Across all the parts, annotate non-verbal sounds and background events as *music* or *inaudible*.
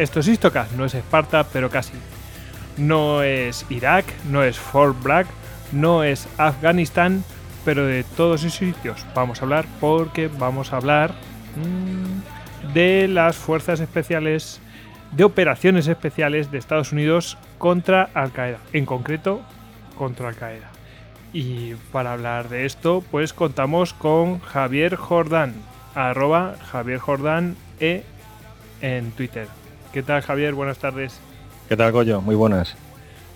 Esto es Istocast, no es Esparta, pero casi. No es Irak, no es Fort Bragg, no es Afganistán, pero de todos esos sitios vamos a hablar porque vamos a hablar mm, de las fuerzas especiales, de operaciones especiales de Estados Unidos contra Al Qaeda, en concreto contra Al Qaeda. Y para hablar de esto, pues contamos con Javier Jordán, arroba Javier Jordán E en Twitter. ¿Qué tal, Javier? Buenas tardes. ¿Qué tal, Goyo? Muy buenas.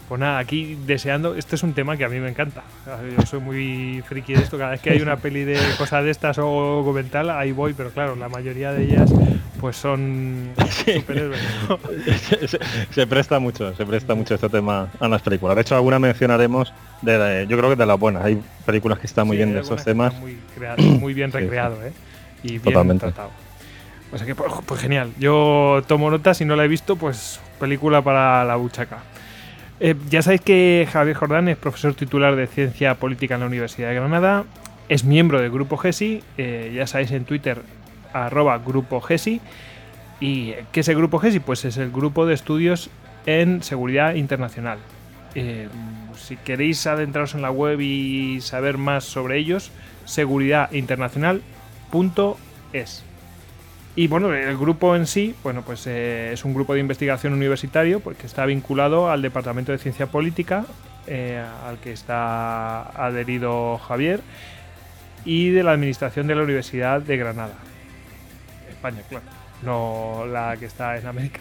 Pues nada, aquí deseando. Este es un tema que a mí me encanta. Yo soy muy friki de esto. Cada vez que hay una peli de cosas de estas o documental, ahí voy, pero claro, la mayoría de ellas pues son superhéroes. *laughs* se, presta mucho, se presta mucho este tema a las películas. De hecho, alguna mencionaremos de, yo creo que de las buenas. Hay películas que están muy bien de esos temas. Muy, muy bien recreado, ¿eh? Y bien Totalmente. tratado. O sea que, pues, pues, genial. Yo tomo nota, si no la he visto, pues película para la buchaca. Eh, ya sabéis que Javier Jordán es profesor titular de Ciencia Política en la Universidad de Granada, es miembro del Grupo GESI, eh, ya sabéis en Twitter, arroba Grupo GESI. ¿Y qué es el Grupo GESI? Pues es el Grupo de Estudios en Seguridad Internacional. Eh, si queréis adentraros en la web y saber más sobre ellos, seguridadinternacional.es. Y bueno, el grupo en sí, bueno, pues eh, es un grupo de investigación universitario porque pues, está vinculado al Departamento de Ciencia Política, eh, al que está adherido Javier, y de la Administración de la Universidad de Granada. España, claro, no la que está en América.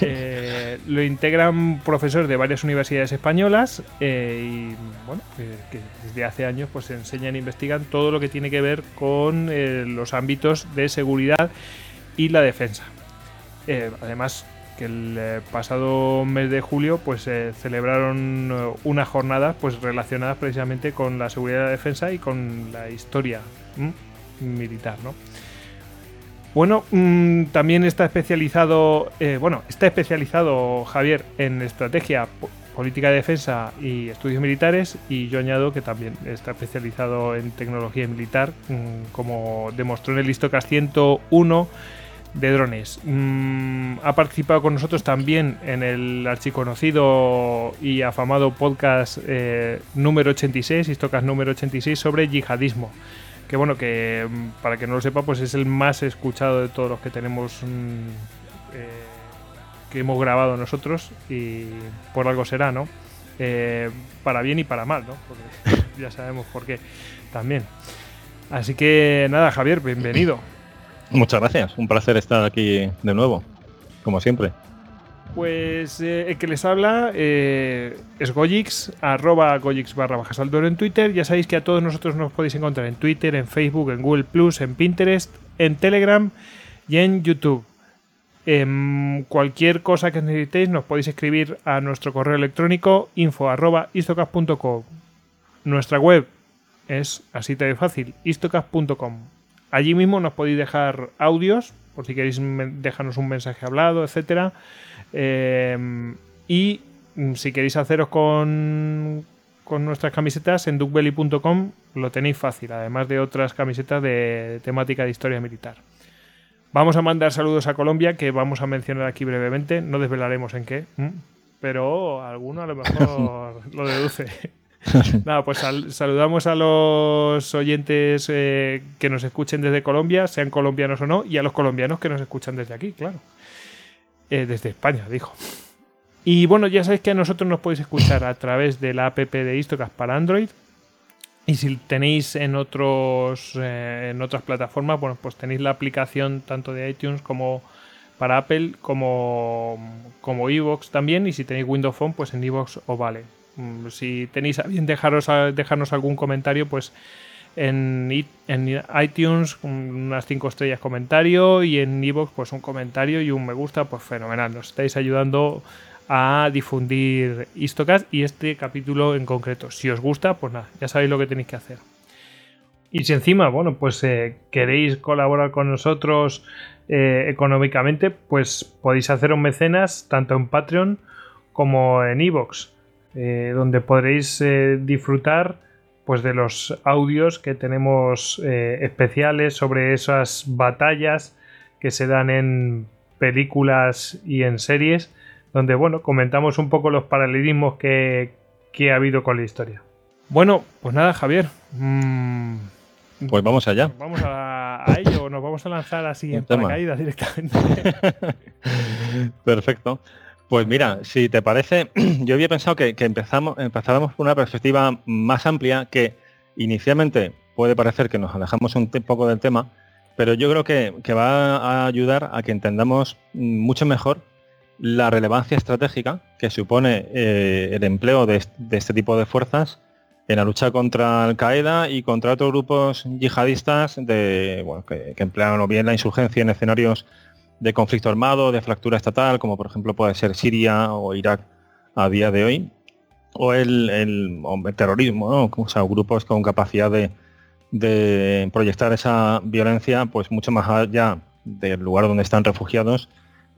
Eh, lo integran profesores de varias universidades españolas y bueno, que, desde hace años pues enseñan e investigan todo lo que tiene que ver con eh, los ámbitos de seguridad y la defensa. Eh, además que el pasado mes de julio pues celebraron unas jornadas pues relacionadas precisamente con la seguridad y la defensa y con la historia militar, ¿no? Bueno, mm, también está especializado, eh, bueno, está especializado Javier en estrategia, política de defensa y estudios militares y yo añado que también está especializado en tecnología militar, mm, como demostró en el Listocast 101 de drones. Mm, ha participado con nosotros también en el archiconocido y afamado podcast eh, número 86, Histocast número 86 sobre yihadismo que bueno, que mm, para que no lo sepa, pues es el más escuchado de todos los que tenemos mm, eh, que hemos grabado nosotros y por algo será, ¿no? Eh, para bien y para mal, ¿no? Porque *laughs* ya sabemos por qué también. Así que nada, Javier, bienvenido. Muchas gracias, un placer estar aquí de nuevo, como siempre. Pues eh, el que les habla eh, es Gojix, arroba Gojix barra bajas en Twitter. Ya sabéis que a todos nosotros nos podéis encontrar en Twitter, en Facebook, en Google Plus, en Pinterest, en Telegram y en YouTube. En cualquier cosa que necesitéis nos podéis escribir a nuestro correo electrónico info arroba. Nuestra web es así de fácil, istocast.com. Allí mismo nos podéis dejar audios, por si queréis dejarnos un mensaje hablado, etcétera Em, y mm, si queréis haceros con, con nuestras camisetas en duckbelly.com lo tenéis fácil, además de otras camisetas de temática de historia militar. Vamos a mandar saludos a Colombia, que vamos a mencionar aquí brevemente, no desvelaremos en qué, pero alguno a lo mejor *laughs* lo deduce. *laughs* Nada, pues saludamos a los oyentes eh, que nos escuchen desde Colombia, sean colombianos o no, y a los colombianos que nos escuchan desde aquí, claro. Eh, desde España, dijo. Y bueno, ya sabéis que a nosotros nos podéis escuchar a través de la app de Istocast para Android. Y si tenéis en otros eh, en otras plataformas, bueno, pues tenéis la aplicación tanto de iTunes como para Apple como como Evox también. Y si tenéis Windows Phone, pues en Evox os vale. Mm, si tenéis a bien dejaros dejarnos algún comentario, pues en, iTunes unas 5 estrellas comentario y en Evox pues un comentario y un me gusta, pues fenomenal. Nos estáis ayudando a difundir Istocast y este capítulo en concreto. Si os gusta, pues nada, ya sabéis lo que tenéis que hacer. Y si encima, bueno, pues eh, queréis colaborar con nosotros eh, económicamente, pues podéis hacer un mecenas tanto en Patreon como en Evox, eh, donde podréis disfrutar pues de los audios que tenemos especiales sobre esas batallas que se dan en películas y en series donde bueno, comentamos un poco los paralelismos que, ha habido con la historia. Bueno, pues nada, Javier. Mm, pues vamos allá. Vamos a, ello, nos vamos a lanzar así en paracaídas directamente. *laughs* Perfecto. Pues mira, si te parece, *clears throat* yo había pensado que, empezamos, empezábamos por una perspectiva más amplia que inicialmente puede parecer que nos alejamos un poco del tema, pero yo creo que, que va a ayudar a que entendamos mucho mejor la relevancia estratégica que supone eh, el empleo de, este tipo de fuerzas en la lucha contra Al Qaeda y contra otros grupos yihadistas de, que, emplean o bien la insurgencia en escenarios de conflicto armado, de fractura estatal, como por ejemplo puede ser Siria o Irak a día de hoy, o el, terrorismo, o sea, grupos con capacidad de, proyectar esa violencia pues mucho más allá del lugar donde están refugiados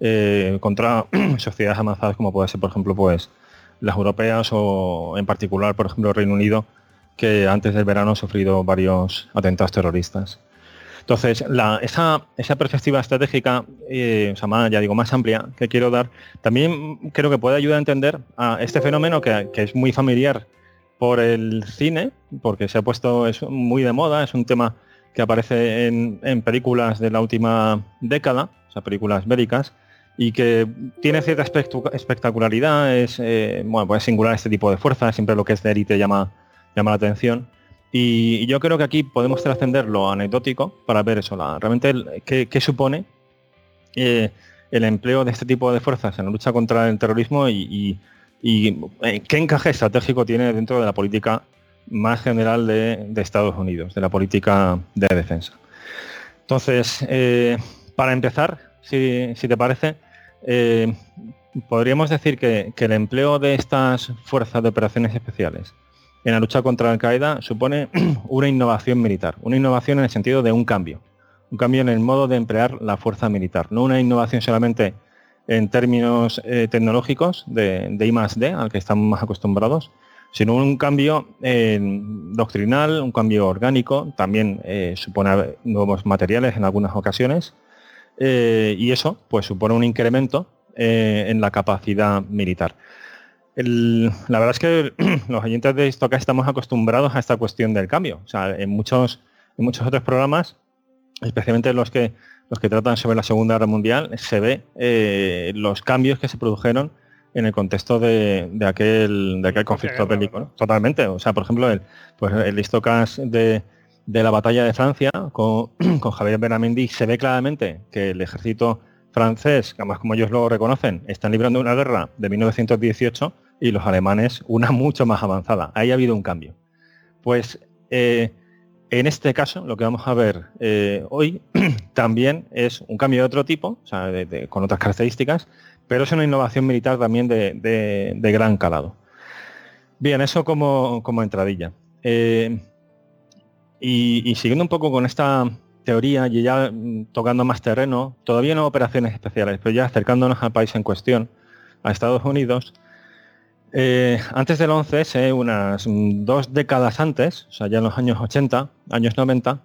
eh, contra *clears throat* sociedades avanzadas como puede ser, por ejemplo, pues las europeas o en particular, por ejemplo, el Reino Unido, que antes del verano ha sufrido varios atentados terroristas. Entonces, esa, perspectiva estratégica, eh, o sea, más, ya digo, más amplia que quiero dar, también creo que puede ayudar a entender a este fenómeno que, es muy familiar por el cine, porque se ha puesto, es muy de moda, es un tema que aparece en, en películas de la última década, o sea, películas bélicas, y que tiene cierta espectacularidad, es, eh, bueno, pues singular este tipo de fuerza, siempre lo que es de élite llama, llama la atención. Y, yo creo que aquí podemos trascender lo anecdótico para ver eso, la, realmente qué, supone eh, el empleo de este tipo de fuerzas en la lucha contra el terrorismo y, eh, qué encaje estratégico tiene dentro de la política más general de, Estados Unidos, de la política de defensa. Entonces, para empezar, si, te parece, eh, podríamos decir que, el empleo de estas fuerzas de operaciones especiales en la lucha contra Al Qaeda supone *clears throat* una innovación militar, una innovación en el sentido de un cambio, un cambio en el modo de emplear la fuerza militar, no una innovación solamente en términos eh, tecnológicos de, de I D, al que estamos más acostumbrados, sino un cambio doctrinal, un cambio orgánico, también eh, supone nuevos materiales en algunas ocasiones, eh, y eso pues supone un incremento eh, en la capacidad militar. La verdad es que *clears throat* los oyentes de esto acá estamos acostumbrados a esta cuestión del cambio. O sea, en muchos, en muchos otros programas, especialmente los que, los que tratan sobre la Segunda Guerra Mundial, se ve eh, los cambios que se produjeron en el contexto de, aquel, de aquel conflicto bélico. Totalmente. O sea, por ejemplo, el, pues el histocast de, de la batalla de Francia con, *clears throat* con Javier Benamendi se ve claramente que el ejército francés, además como ellos lo reconocen, están librando una guerra de 1918 y los alemanes una *laughs* mucho más avanzada. Ahí ha habido un cambio. Pues eh, en este caso, lo que vamos a ver eh, hoy *clears throat* también es un cambio de otro tipo, con otras características, pero es una innovación militar también de, gran calado. Bien, eso como, como entradilla. Eh, y, siguiendo un poco con esta teoría y ya mm, tocando más terreno, todavía no operaciones especiales, pero ya acercándonos al país en cuestión, a Estados Unidos, eh, antes del 11, unas dos décadas antes, o sea, ya en los años 80, años 90,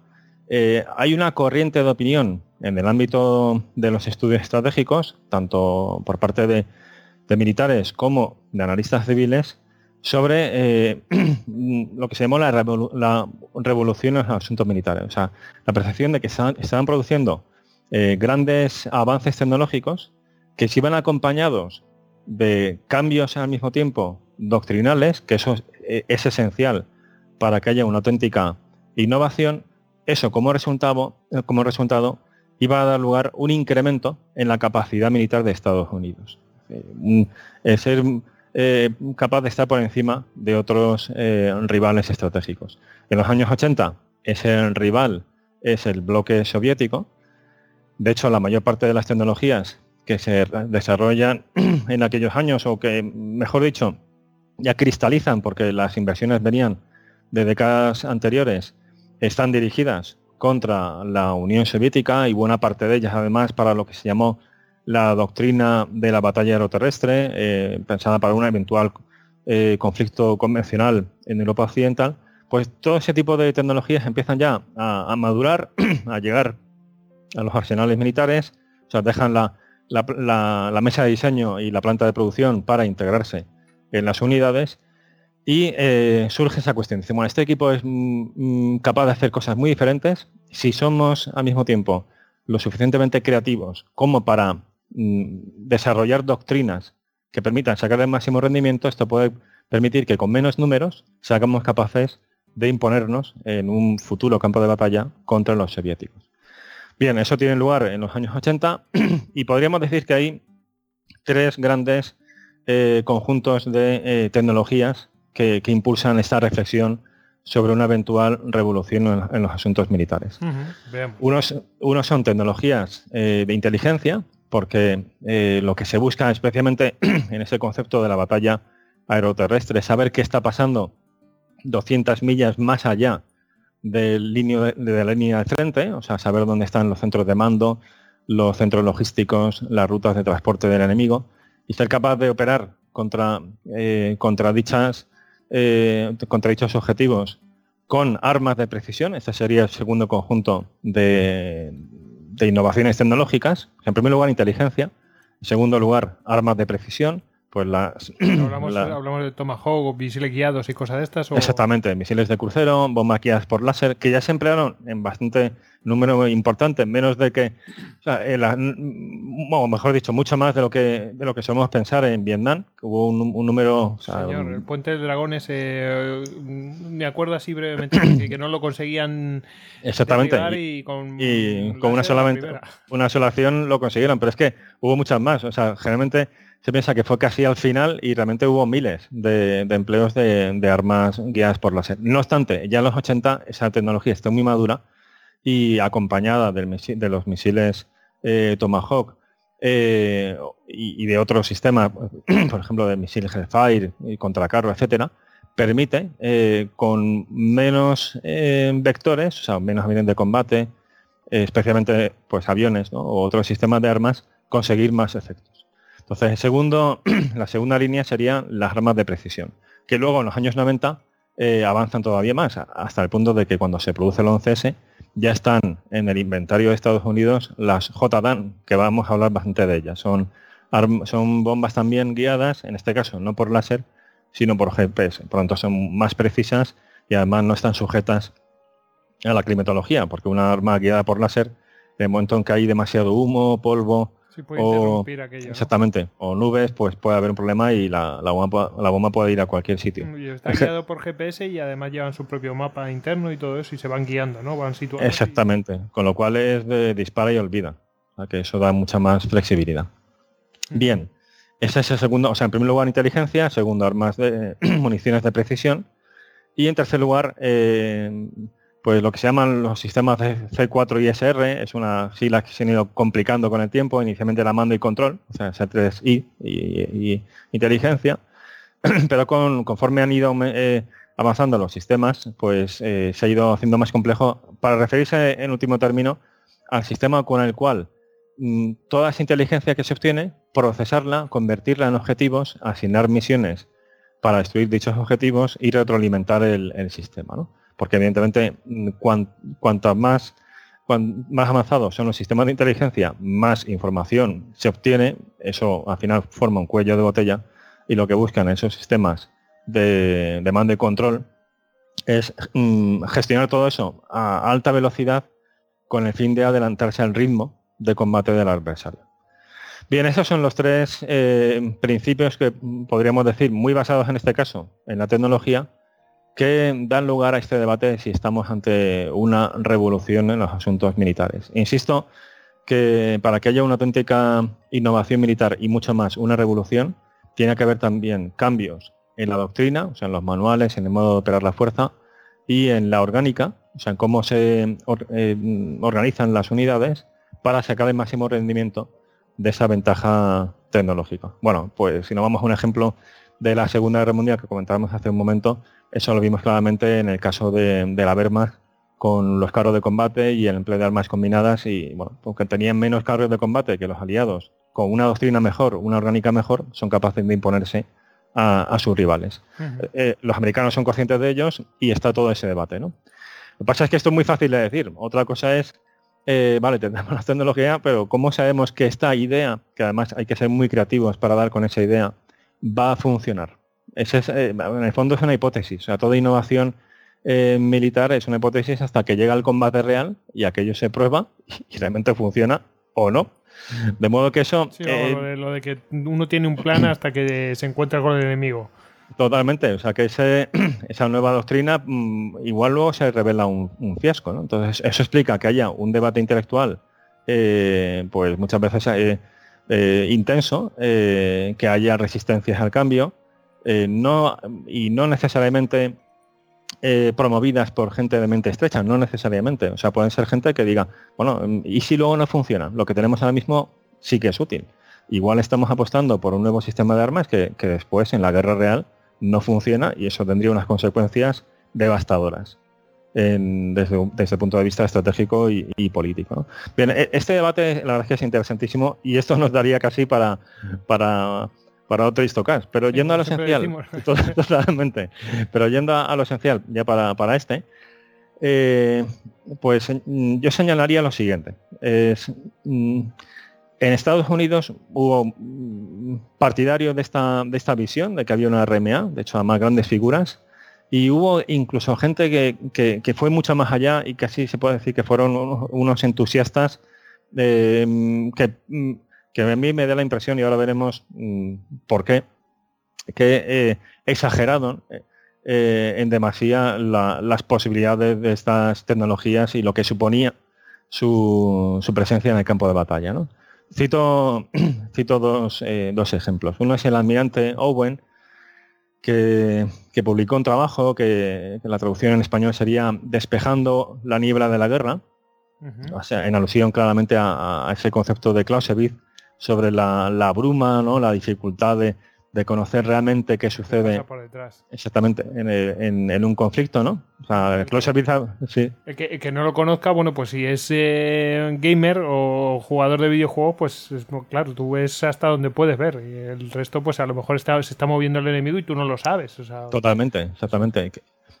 eh, hay una corriente de opinión en el ámbito de los estudios estratégicos, tanto por parte de militares como de analistas civiles, sobre eh, *clears throat* lo que se llamó la, revolución en los asuntos militares. O sea, la percepción de que estaban, produciendo eh, grandes avances tecnológicos que se iban acompañados de cambios al mismo tiempo doctrinales, que eso es, esencial para que haya una auténtica innovación, eso como resultado, como resultado iba a dar lugar un incremento en la capacidad militar de Estados Unidos. Eh, ser eh, capaz de estar por encima de otros eh, rivales estratégicos. En los años 80 ese rival es el bloque soviético. De hecho, la mayor parte de las tecnologías que se desarrollan *clears throat* en aquellos años, o que, mejor dicho, ya cristalizan porque las inversiones venían de décadas anteriores, están dirigidas contra la Unión Soviética y buena parte de ellas además para lo que se llamó la doctrina de la batalla aeroterrestre, eh, pensada para un eventual eh, conflicto convencional en Europa Occidental, pues todo ese tipo de tecnologías empiezan ya a, madurar, *clears throat* a llegar a los arsenales militares, o sea, dejan la, mesa de diseño y la planta de producción para integrarse en las unidades y eh, surge esa cuestión. Dice, bueno, este equipo es mm, mm, capaz de hacer cosas muy diferentes si somos al mismo tiempo lo suficientemente creativos como para desarrollar doctrinas que permitan sacar el máximo rendimiento, esto puede permitir que con menos números seamos capaces de imponernos en un futuro campo de batalla contra los soviéticos. Bien, eso tiene lugar en los años 80 *clears throat* y podríamos decir que hay tres grandes eh, conjuntos de eh, tecnologías que, impulsan esta reflexión sobre una eventual revolución en, los asuntos militares. unos, son tecnologías eh, de inteligencia, porque eh, lo que se busca especialmente *clears throat* en ese concepto de la batalla aeroterrestre es saber qué está pasando 200 millas más allá del de, de, la línea de frente, o sea, saber dónde están los centros de mando, los centros logísticos, las rutas de transporte del enemigo, y ser capaz de operar contra, eh, contra, dichas, eh, contra dichos objetivos con armas de precisión. Este sería el segundo conjunto de, de innovaciones tecnológicas, en primer lugar inteligencia, en segundo lugar armas de precisión, pues las... *clears throat* Hablamos, hablamos de Tomahawk, misiles guiados y cosas de estas. Exactamente, misiles de crucero, bombas guiadas por láser, que ya se emplearon en bastante número importante, menos de que, o, mejor dicho, mucho más de lo que de lo que solemos pensar en Vietnam, que hubo un, número... Señor, el puente de dragones, eh, me acuerdo así brevemente que, no lo conseguían Exactamente. Y con, una, solamente, una sola acción lo consiguieron, pero es que hubo muchas más. O sea, generalmente se piensa que fue casi al final y realmente hubo miles de, empleos de, armas guiadas por láser. No obstante, ya en los 80 esa tecnología está muy madura y acompañada de los misiles eh, Tomahawk eh, y, de otros sistemas, *clears throat* por ejemplo de misiles Hellfire y contracarro, etcétera, permite eh, con menos vectores, o sea, menos aviones de combate, especialmente pues aviones o otros sistemas de armas, conseguir más efectos. Entonces, *clears throat* la segunda línea serían las armas de precisión, que luego en los años 90 eh, avanzan todavía más, hasta el punto de que cuando se produce el 11S ya están en el inventario de Estados Unidos las JDAN, que vamos a hablar bastante de ellas. Son, son bombas también guiadas, en este caso no por láser, sino por GPS. Por lo tanto, son más precisas y además no están sujetas a la climatología, porque una arma guiada por láser, en el momento en que hay demasiado humo, polvo, o, Exactamente. O nubes, pues puede haber un problema y la, bomba, puede ir a cualquier sitio. está guiado por GPS y además llevan su propio mapa interno y todo eso y se van guiando, ¿no? Van situando. Exactamente. Con lo cual es de dispara y olvida. que eso da mucha más flexibilidad. Bien. Ese es el segundo, o sea, en primer lugar inteligencia, segundo armas de *clears throat* municiones de precisión y en tercer lugar eh, pues lo que se llaman los sistemas de C4 y SR, es una sigla que se han ido complicando con el tiempo, inicialmente era mando y control, o sea, C3I y, inteligencia, *clears throat* pero conforme han ido eh, avanzando los sistemas, pues eh, se ha ido haciendo más complejo para referirse en último término al sistema con el cual mm, toda esa inteligencia que se obtiene, procesarla, convertirla en objetivos, asignar misiones para destruir dichos objetivos y retroalimentar el, el sistema. ¿no? Porque evidentemente mm, cuanto más, avanzados son los sistemas de inteligencia, más información se obtiene, eso al final forma un cuello de botella y lo que buscan esos sistemas de, mando y control es mm, gestionar todo eso a alta velocidad con el fin de adelantarse al ritmo de combate del adversario. Bien, esos son los tres eh, principios que podríamos decir muy basados en este caso en la tecnología que dan lugar a este debate si estamos ante una revolución en los asuntos militares. Insisto que para que haya una auténtica innovación militar y mucho más una revolución, tiene que haber también cambios en la doctrina, o sea, en los manuales, en el modo de operar la fuerza y en la orgánica, o sea, en cómo se eh, organizan las unidades para sacar el máximo rendimiento de esa ventaja tecnológica. Bueno, pues si nos vamos a un ejemplo de la Segunda Guerra Mundial que comentábamos hace un momento, eso lo vimos claramente en el caso de, la Wehrmacht con los carros de combate y el empleo de armas combinadas y bueno, aunque tenían menos carros de combate que los aliados, con una doctrina mejor, una orgánica mejor, son capaces de imponerse a, sus rivales. Eh, los americanos son conscientes de ellos y está todo ese debate. ¿no? Lo que pasa es que esto es muy fácil de decir. Otra cosa es eh, vale, tenemos *laughs* la tecnología, pero ¿cómo sabemos que esta idea, que además hay que ser muy creativos para dar con esa idea, va a funcionar? Ese es, eh, en el fondo es una hipótesis. O sea, toda innovación eh, militar es una hipótesis hasta que llega al combate real y aquello se prueba *laughs* y realmente funciona o no. De modo que eso... lo, de, que uno tiene un plan hasta que se encuentra con el enemigo. Totalmente, o sea que *clears throat* esa nueva doctrina mm, igual luego se revela un, fiasco, ¿no? Entonces eso explica que haya un debate intelectual, eh, pues muchas veces eh, eh, intenso, que haya resistencias al cambio, no, y no necesariamente promovidas por gente de mente estrecha, no necesariamente. O sea, pueden ser gente que diga, bueno, ¿y si luego no funciona? Lo que tenemos ahora mismo sí que es útil. Igual estamos apostando por un nuevo sistema de armas que después en la guerra real no funciona y eso tendría unas consecuencias devastadoras desde, el punto de vista estratégico y, político. Bien, e, este debate la verdad es que es interesantísimo y esto nos daría casi para, para, para otro histocast, *laughs* pero yendo a lo esencial, totalmente, pero yendo a, lo esencial ya para, para este, eh, pues mm, yo señalaría lo siguiente. Es, mm, en Estados Unidos hubo mm, partidarios de esta, de esta visión, de que había una RMA, de hecho a más grandes figuras, y hubo incluso gente que, fue mucho más allá y casi se puede decir que fueron unos, entusiastas mm, mm, que, a mí me da la impresión, y ahora veremos por qué, que eh, exageraron eh, en demasía las posibilidades de estas tecnologías y lo que suponía su, su presencia en el campo de batalla. ¿no? Cito, *clears throat* cito eh, dos, ejemplos. Uno es el almirante Owen, que, publicó un trabajo que, la traducción en español sería Despejando la niebla de la guerra, o sea, en alusión claramente a, ese concepto de Clausewitz sobre la, la bruma, ¿no? la dificultad de, de conocer realmente qué sucede exactamente en, un conflicto, ¿no? O sea, el, sí. El que, no lo conozca, bueno, pues si es eh, gamer o jugador de videojuegos, pues claro, tú ves hasta donde puedes ver y el resto, pues a lo mejor está, se está moviendo el enemigo y tú no lo sabes. Totalmente, exactamente.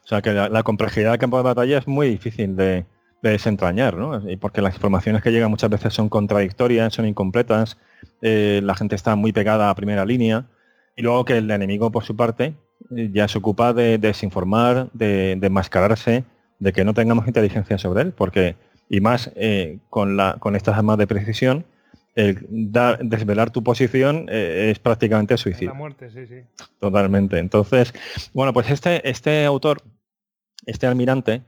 O sea, que la, complejidad del campo de batalla es muy difícil de, desentrañar, ¿no? Y porque las informaciones que llegan muchas veces son contradictorias, son incompletas, eh, la gente está muy pegada a primera línea y luego que el enemigo, por su parte, eh, ya se ocupa de, desinformar, de, enmascararse, de que no tengamos inteligencia sobre él, porque, y más eh, con, la, con estas armas de precisión, el dar, desvelar tu posición eh, es prácticamente suicidio. La muerte, sí, sí. Totalmente. Entonces, bueno, pues este, este autor, este almirante,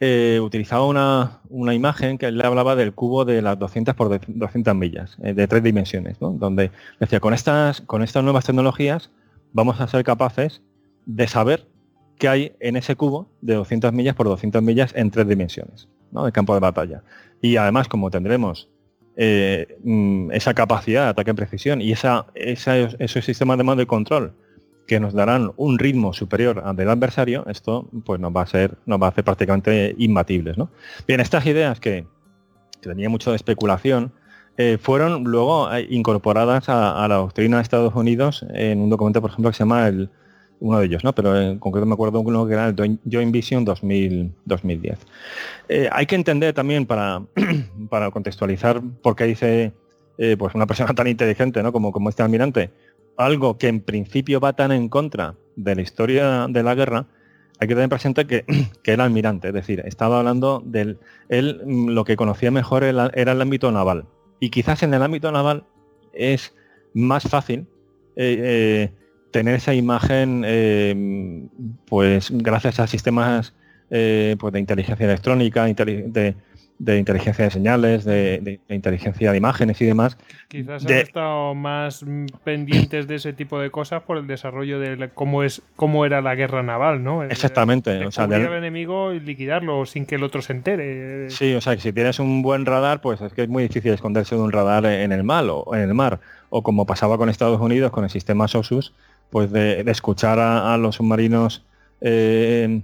eh, utilizaba una, imagen que le hablaba del cubo de las 200 por 200 millas, eh, de tres dimensiones, donde decía, con estas, con estas nuevas tecnologías vamos a ser capaces de saber qué hay en ese cubo de 200 millas por 200 millas en tres dimensiones, ¿no? de campo de batalla. Y además, como tendremos eh, mm, esa capacidad de ataque en precisión y esa, esa, esos sistemas de mando y control que nos darán un ritmo superior al del adversario, esto pues nos va a ser, nos va a hacer prácticamente imbatibles. ¿no? Bien, estas ideas que, tenía mucho de especulación, eh, fueron luego eh, incorporadas a, la doctrina de Estados Unidos en un documento, por ejemplo, que se llama el, uno de ellos, ¿no? Pero en concreto me acuerdo uno que era el Joint Vision 2000, 2010. Eh, hay que entender también para, *clears throat* para contextualizar por qué dice pues una persona tan inteligente ¿no? como, como este almirante, algo que en principio va tan en contra de la historia de la guerra, hay que tener presente que, *clears throat* que era almirante, es decir, estaba hablando del, él mm, lo que conocía mejor era el ámbito naval. Y quizás en el ámbito naval es más fácil tener esa imagen, pues gracias a sistemas pues, de inteligencia electrónica, de, de inteligencia de señales, de, inteligencia de imágenes y demás. Quizás han estado más pendientes de ese tipo de cosas por el desarrollo de cómo es cómo era la guerra naval, ¿no? Exactamente. o sea, al enemigo y liquidarlo sin que el otro se entere. Sí, o sea, que si tienes un buen radar, pues es que es muy difícil esconderse de un radar en el mar o en el mar. O como pasaba con Estados Unidos, con el sistema SOSUS, pues de, escuchar a, los submarinos eh,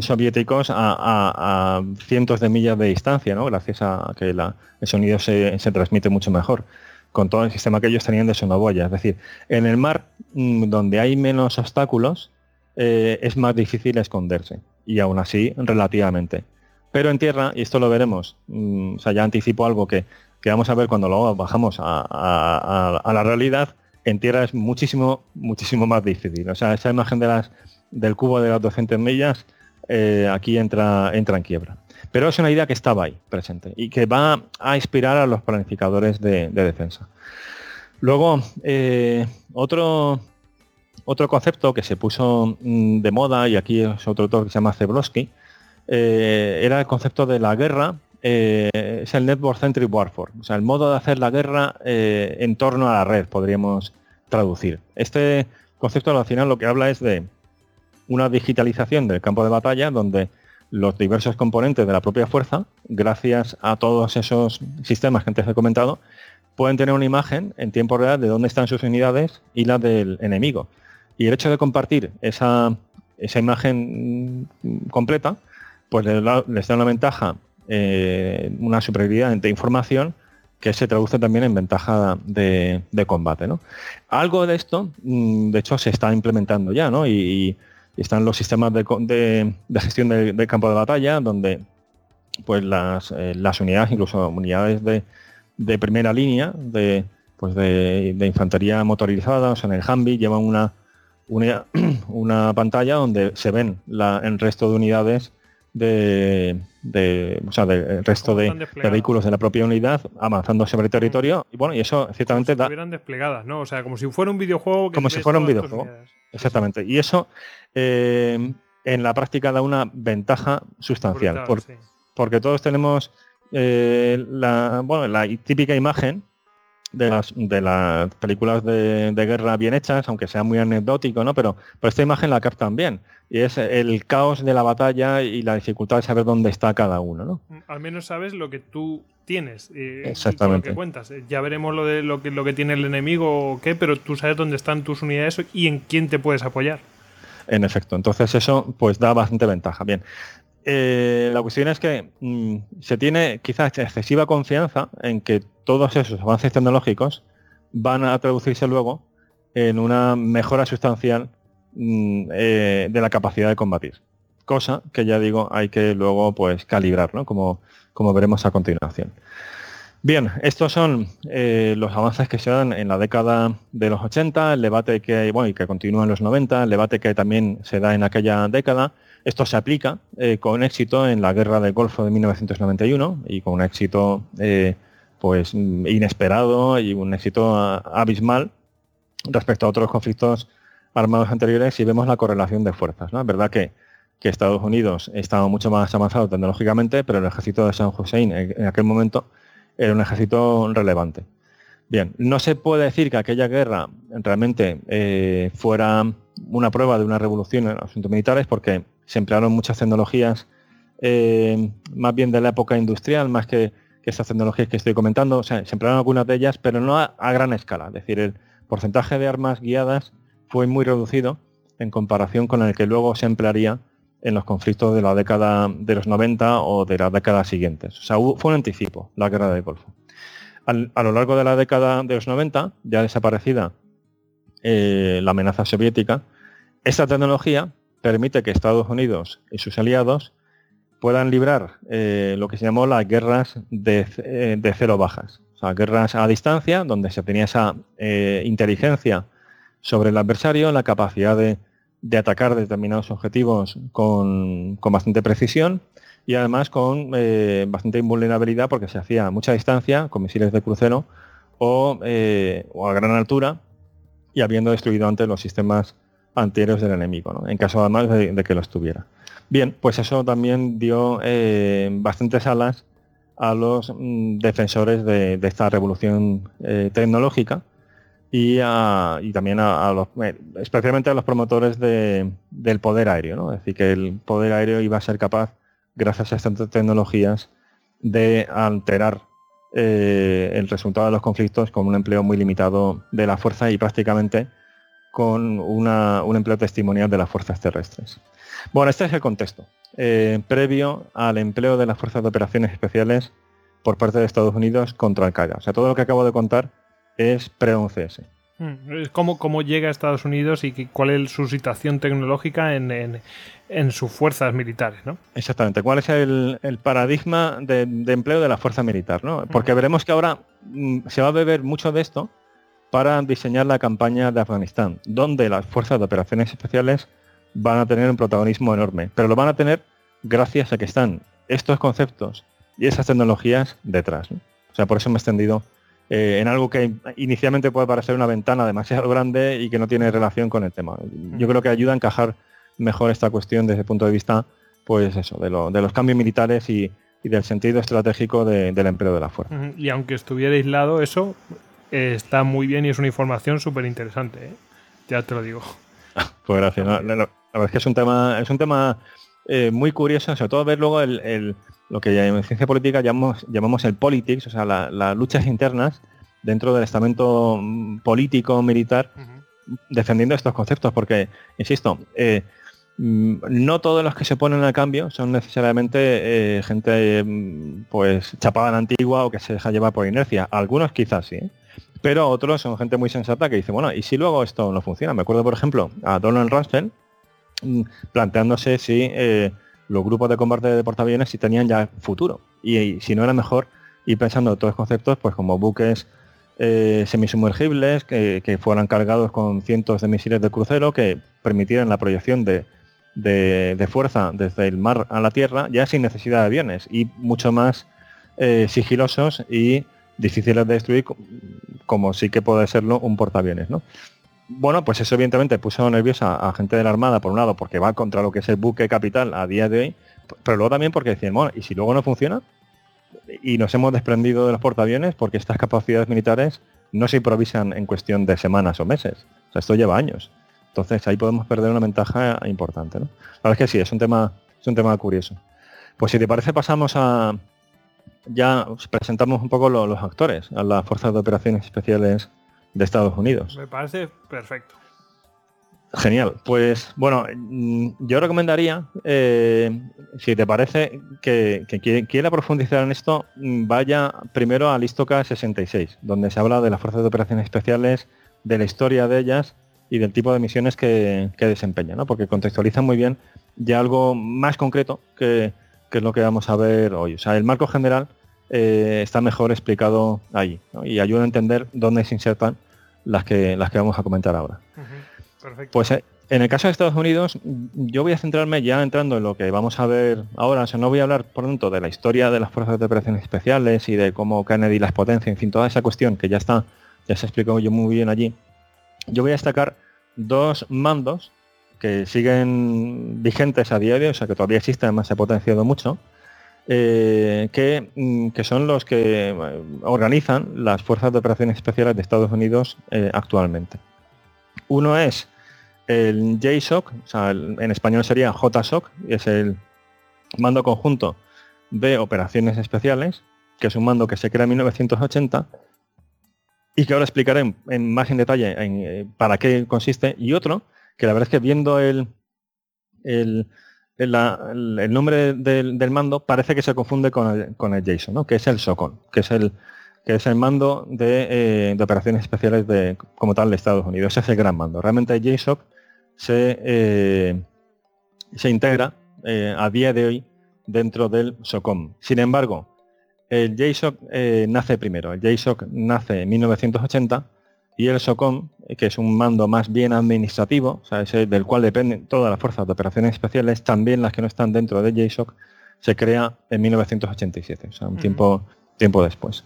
soviéticos a, cientos de millas de distancia, ¿no? gracias a que el sonido se, transmite mucho mejor, con todo el sistema que ellos tenían de sonoboya. Es decir, en el mar, mm, donde hay menos obstáculos, eh, es más difícil esconderse, y aún así, relativamente. Pero en tierra, y esto lo veremos, mm, o sea, ya anticipo algo que, que, vamos a ver cuando lo bajamos a, la realidad, en tierra es muchísimo, muchísimo más difícil. O sea, esa imagen de las, del cubo de las 200 millas eh, aquí entra, entra en quiebra. Pero es una idea que estaba ahí presente y que va a inspirar a los planificadores de, defensa. Luego, eh, otro, otro concepto que se puso mm, de moda, y aquí es otro autor que se llama Zebrowski, eh, era el concepto de la guerra, es el Network Centric Warfare, o sea, el modo de hacer la guerra en torno a la red, podríamos traducir. Este concepto al final lo que habla es de una digitalización del campo de batalla donde los diversos componentes de la propia fuerza, gracias a todos esos sistemas que antes he comentado, pueden tener una imagen en tiempo real de dónde están sus unidades y la del enemigo. Y el hecho de compartir esa, esa imagen completa, pues les da, una ventaja, eh, una superioridad de información que se traduce también en ventaja de, combate. Algo de esto, mm, de hecho, se está implementando ya, ¿no? y están los sistemas de, gestión del campo de batalla, donde pues las, eh, unidades, incluso unidades de, primera línea, de, pues de, infantería motorizada, o sea, en el Humvee llevan una, una, *clears throat* pantalla donde se ven el resto de unidades de, o sea, del resto de, vehículos de la propia unidad avanzando sobre el territorio. Y bueno y eso ciertamente como si da desplegadas no o sea como si fuera un videojuego como si fuera un videojuego. exactamente. Y eso eh, en la práctica da una ventaja sustancial. Porque todos tenemos eh, la, bueno, la típica imagen de las, de las películas de, guerra bien hechas, aunque sea muy anecdótico, ¿no? Pero, pero esta imagen la captan bien. Y es el caos de la batalla y la dificultad de saber dónde está cada uno, ¿no? Al menos sabes lo que tú tienes. Eh, Exactamente. lo que cuentas. Ya veremos lo de lo que, lo que tiene el enemigo o qué, pero tú sabes dónde están tus unidades y en quién te puedes apoyar. En efecto, entonces eso pues da bastante ventaja. Bien, eh, la cuestión es que mm, se tiene quizás excesiva confianza en que todos esos avances tecnológicos van a traducirse luego en una mejora sustancial mm, eh, de la capacidad de combatir. Cosa que ya digo hay que luego pues calibrar, ¿no? como, como veremos a continuación. Bien, estos son eh, los avances que se dan en la década de los 80, el debate que hay, bueno, y que continúa en los 90, el debate que también se da en aquella década. Esto se aplica eh, con éxito en la guerra del Golfo de 1991 y con un éxito eh, pues inesperado y un éxito abismal respecto a otros conflictos armados anteriores y vemos la correlación de fuerzas. Es verdad que, que Estados Unidos estaba mucho más avanzado tecnológicamente, pero el ejército de San Hussein en aquel momento era un ejército relevante. Bien, no se puede decir que aquella guerra realmente eh, fuera una prueba de una revolución en los asuntos militares porque se emplearon muchas tecnologías eh, más bien de la época industrial, más que, que, estas tecnologías que estoy comentando. O sea, se emplearon algunas de ellas, pero no a, gran escala. Es decir, el porcentaje de armas guiadas fue muy reducido en comparación con el que luego se emplearía en los conflictos de la década de los 90 o de las décadas siguientes. O sea, fue un anticipo la guerra del Golfo. a lo largo de la década de los 90, ya desaparecida eh, la amenaza soviética, esta tecnología permite que Estados Unidos y sus aliados puedan librar eh, lo que se llamó las guerras de, eh, de, cero bajas. O sea, guerras a distancia, donde se tenía esa inteligencia sobre el adversario, la capacidad de de atacar determinados objetivos con, bastante precisión y además con eh, bastante invulnerabilidad porque se hacía a mucha distancia con misiles de crucero o, a gran altura y habiendo destruido antes los sistemas antiaéreos del enemigo, en caso además de, que los tuviera. Bien, pues eso también dio bastantes alas a los mm, defensores de, esta revolución tecnológica y, también a, los, eh, especialmente a los promotores del poder aéreo, ¿no? es decir, que el poder aéreo iba a ser capaz, gracias a estas tecnologías, de alterar eh, el resultado de los conflictos con un empleo muy limitado de la fuerza y prácticamente con un empleo testimonial de las fuerzas terrestres. Bueno, este es el contexto, eh, previo al empleo de las fuerzas de operaciones especiales por parte de Estados Unidos contra Al-Qaeda. O sea, todo lo que acabo de contar es pre-11S. Hmm, ¿Cómo, ¿Cómo llega a Estados Unidos y cuál es su situación tecnológica en, sus fuerzas militares? ¿no? Exactamente. ¿Cuál es el, paradigma de, empleo de la fuerza militar? ¿no? Porque veremos que ahora mm, se va a beber mucho de esto para diseñar la campaña de Afganistán, donde las fuerzas de operaciones especiales van a tener un protagonismo enorme, pero lo van a tener gracias a que están estos conceptos y esas tecnologías detrás. O sea, por eso me he extendido eh, en algo que inicialmente puede parecer una ventana demasiado grande y que no tiene relación con el tema. Yo creo que ayuda a encajar mejor esta cuestión desde el punto de vista, pues eso, de, los cambios militares y, del sentido estratégico del empleo de la fuerza. Y aunque estuviera aislado, eso eh, está muy bien y es una información súper interesante. ¿eh? Ya te lo digo. *laughs* pues gracias. la, verdad es que es un tema, es un tema muy curioso, sobre todo ver luego el lo que en ciencia política llamamos, llamamos el politics, o sea, las luchas internas dentro del estamento mm, político, militar, defendiendo estos conceptos, porque, insisto, eh, mm, no todos los que se ponen al cambio son necesariamente eh, gente mm, pues chapada en antigua o que se deja llevar por inercia. Algunos quizás sí, ¿eh? Pero otros son gente muy sensata que dice, bueno, ¿y si luego esto no funciona? Me acuerdo, por ejemplo, a Donald Rumsfeld planteándose si los grupos de combate de portaaviones si tenían ya futuro. Y, si no era mejor ir pensando en todos los conceptos, pues como buques eh, semisumergibles que, fueran cargados con cientos de misiles de crucero que permitieran la proyección de, fuerza desde el mar a la tierra, ya sin necesidad de aviones y mucho más eh, sigilosos y difíciles de destruir como sí que puede serlo un portaaviones. ¿no? Bueno, pues eso evidentemente puso nerviosa a gente de la Armada, por un lado, porque va contra lo que es el buque capital a día de hoy, pero luego también porque decían, bueno, ¿y si luego no funciona? Y nos hemos desprendido de los portaaviones porque estas capacidades militares no se improvisan en cuestión de semanas o meses. O sea, esto lleva años. Entonces ahí podemos perder una ventaja importante. ¿no? La verdad es que sí, es un tema, es un tema curioso. Pues si te parece pasamos a. Ya presentamos un poco los actores, a las fuerzas de operaciones especiales de Estados Unidos. Me parece perfecto. Genial. Pues bueno, mm, yo recomendaría, eh, si te parece, que, quien quiera profundizar en esto, mm, vaya primero a Listoca 66, donde se habla de las fuerzas de operaciones especiales, de la historia de ellas y del tipo de misiones que, que desempeñan, ¿no? porque contextualizan muy bien ya algo más concreto que, es lo que vamos a ver hoy. O sea, el marco general eh, está mejor explicado ahí y ayuda a entender dónde se insertan las que, las que vamos a comentar ahora. Pues eh, en el caso de Estados Unidos, yo voy a centrarme ya entrando en lo que vamos a ver ahora. O sea, no voy a hablar por tanto de la historia de las fuerzas de operaciones especiales y de cómo Kennedy las potencia, en fin, toda esa cuestión que ya está, ya se explicó yo muy bien allí. Yo voy a destacar dos mandos que siguen vigentes a día de hoy, o sea que todavía existen, además se ha potenciado mucho, eh, mm, que, son los que eh, organizan las Fuerzas de Operaciones Especiales de Estados Unidos eh, actualmente. Uno es el JSOC, en español sería JSOC, es el mando conjunto de operaciones especiales, que es un mando que se crea en 1980 y que ahora explicaré en, más en detalle para qué consiste, y otro, que la verdad es que viendo el el, nombre del, mando parece que se confunde con el, con el JSON, que es el SOCON, que es el, que es el mando de, eh, operaciones especiales de, como tal de Estados Unidos. Ese es el gran mando. Realmente el JSOC se, eh, se integra eh, a día de hoy dentro del SOCOM. Sin embargo, el JSOC nace primero. El JSOC nace en 1980 y el SOCOM, que es un mando más bien administrativo, o sea, ese del cual dependen todas las fuerzas de operaciones especiales, también las que no están dentro de JSOC, se crea en 1987, o sea, un tiempo, tiempo después.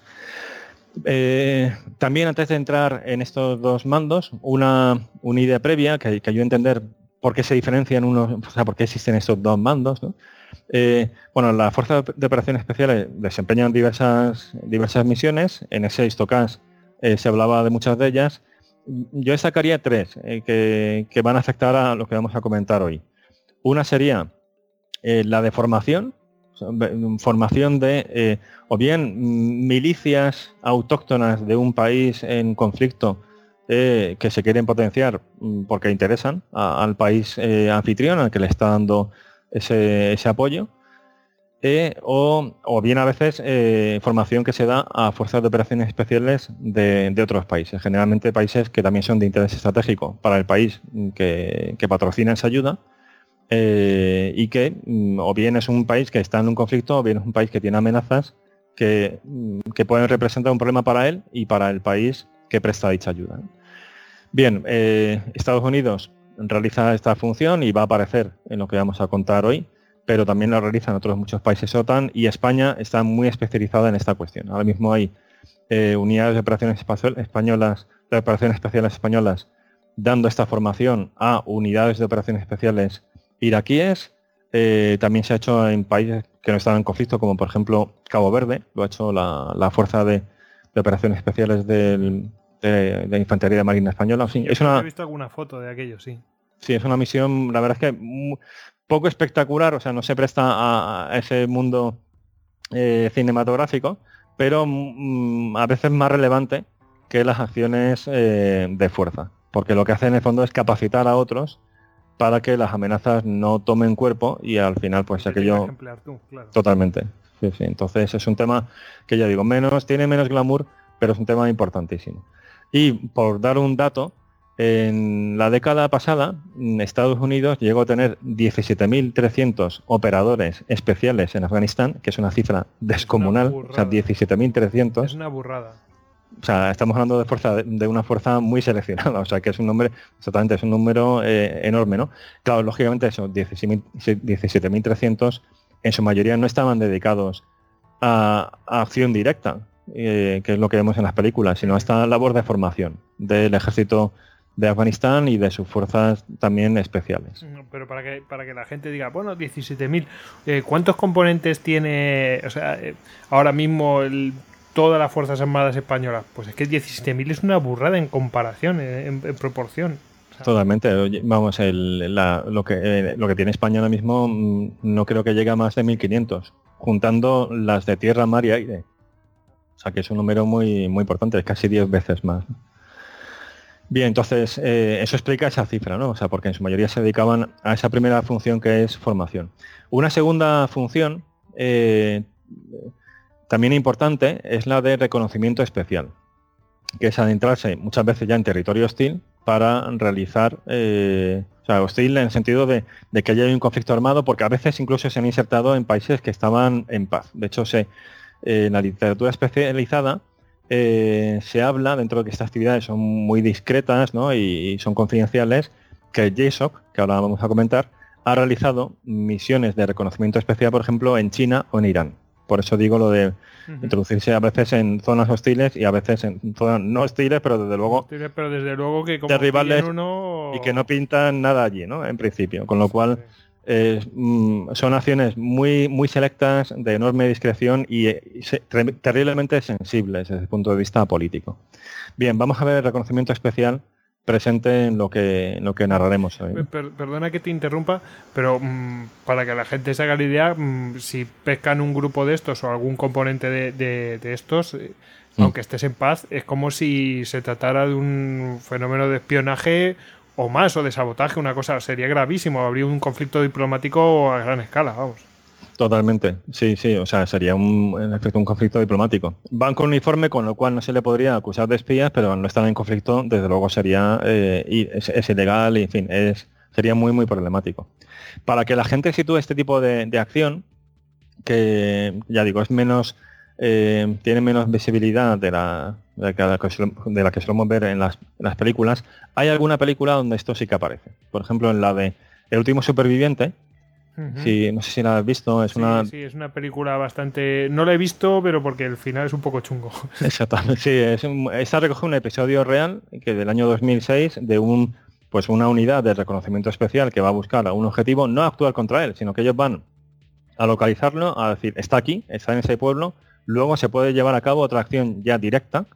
Eh, también antes de entrar en estos dos mandos, una, una idea previa que, que ayude a entender por qué se diferencian unos, o sea, por qué existen estos dos mandos. Eh, bueno, la Fuerza de Operaciones Especiales desempeñan diversas, diversas misiones. En ese Histocast eh, se hablaba de muchas de ellas. Yo destacaría tres que, que, van a afectar a lo que vamos a comentar hoy. Una sería la de formación, formación de eh, o bien milicias autóctonas de un país en conflicto eh, que se quieren potenciar mm, porque interesan al país eh, anfitrión al que le está dando ese, apoyo. O, bien a veces formación que se da a fuerzas de operaciones especiales de, otros países, generalmente países que también son de interés estratégico para el país que, que patrocina esa ayuda eh, y que mm, o bien es un país que está en un conflicto o bien es un país que tiene amenazas que, mm, que pueden representar un problema para él y para el país que presta dicha ayuda. Bien, eh, Estados Unidos realiza esta función y va a aparecer en lo que vamos a contar hoy, pero también lo realizan otros muchos países OTAN y España está muy especializada en esta cuestión. Ahora mismo hay eh, unidades de operaciones españolas, de operaciones especiales españolas dando esta formación a unidades de operaciones especiales iraquíes. Eh, también se ha hecho en países que no están en conflicto, como por ejemplo Cabo Verde, lo ha hecho la, Fuerza de, Operaciones Especiales de, la Infantería de Marina Española. es una, he visto alguna foto de aquello, sí. Sí, es una misión, la verdad es que poco espectacular, o sea, no se presta a, ese mundo eh, cinematográfico, pero mm, a veces más relevante que las acciones eh, de fuerza, porque lo que hace en el fondo es capacitar a otros para que las amenazas no tomen cuerpo y al final pues aquello totalmente. Entonces es un tema que ya digo menos tiene menos glamour pero es un tema importantísimo. Y por dar un dato en la década pasada Estados Unidos llegó a tener 17.300 operadores especiales en Afganistán que es una cifra descomunal o sea 17.300 es una burrada. O sea, estamos hablando de fuerza de una fuerza muy seleccionada, *laughs* o sea que es un número, exactamente, es un número eh, enorme, ¿no? Claro, lógicamente esos 17.300 en su mayoría no estaban dedicados a, acción directa, eh, que es lo que vemos en las películas, sino a esta labor de formación del ejército de Afganistán y de sus fuerzas también especiales. Pero para que, para que la gente diga, bueno, 17.000, eh, ¿cuántos componentes tiene, o sea, ahora mismo el todas las Fuerzas Armadas Españolas. Pues es que 17.000 es una burrada en comparación, en, proporción. Totalmente. Vamos, lo, que, eh, lo que tiene España ahora mismo mm, no creo que llegue a más de 1.500, juntando las de tierra, mar y aire. O sea que es un número muy, muy importante, es casi 10 veces más. Bien, entonces eh, eso explica esa cifra, ¿no? O sea, porque en su mayoría se dedicaban a esa primera función que es formación. Una segunda función eh, también importante es la de reconocimiento especial, que es adentrarse muchas veces ya en territorio hostil para realizar, eh, o sea, hostil en el sentido de, que haya un conflicto armado, porque a veces incluso se han insertado en países que estaban en paz. De hecho, se, en la literatura especializada eh, se habla, dentro de que estas actividades son muy discretas y, y son confidenciales, que JSOC, que ahora vamos a comentar, ha realizado misiones de reconocimiento especial, por ejemplo, en China o en Irán. Por eso digo lo de introducirse a veces en zonas hostiles y a veces en zonas no hostiles, pero desde luego... pero desde luego que como uno... y que no pintan nada allí, ¿no? En principio. Con lo cual mm, son acciones muy, muy selectas, de enorme discreción y, terriblemente sensibles desde el punto de vista político. Bien, vamos a ver el reconocimiento especial presente en lo que, lo que narraremos hoy. perdona que te interrumpa, pero mm, para que la gente se haga la idea, mm, si pescan un grupo de estos o algún componente de, estos, eh, mm. aunque estés en paz, es como si se tratara de un fenómeno de espionaje o más, o de sabotaje, una cosa, sería gravísimo, habría un conflicto diplomático a gran escala, vamos. Totalmente, sí, sí, o sea, sería un, en efecto un conflicto diplomático. Van con uniforme, con lo cual no se le podría acusar de espías, pero no están en conflicto, desde luego sería, eh, ilegal y en fin, es, sería muy, muy problemático. Para que la gente sitúe este tipo de, acción, que ya digo, es menos, eh, tiene menos visibilidad de la, de la, que, solemos ver en las, en las películas, hay alguna película donde esto sí que aparece. Por ejemplo, en la de El último superviviente, Sí, no sé si la has visto, es una... Sí, es una película bastante... No la he visto, pero porque el final es un poco chungo. *laughs* Exactamente, sí, es esta recoge un episodio real que del año 2006 de un pues una unidad de reconocimiento especial que va a buscar a un objetivo, no a actuar contra él, sino que ellos van a localizarlo, a decir, está aquí, está en ese pueblo, luego se puede llevar a cabo otra acción ya directa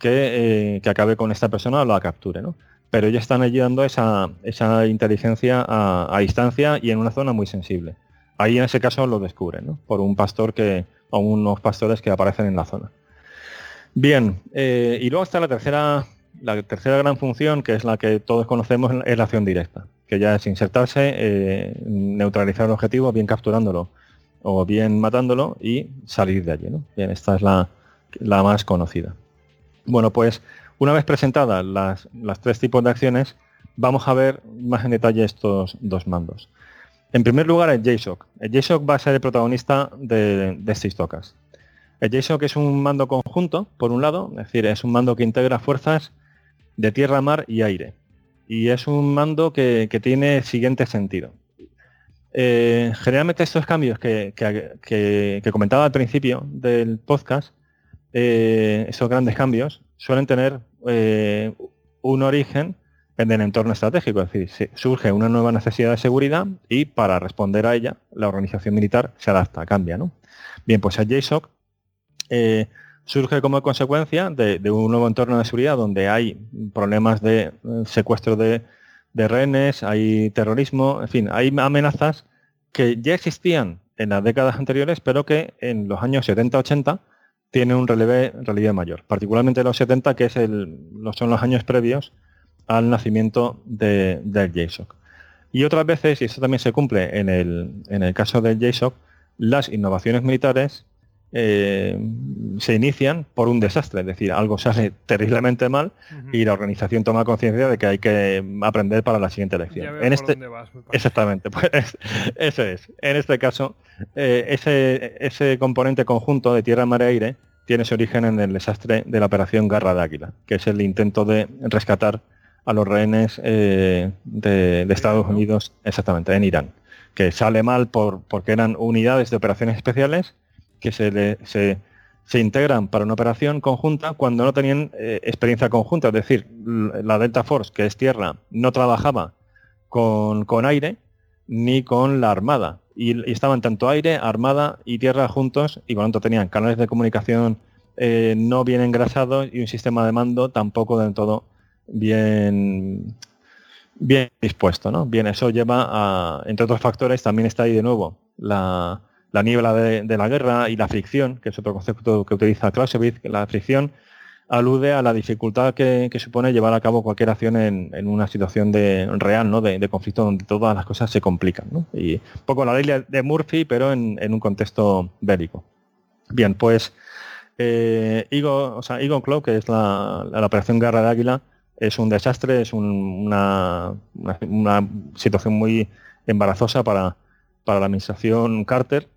que, eh, acabe con esta persona o la capture, ¿no? Pero ellos están ayudando esa, esa inteligencia a, distancia y en una zona muy sensible. Ahí en ese caso lo descubren, ¿no? Por un pastor que, o unos pastores que aparecen en la zona. Bien, eh, y luego está la tercera la tercera gran función, que es la que todos conocemos, es la acción directa, que ya es insertarse, eh, neutralizar el objetivo, bien capturándolo o bien matándolo y salir de allí. Bien, esta es la, más conocida. Bueno, pues una vez presentadas las, tres tipos de acciones, vamos a ver más en detalle estos dos mandos. En primer lugar, el JSOC. El JSOC va a ser el protagonista de, este histocast. El JSOC es un mando conjunto, por un lado, es decir, es un mando que integra fuerzas de tierra, mar y aire. Y es un mando que, tiene el siguiente sentido. Eh, generalmente estos cambios que, comentaba al principio del podcast, eh, esos grandes cambios, suelen tener eh, un origen en el entorno estratégico, es decir, surge una nueva necesidad de seguridad y para responder a ella la organización militar se adapta, cambia. ¿no? Bien, pues el JSOC surge como consecuencia de, un nuevo entorno de seguridad donde hay problemas de eh, secuestro de, rehenes, hay terrorismo, en fin, hay amenazas que ya existían en las décadas anteriores, pero que en los años 70-80 tienen un relieve, mayor, particularmente los 70, que es el, son los años previos al nacimiento del JSOC. Y otras veces, y esto también se cumple en el, en el caso del JSOC, las innovaciones militares eh, se inician por un desastre, es decir, algo se hace terriblemente mal y la organización toma conciencia de que hay que aprender para la siguiente elección. En este, exactamente, pues *laughs* eso es. En este caso, eh, ese, ese componente conjunto de tierra, mar y aire tiene su origen en el desastre de la operación Garra de Águila, que es el intento de rescatar a los rehenes eh, de, Estados Unidos, exactamente, en Irán, que sale mal por, porque eran unidades de operaciones especiales que se, se, integran para una operación conjunta cuando no tenían eh, experiencia conjunta. Es decir, la Delta Force, que es tierra, no trabajaba con, aire ni con la Armada. Y, estaban tanto aire, Armada y tierra juntos y por lo tanto tenían canales de comunicación eh, no bien engrasados y un sistema de mando tampoco del todo bien bien dispuesto, ¿no? Bien, eso lleva a, entre otros factores, también está ahí de nuevo la, la niebla de, la guerra y la fricción, que es otro concepto que utiliza Clausewitz, que la fricción alude a la dificultad que, supone llevar a cabo cualquier acción en, una situación de, real, ¿no? De, conflicto donde todas las cosas se complican. Y un poco la ley de Murphy, pero en, un contexto bélico. Bien, pues eh, Eagle, o sea, Cloud, que es la, operación Guerra de Águila, es un desastre, es una, una, situación muy embarazosa para, para la administración Carter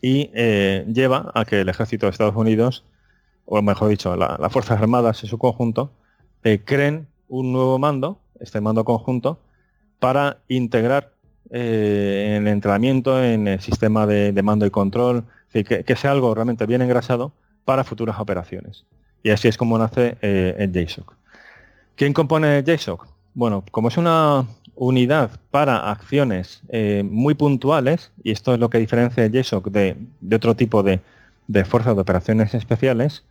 y eh, lleva a que el ejército de Estados Unidos, o mejor dicho, las Fuerzas Armadas en su conjunto, eh, creen un nuevo mando, este mando conjunto, para integrar eh, en el entrenamiento, en el sistema de, mando y control, que, sea algo realmente bien engrasado para futuras operaciones. Y así es como nace el JSOC. ¿Quién compone JSOC? Bueno, como es una unidad para acciones eh, muy puntuales, y esto es lo que diferencia el JSOC de, otro tipo de, fuerzas de operaciones especiales,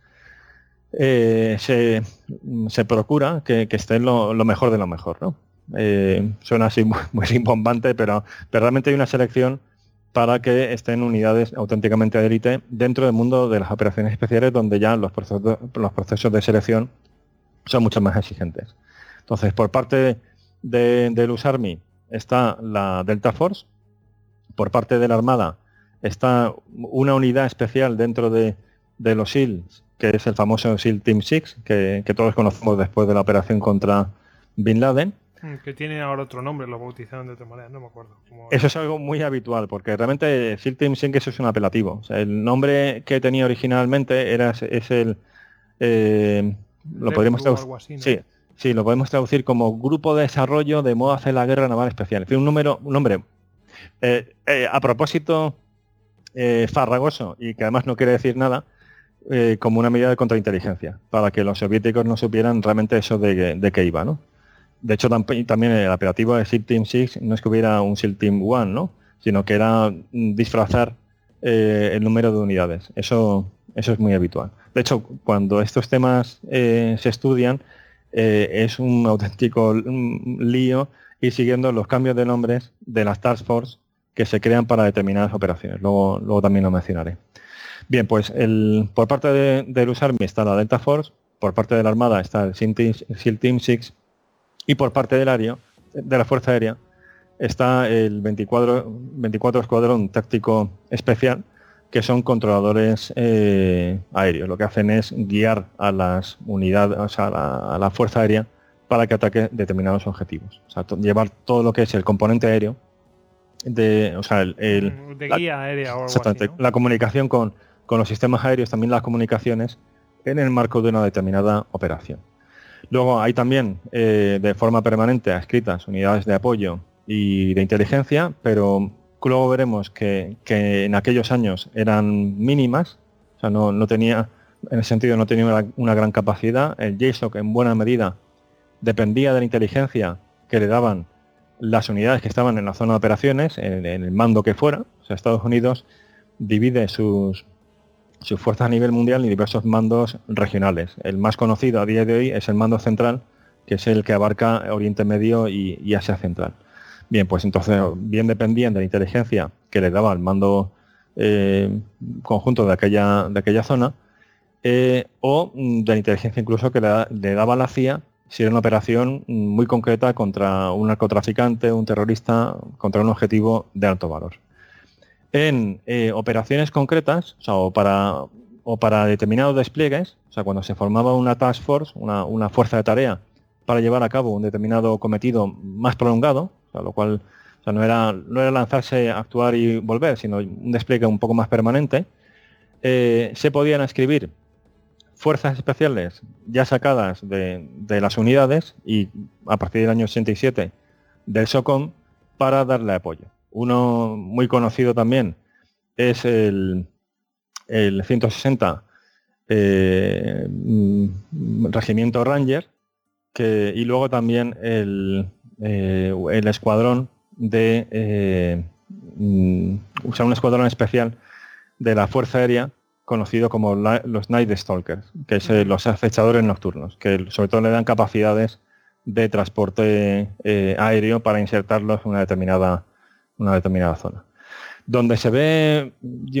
eh, se, procura que, esté lo, mejor de lo mejor. ¿no? Eh, suena así *laughs* muy, muy pero, realmente hay una selección para que estén unidades auténticamente de élite dentro del mundo de las operaciones especiales donde ya los procesos de selección son mucho más exigentes. Entonces, por parte de, del USARMI está la Delta Force, por parte de la Armada está una unidad especial dentro de, los SEALs, que es el famoso SEAL Team 6, que, todos conocemos después de la operación contra Bin Laden. Mm, que tiene ahora otro nombre, lo bautizaron de otra manera, no me acuerdo. Eso es algo muy habitual, porque realmente SEAL Team 6 eso es un apelativo. el nombre que tenía originalmente era es el... Eh, lo podríamos traducir. Sí, Sí, lo podemos traducir como Grupo de Desarrollo de Modo Hacer la Guerra Naval Especial. Es un número, un nombre Eh, eh, a propósito farragoso y que además no quiere decir nada, como una medida de contrainteligencia, para que los soviéticos no supieran realmente eso de, de qué iba, ¿no? De hecho, también el operativo de SEAL Team 6 no es que hubiera un SEAL Team 1, ¿no? Sino que era disfrazar el número de unidades. Eso, eso es muy habitual. De hecho, cuando estos temas se estudian, es un auténtico lío y siguiendo los cambios de nombres de las Task Force que se crean para determinadas operaciones. Luego, luego también lo mencionaré. Bien, pues el, por parte de, del USARMI está la Delta Force, por parte de la Armada está el SEAL Team 6 y por parte del área, de la Fuerza Aérea, está el 24, 24 Escuadrón Táctico Especial, que son controladores eh, aéreos. Lo que hacen es guiar a las unidades, a la Fuerza Aérea para que ataque determinados objetivos. O sea, llevar todo lo que es el componente aéreo, de, o sea, el, mm, de guía aérea o algo la comunicación con, con, los sistemas aéreos, también las comunicaciones en el marco de una determinada operación. Luego hay también eh, de forma permanente escritas unidades de apoyo y de inteligencia, pero luego veremos que, en aquellos años eran mínimas, o sea, no, tenía, en el sentido no tenía una, gran capacidad. El JSOC en buena medida dependía de la inteligencia que le daban las unidades que estaban en la zona de operaciones, en, el mando que fuera. O sea, Estados Unidos divide sus fuerzas a nivel mundial en diversos mandos regionales. El más conocido a día de hoy es el mando central, que es el que abarca Oriente Medio y, Asia Central. Bien, pues entonces bien dependían de la inteligencia que le daba el mando eh, conjunto de aquella, de aquella zona, eh, o de la inteligencia incluso que le, le daba la CIA si era una operación muy concreta contra un narcotraficante, un terrorista, contra un objetivo de alto valor. En eh, operaciones concretas, o, para, o para determinados despliegues, o sea, cuando se formaba una task force, una, fuerza de tarea para llevar a cabo un determinado cometido más prolongado, lo cual no, era, no era lanzarse, actuar y volver, sino un despliegue un poco más permanente, eh, se podían escribir fuerzas especiales ya sacadas de, las unidades y a partir del año 87 del SOCOM para darle apoyo. Uno muy conocido también es el, el 160 eh, mm, Regimiento Ranger que, y luego también el, eh, el escuadrón de eh, mm, un escuadrón especial de la Fuerza Aérea conocido como los Night Stalkers, que es eh, los acechadores nocturnos, que sobre todo le dan capacidades de transporte eh, aéreo para insertarlos en una determinada, una determinada zona. Donde se ve,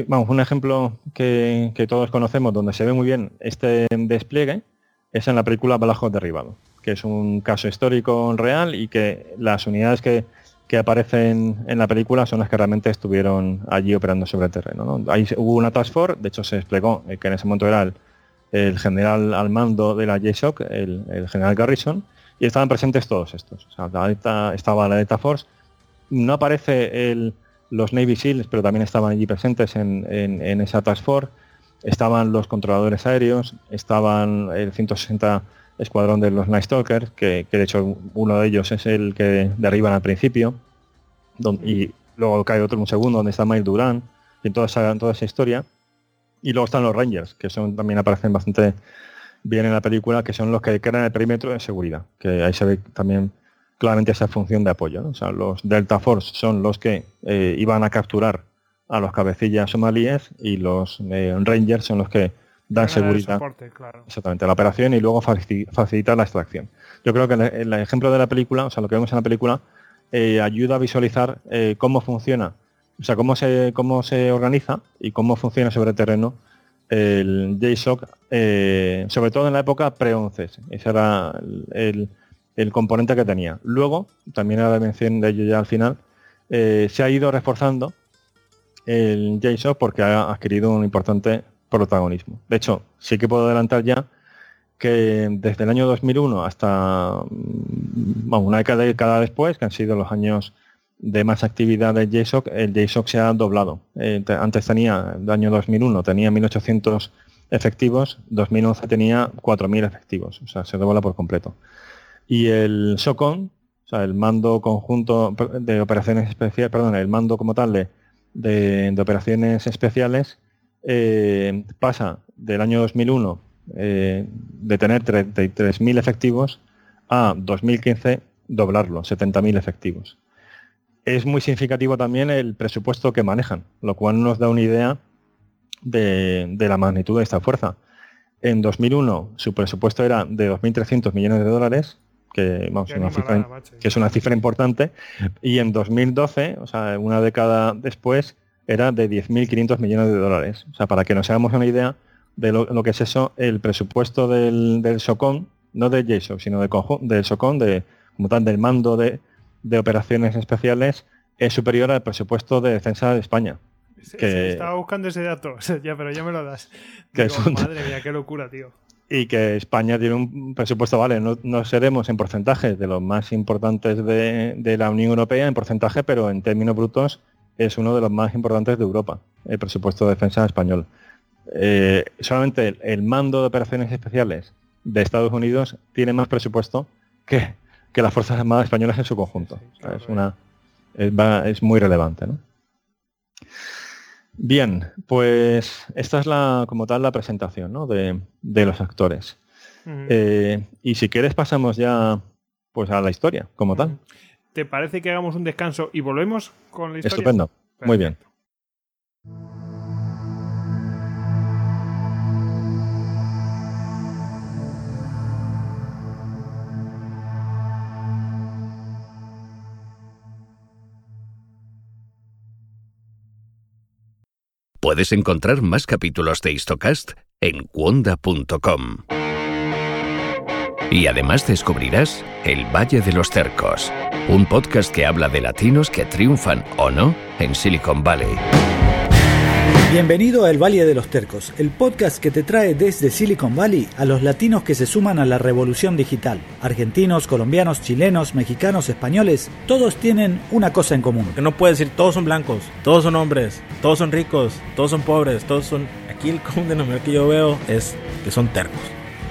vamos, un ejemplo que, todos conocemos, donde se ve muy bien este despliegue, es en la película Balajo Derribado, que es un caso histórico real y que las unidades que, que aparecen en la película son las que realmente estuvieron allí operando sobre el terreno. Ahí hubo una task force, de hecho se desplegó, eh, que en ese momento era el, general al mando de la JSOC, el, el, general Garrison, y estaban presentes todos estos. estaba la Delta Force, no aparece el, los Navy SEALs, pero también estaban allí presentes en, esa task force, estaban los controladores aéreos, estaban el 160 escuadrón de los Night Stalkers, que, de hecho uno de ellos es el que derriban al principio, y luego cae otro en un segundo donde está Miles Duran, y toda esa, toda esa historia. Y luego están los Rangers, que son también aparecen bastante bien en la película, que son los que crean el perímetro de seguridad, que ahí se ve también claramente esa función de apoyo. O sea, los Delta Force son los que eh, iban a capturar a los cabecillas somalíes y los eh, Rangers son los que dan seguridad. Exactamente, la operación y luego facilitar la extracción. Yo creo que el, ejemplo de la película, o sea, lo que vemos en la película, eh, ayuda a visualizar eh, cómo funciona, o sea, cómo se, cómo se organiza y cómo funciona sobre el terreno el JSOC, eh, sobre todo en la época pre-11. Ese era el, el, componente que tenía. Luego, también a la mención de ello ya al final, se ha ido reforzando el JSOC porque ha adquirido un importante protagonismo. De hecho, sí que puedo adelantar ya que desde el año 2001 hasta mm, una década, después, que han sido los años de más actividad del JSOC, el JSOC se ha doblado. Eh, antes tenía, el año 2001 tenía 1.800 efectivos, 2011 tenía 4.000 efectivos, o sea, se dobla por completo. Y el SOCON o sea, el mando conjunto de operaciones especiales, perdón, el mando como tal de, de, operaciones especiales eh, pasa del año 2001 eh, de tener 33.000 efectivos a 2015 doblarlo, 70.000 efectivos. Es muy significativo también el presupuesto que manejan, lo cual nos da una idea de, la magnitud de esta fuerza. En 2001 su presupuesto era de 2.300 millones de dólares, que, que es una cifra importante, y en 2012, o sea, una década después, era de 10.500 millones de dólares. O sea, para que nos hagamos una idea de lo, que es eso, el presupuesto del, del SOCON, no de JSOC, sino de, del SOCON, de, como tal, del mando de, operaciones especiales, es superior al presupuesto de defensa de España. que, estaba buscando ese dato, *laughs* ya, pero ya me lo das. *laughs* Madre mía, qué locura, tío. Y que España tiene un presupuesto, vale, no, seremos en porcentaje de los más importantes de, de, la Unión Europea en porcentaje, pero en términos brutos es uno de los más importantes de Europa, el presupuesto de defensa español. Eh, solamente el, mando de operaciones especiales de Estados Unidos tiene más presupuesto que, las Fuerzas Armadas españolas en su conjunto. es, una, es, muy relevante. Bien, pues esta es la, como tal la presentación de, los actores. Eh, y si quieres pasamos ya pues a la historia como tal. ¿Te parece que hagamos un descanso y volvemos con la historia? Estupendo. Muy bien. Puedes encontrar más capítulos de Histocast en cuonda.com. Y además descubrirás El Valle de los Cercos, un podcast que habla de latinos que triunfan o no en Silicon Valley. Bienvenido a El Valle de los Tercos, el podcast que te trae desde Silicon Valley a los latinos que se suman a la revolución digital. Argentinos, colombianos, chilenos, mexicanos, españoles, todos tienen una cosa en común. Que no puedes decir todos son blancos, todos son hombres, todos son ricos, todos son pobres, todos son... Aquí el *laughs* común denominador que yo veo es que son tercos.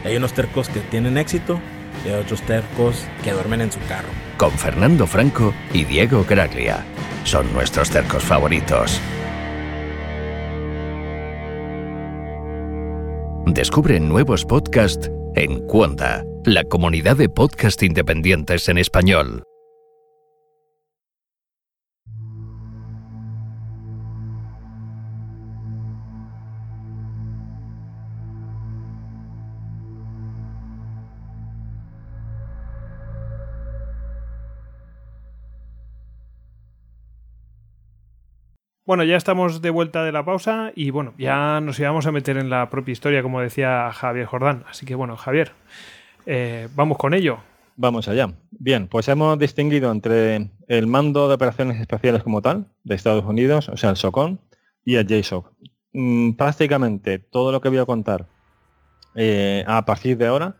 Hay unos tercos que tienen éxito y hay otros tercos que duermen en su carro. Con Fernando Franco y Diego Graglia. Son nuestros tercos favoritos. Descubre nuevos podcasts en Cuonda, la comunidad de podcast independientes en español. Bueno, ya estamos de vuelta de la pausa y bueno, ya nos íbamos a meter en la propia historia, como decía Javier Jordán. Así que bueno, Javier, eh, vamos con ello. Vamos allá. Bien, pues hemos distinguido entre el mando de operaciones especiales como tal de Estados Unidos, o sea, el SOCON, y el JSOC. Mm, prácticamente todo lo que voy a contar eh, a partir de ahora,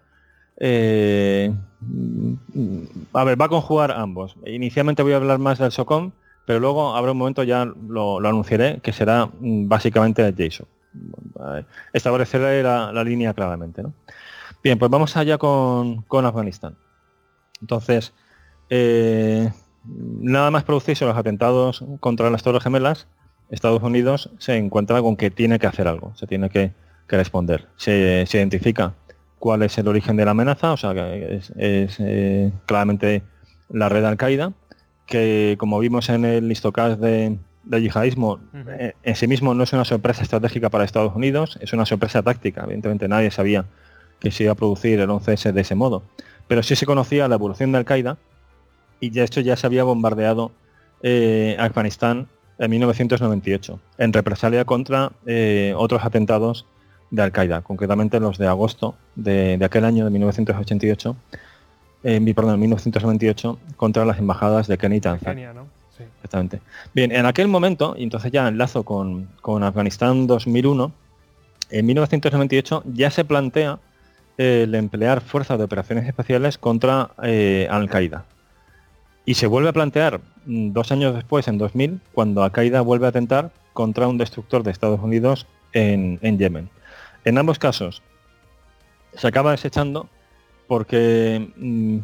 eh, mm, a ver, va a conjugar ambos. Inicialmente voy a hablar más del SOCON, pero luego habrá un momento, ya lo, anunciaré, que será mm, básicamente el JSON. Estableceré la, línea claramente. Bien, pues vamos allá con, Afganistán. Entonces, eh, nada más producirse los atentados contra las Torres Gemelas, Estados Unidos se encuentra con que tiene que hacer algo, se tiene que, responder. Se, identifica cuál es el origen de la amenaza, o sea, que es, eh, claramente la red Al-Qaeda, que como vimos en el listocast de, yihadismo, eh, en sí mismo no es una sorpresa estratégica para Estados Unidos, es una sorpresa táctica. Evidentemente nadie sabía que se iba a producir el 11S de ese modo. Pero sí se conocía la evolución de Al-Qaeda y ya esto ya se había bombardeado eh, Afganistán en 1998, en represalia contra eh, otros atentados de Al-Qaeda, concretamente los de agosto de, de aquel año de 1988 en perdón, 1998 contra las embajadas de Kenia y Tanzania. Exactamente. Bien, en aquel momento, y entonces ya enlazo con, con Afganistán 2001, en 1998 ya se plantea el emplear fuerzas de operaciones especiales contra eh, Al-Qaeda. Y se vuelve a plantear mm, dos años después, en 2000, cuando Al-Qaeda vuelve a atentar contra un destructor de Estados Unidos en, en Yemen. En ambos casos se acaba desechando porque mm,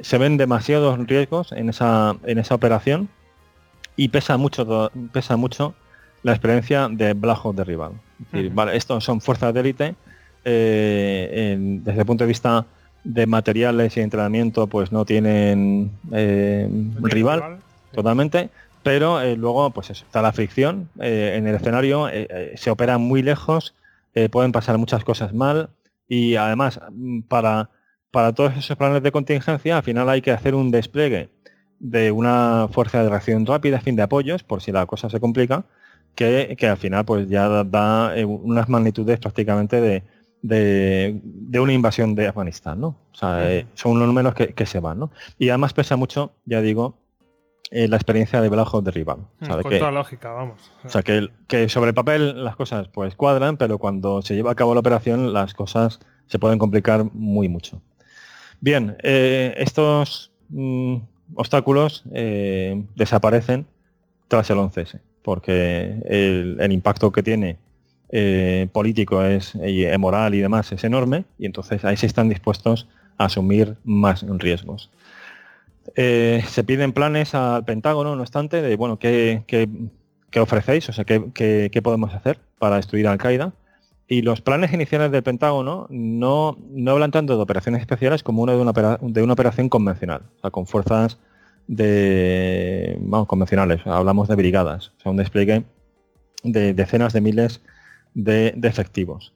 se ven demasiados riesgos en esa, en esa operación y pesa mucho, pesa mucho la experiencia de Hawk de rival. vale, estos son fuerzas de élite, eh, desde el punto de vista de materiales y entrenamiento, pues no tienen eh, rival, totalmente, pero eh, luego pues está la fricción en el escenario, se operan muy lejos, pueden pasar muchas cosas mal y además para, para todos esos planes de contingencia al final hay que hacer un despliegue de una fuerza de reacción rápida, fin de apoyos, por si la cosa se complica, que, al final pues ya da, eh, unas magnitudes prácticamente de, de, una invasión de Afganistán, ¿no? O sea, eh, son unos números que, se van, ¿no? Y además pesa mucho, ya digo, eh, la experiencia de Blajo de rival. O sea, Con toda lógica, vamos. O sea, que, que sobre el papel las cosas pues cuadran, pero cuando se lleva a cabo la operación las cosas se pueden complicar muy mucho. Bien, estos mm, obstáculos desaparecen tras el 11S porque el, impacto que tiene eh, político es eh, moral y demás es enorme y entonces ahí se están dispuestos a asumir más riesgos. Eh, se piden planes al Pentágono, no obstante, de bueno, ¿qué, ofrecéis? O sea, ¿qué, podemos hacer para destruir Al Qaeda? Y los planes iniciales del Pentágono no, no hablan tanto de operaciones especiales como una de una, de una operación convencional, o sea, con fuerzas de, vamos, convencionales, hablamos de brigadas, o sea, un despliegue de decenas de miles de, efectivos.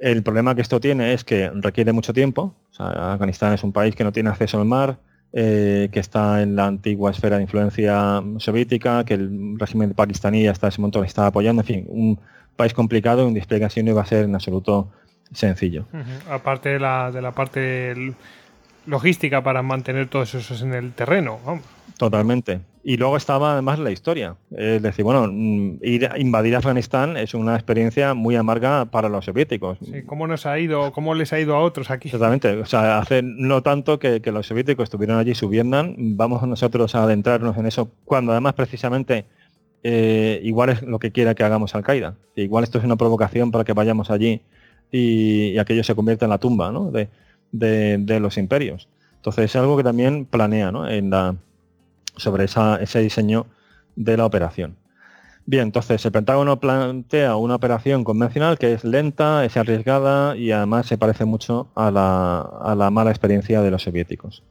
El problema que esto tiene es que requiere mucho tiempo. Afganistán es un país que no tiene acceso al mar, eh, que está en la antigua esfera de influencia soviética, que el régimen pakistaní hasta ese momento le está apoyando. En fin, un país complicado, un despliegue así no iba a ser en absoluto sencillo. Aparte de la, de la parte logística para mantener todos esos en el terreno. Totalmente. Y luego estaba además la historia. Es decir, bueno, mm, ir a invadir Afganistán es una experiencia muy amarga para los soviéticos. ¿Cómo nos ha ido, cómo les ha ido a otros aquí? Totalmente. O sea, hace no tanto que, los soviéticos estuvieron allí subiendo, vamos nosotros a adentrarnos en eso, cuando además precisamente eh, igual es lo que quiera que hagamos Al Qaeda. Igual esto es una provocación para que vayamos allí y, aquello se convierta en la tumba. De, los imperios. Entonces es algo que también planea sobre ese diseño de la operación. Bien, entonces el Pentágono plantea una operación convencional que es lenta, es arriesgada y además se parece mucho a la, a la mala experiencia de los soviéticos.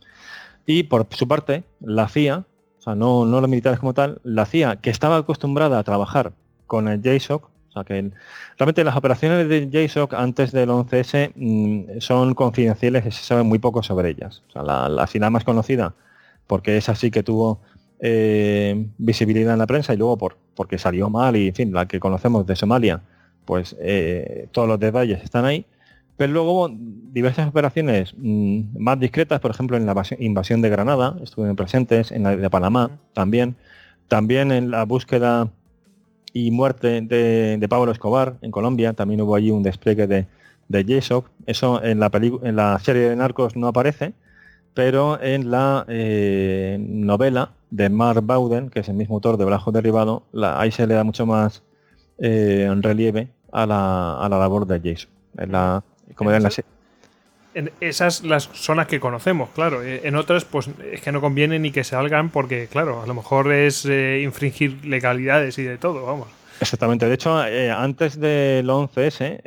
Y por su parte, la CIA, o sea, no, no los militares como tal, la CIA, que estaba acostumbrada a trabajar con el JSOC, o sea que realmente las operaciones de JSOC antes del 11S mm, son confidenciales y se sabe muy poco sobre ellas. O sea, la, la más conocida, porque es así que tuvo eh, visibilidad en la prensa y luego por, porque salió mal y en fin, la que conocemos de Somalia, pues eh, todos los detalles están ahí. Pero luego hubo diversas operaciones mm, más discretas, por ejemplo en la invasión de Granada, estuvieron presentes, en la de Panamá también, también en la búsqueda y muerte de, Pablo Escobar en Colombia. También hubo allí un despliegue de, de Eso en la, en la serie de Narcos no aparece, pero en la eh, novela de Mark Bowden, que es el mismo autor de Brajo Derribado, la, ahí se le da mucho más eh, relieve a la, a la labor de. En la, como en la en esas las zonas que conocemos, claro. Eh, en otras, pues es que no conviene ni que salgan porque, claro, a lo mejor es eh, infringir legalidades y de todo, vamos. Exactamente. De hecho, eh, antes del 11S,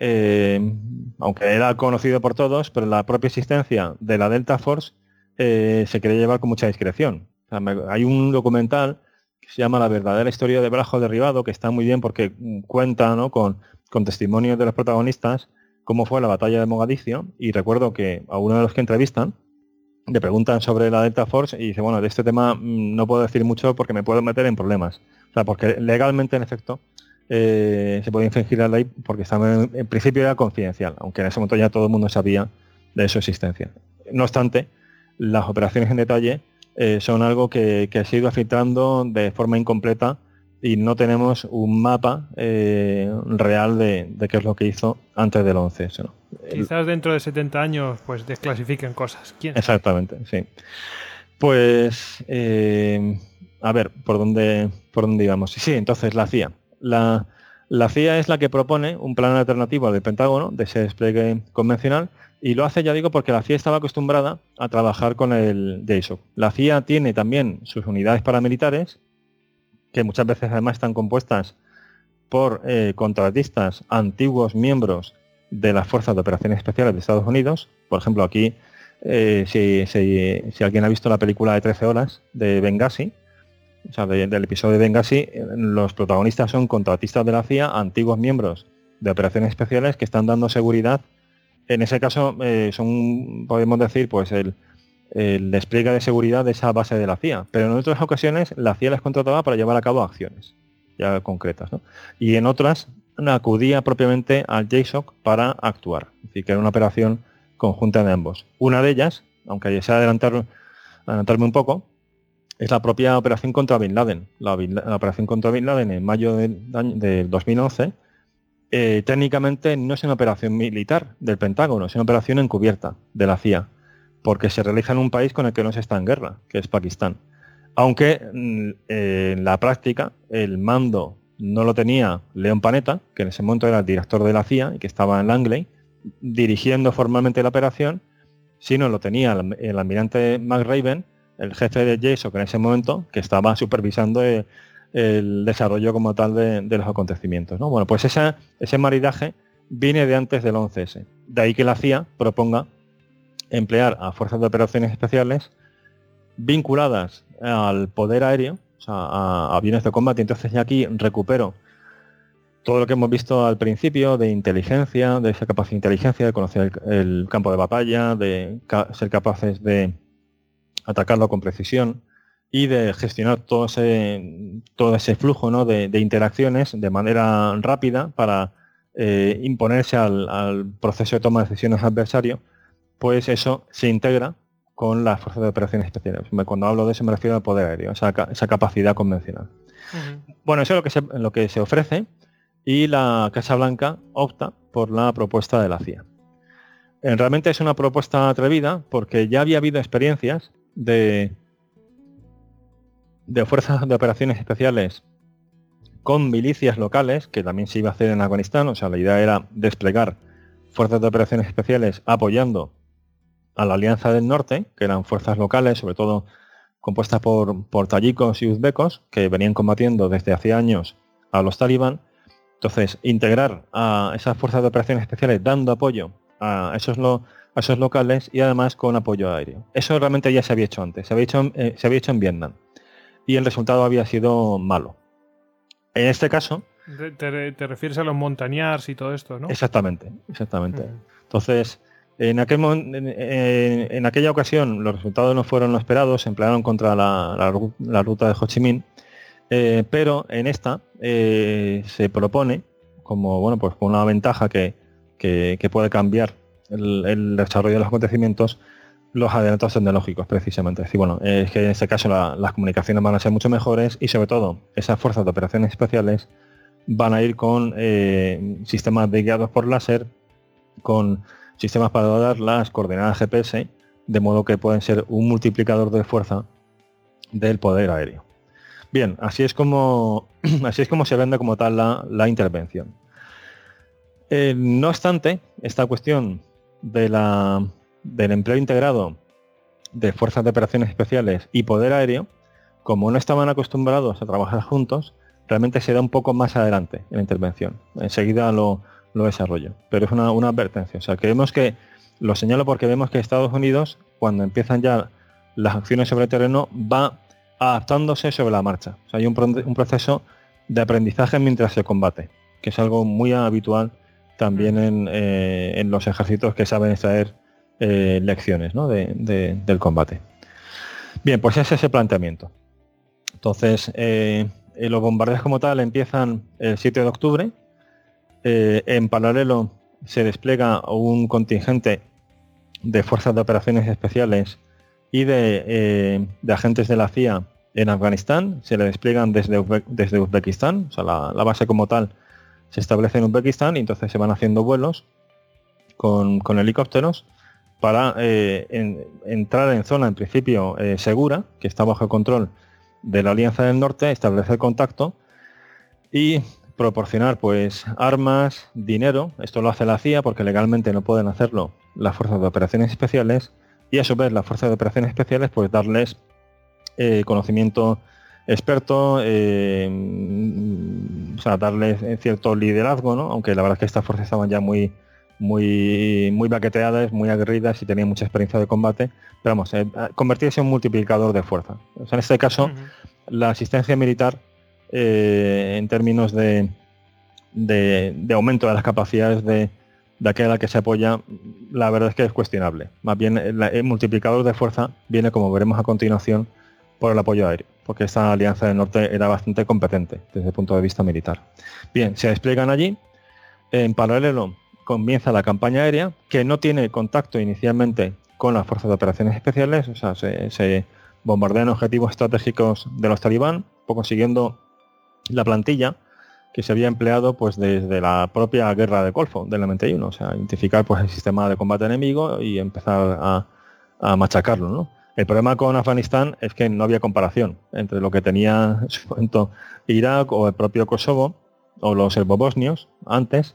aunque era conocido por todos, pero la propia existencia de la Delta Force se quería llevar con mucha discreción. hay un documental que se llama La verdadera historia de Brajo derribado, que está muy bien porque cuenta con, con testimonios de los protagonistas cómo fue la batalla de Mogadiscio y recuerdo que a uno de los que entrevistan le preguntan sobre la Delta Force y dice, bueno, de este tema mm, no puedo decir mucho porque me puedo meter en problemas. O sea, porque legalmente, en efecto, eh, se puede infringir la ley porque en, principio era confidencial, aunque en ese momento ya todo el mundo sabía de su existencia. No obstante, las operaciones en detalle eh, son algo que, que se ha ido filtrando de forma incompleta y no tenemos un mapa eh, real de, qué es lo que hizo antes del 11. Quizás dentro de 70 años pues desclasifiquen cosas. Exactamente, sí. Pues, eh, a ver, ¿por dónde, por dónde íbamos? Sí, entonces la CIA. La, CIA es la que propone un plan alternativo del Pentágono de ese despliegue convencional Y lo hace, ya digo, porque la CIA estaba acostumbrada a trabajar con el JSOC. La CIA tiene también sus unidades paramilitares, que muchas veces además están compuestas por eh, contratistas antiguos miembros de las Fuerzas de Operaciones Especiales de Estados Unidos. Por ejemplo, aquí, eh, si, alguien ha visto la película de 13 horas de Benghazi, o sea, del episodio de Benghazi, los protagonistas son contratistas de la CIA, antiguos miembros de operaciones especiales que están dando seguridad. En ese caso, eh, son, podemos decir, pues el, despliegue de seguridad de esa base de la CIA. Pero en otras ocasiones la CIA les contrataba para llevar a cabo acciones ya concretas. Y en otras acudía propiamente al JSOC para actuar. Es que era una operación conjunta de ambos. Una de ellas, aunque sea adelantar, adelantarme un poco, es la propia operación contra Bin Laden. La, operación contra Bin Laden en mayo del 2011 eh, técnicamente no es una operación militar del Pentágono, es una operación encubierta de la CIA, porque se realiza en un país con el que no se está en guerra, que es Pakistán. Aunque mm, eh, en la práctica el mando no lo tenía León Panetta, que en ese momento era el director de la CIA y que estaba en Langley, dirigiendo formalmente la operación, sino lo tenía el, almirante McRaven, el jefe de JSOC en ese momento, que estaba supervisando eh, el desarrollo como tal de, los acontecimientos. ¿no? Bueno, pues ese maridaje viene de antes del 11S. De ahí que la CIA proponga emplear a fuerzas de operaciones especiales vinculadas al poder aéreo, o sea, a aviones de combate. Entonces ya aquí recupero todo lo que hemos visto al principio de inteligencia, de esa capacidad de inteligencia, de conocer el campo de batalla, de ser capaces de atacarlo con precisión, y de gestionar todo ese, todo ese flujo de, interacciones de manera rápida para eh, imponerse al, proceso de toma de decisiones adversario, pues eso se integra con las fuerzas de operaciones especiales. Cuando hablo de eso me refiero al poder aéreo, esa, capacidad convencional. Bueno, eso es lo que, se, lo que se ofrece y la Casa Blanca opta por la propuesta de la CIA. Eh, realmente es una propuesta atrevida porque ya había habido experiencias de de fuerzas de operaciones especiales con milicias locales, que también se iba a hacer en Afganistán, o sea, la idea era desplegar fuerzas de operaciones especiales apoyando a la Alianza del Norte, que eran fuerzas locales, sobre todo compuestas por, por tayikos y uzbecos, que venían combatiendo desde hace años a los talibán. Entonces, integrar a esas fuerzas de operaciones especiales dando apoyo a esos, a esos locales y además con apoyo aéreo. Eso realmente ya se había hecho antes, se había hecho, eh, se había hecho en Vietnam y el resultado había sido malo. En este caso... Te, refieres a los montañars y todo esto, ¿no? Exactamente, exactamente. Entonces, en, aquel, en, aquella ocasión los resultados no fueron los esperados, se emplearon contra la, ruta de Ho Chi Minh, eh, pero en esta eh, se propone como bueno pues una ventaja que, puede cambiar el, el, desarrollo de los acontecimientos los adelantos tecnológicos, precisamente. Es decir, bueno, es que en este caso las comunicaciones van a ser mucho mejores y sobre todo esas fuerzas de operaciones especiales van a ir con eh, sistemas de guiados por láser, con sistemas para dar las coordenadas GPS, de modo que pueden ser un multiplicador de fuerza del poder aéreo. Bien, así es como, *clears throat* así es como se vende como tal la, intervención. Eh, no obstante, esta cuestión de la del empleo integrado de fuerzas de operaciones especiales y poder aéreo, como no estaban acostumbrados a trabajar juntos, realmente se da un poco más adelante en la intervención. Enseguida lo, desarrollo. Pero es una, advertencia. O sea, que vemos que, lo señalo porque vemos que Estados Unidos, cuando empiezan ya las acciones sobre el terreno, va adaptándose sobre la marcha. O sea, hay un, proceso de aprendizaje mientras se combate, que es algo muy habitual también en, eh, en los ejércitos que saben extraer eh, lecciones del combate. Bien, pues ese es el planteamiento. Entonces, eh, los bombardeos como tal empiezan el 7 de octubre. En paralelo se despliega un contingente de fuerzas de operaciones especiales y de, agentes de la CIA en Afganistán. Se le despliegan desde, Uzbekistán. O sea, la, base como tal se establece en Uzbekistán y entonces se van haciendo vuelos con, helicópteros para eh, entrar en zona en principio eh, segura, que está bajo control de la Alianza del Norte, establecer contacto y proporcionar pues armas, dinero, esto lo hace la CIA porque legalmente no pueden hacerlo las fuerzas de operaciones especiales y a su vez las fuerzas de operaciones especiales pues darles eh, conocimiento experto, eh, o sea, darles cierto liderazgo, ¿no? aunque la verdad es que estas fuerzas estaban ya muy muy muy baqueteadas, muy aguerridas y tenían mucha experiencia de combate, pero vamos, eh, convertirse en un multiplicador de fuerza. en este caso, la asistencia militar en términos de, de, aumento de las capacidades de, de aquella que se apoya, la verdad es que es cuestionable. Más bien el, multiplicador de fuerza viene, como veremos a continuación, por el apoyo aéreo, porque esta alianza del norte era bastante competente desde el punto de vista militar. Bien, se despliegan allí. En paralelo comienza la campaña aérea, que no tiene contacto inicialmente con las fuerzas de operaciones especiales, o sea, se, bombardean objetivos estratégicos de los talibán, poco siguiendo la plantilla que se había empleado pues desde la propia guerra de Golfo del 91, o sea, identificar pues el sistema de combate enemigo y empezar a, machacarlo, ¿no? El problema con Afganistán es que no había comparación entre lo que tenía en su momento Irak o el propio Kosovo o los serbobosnios antes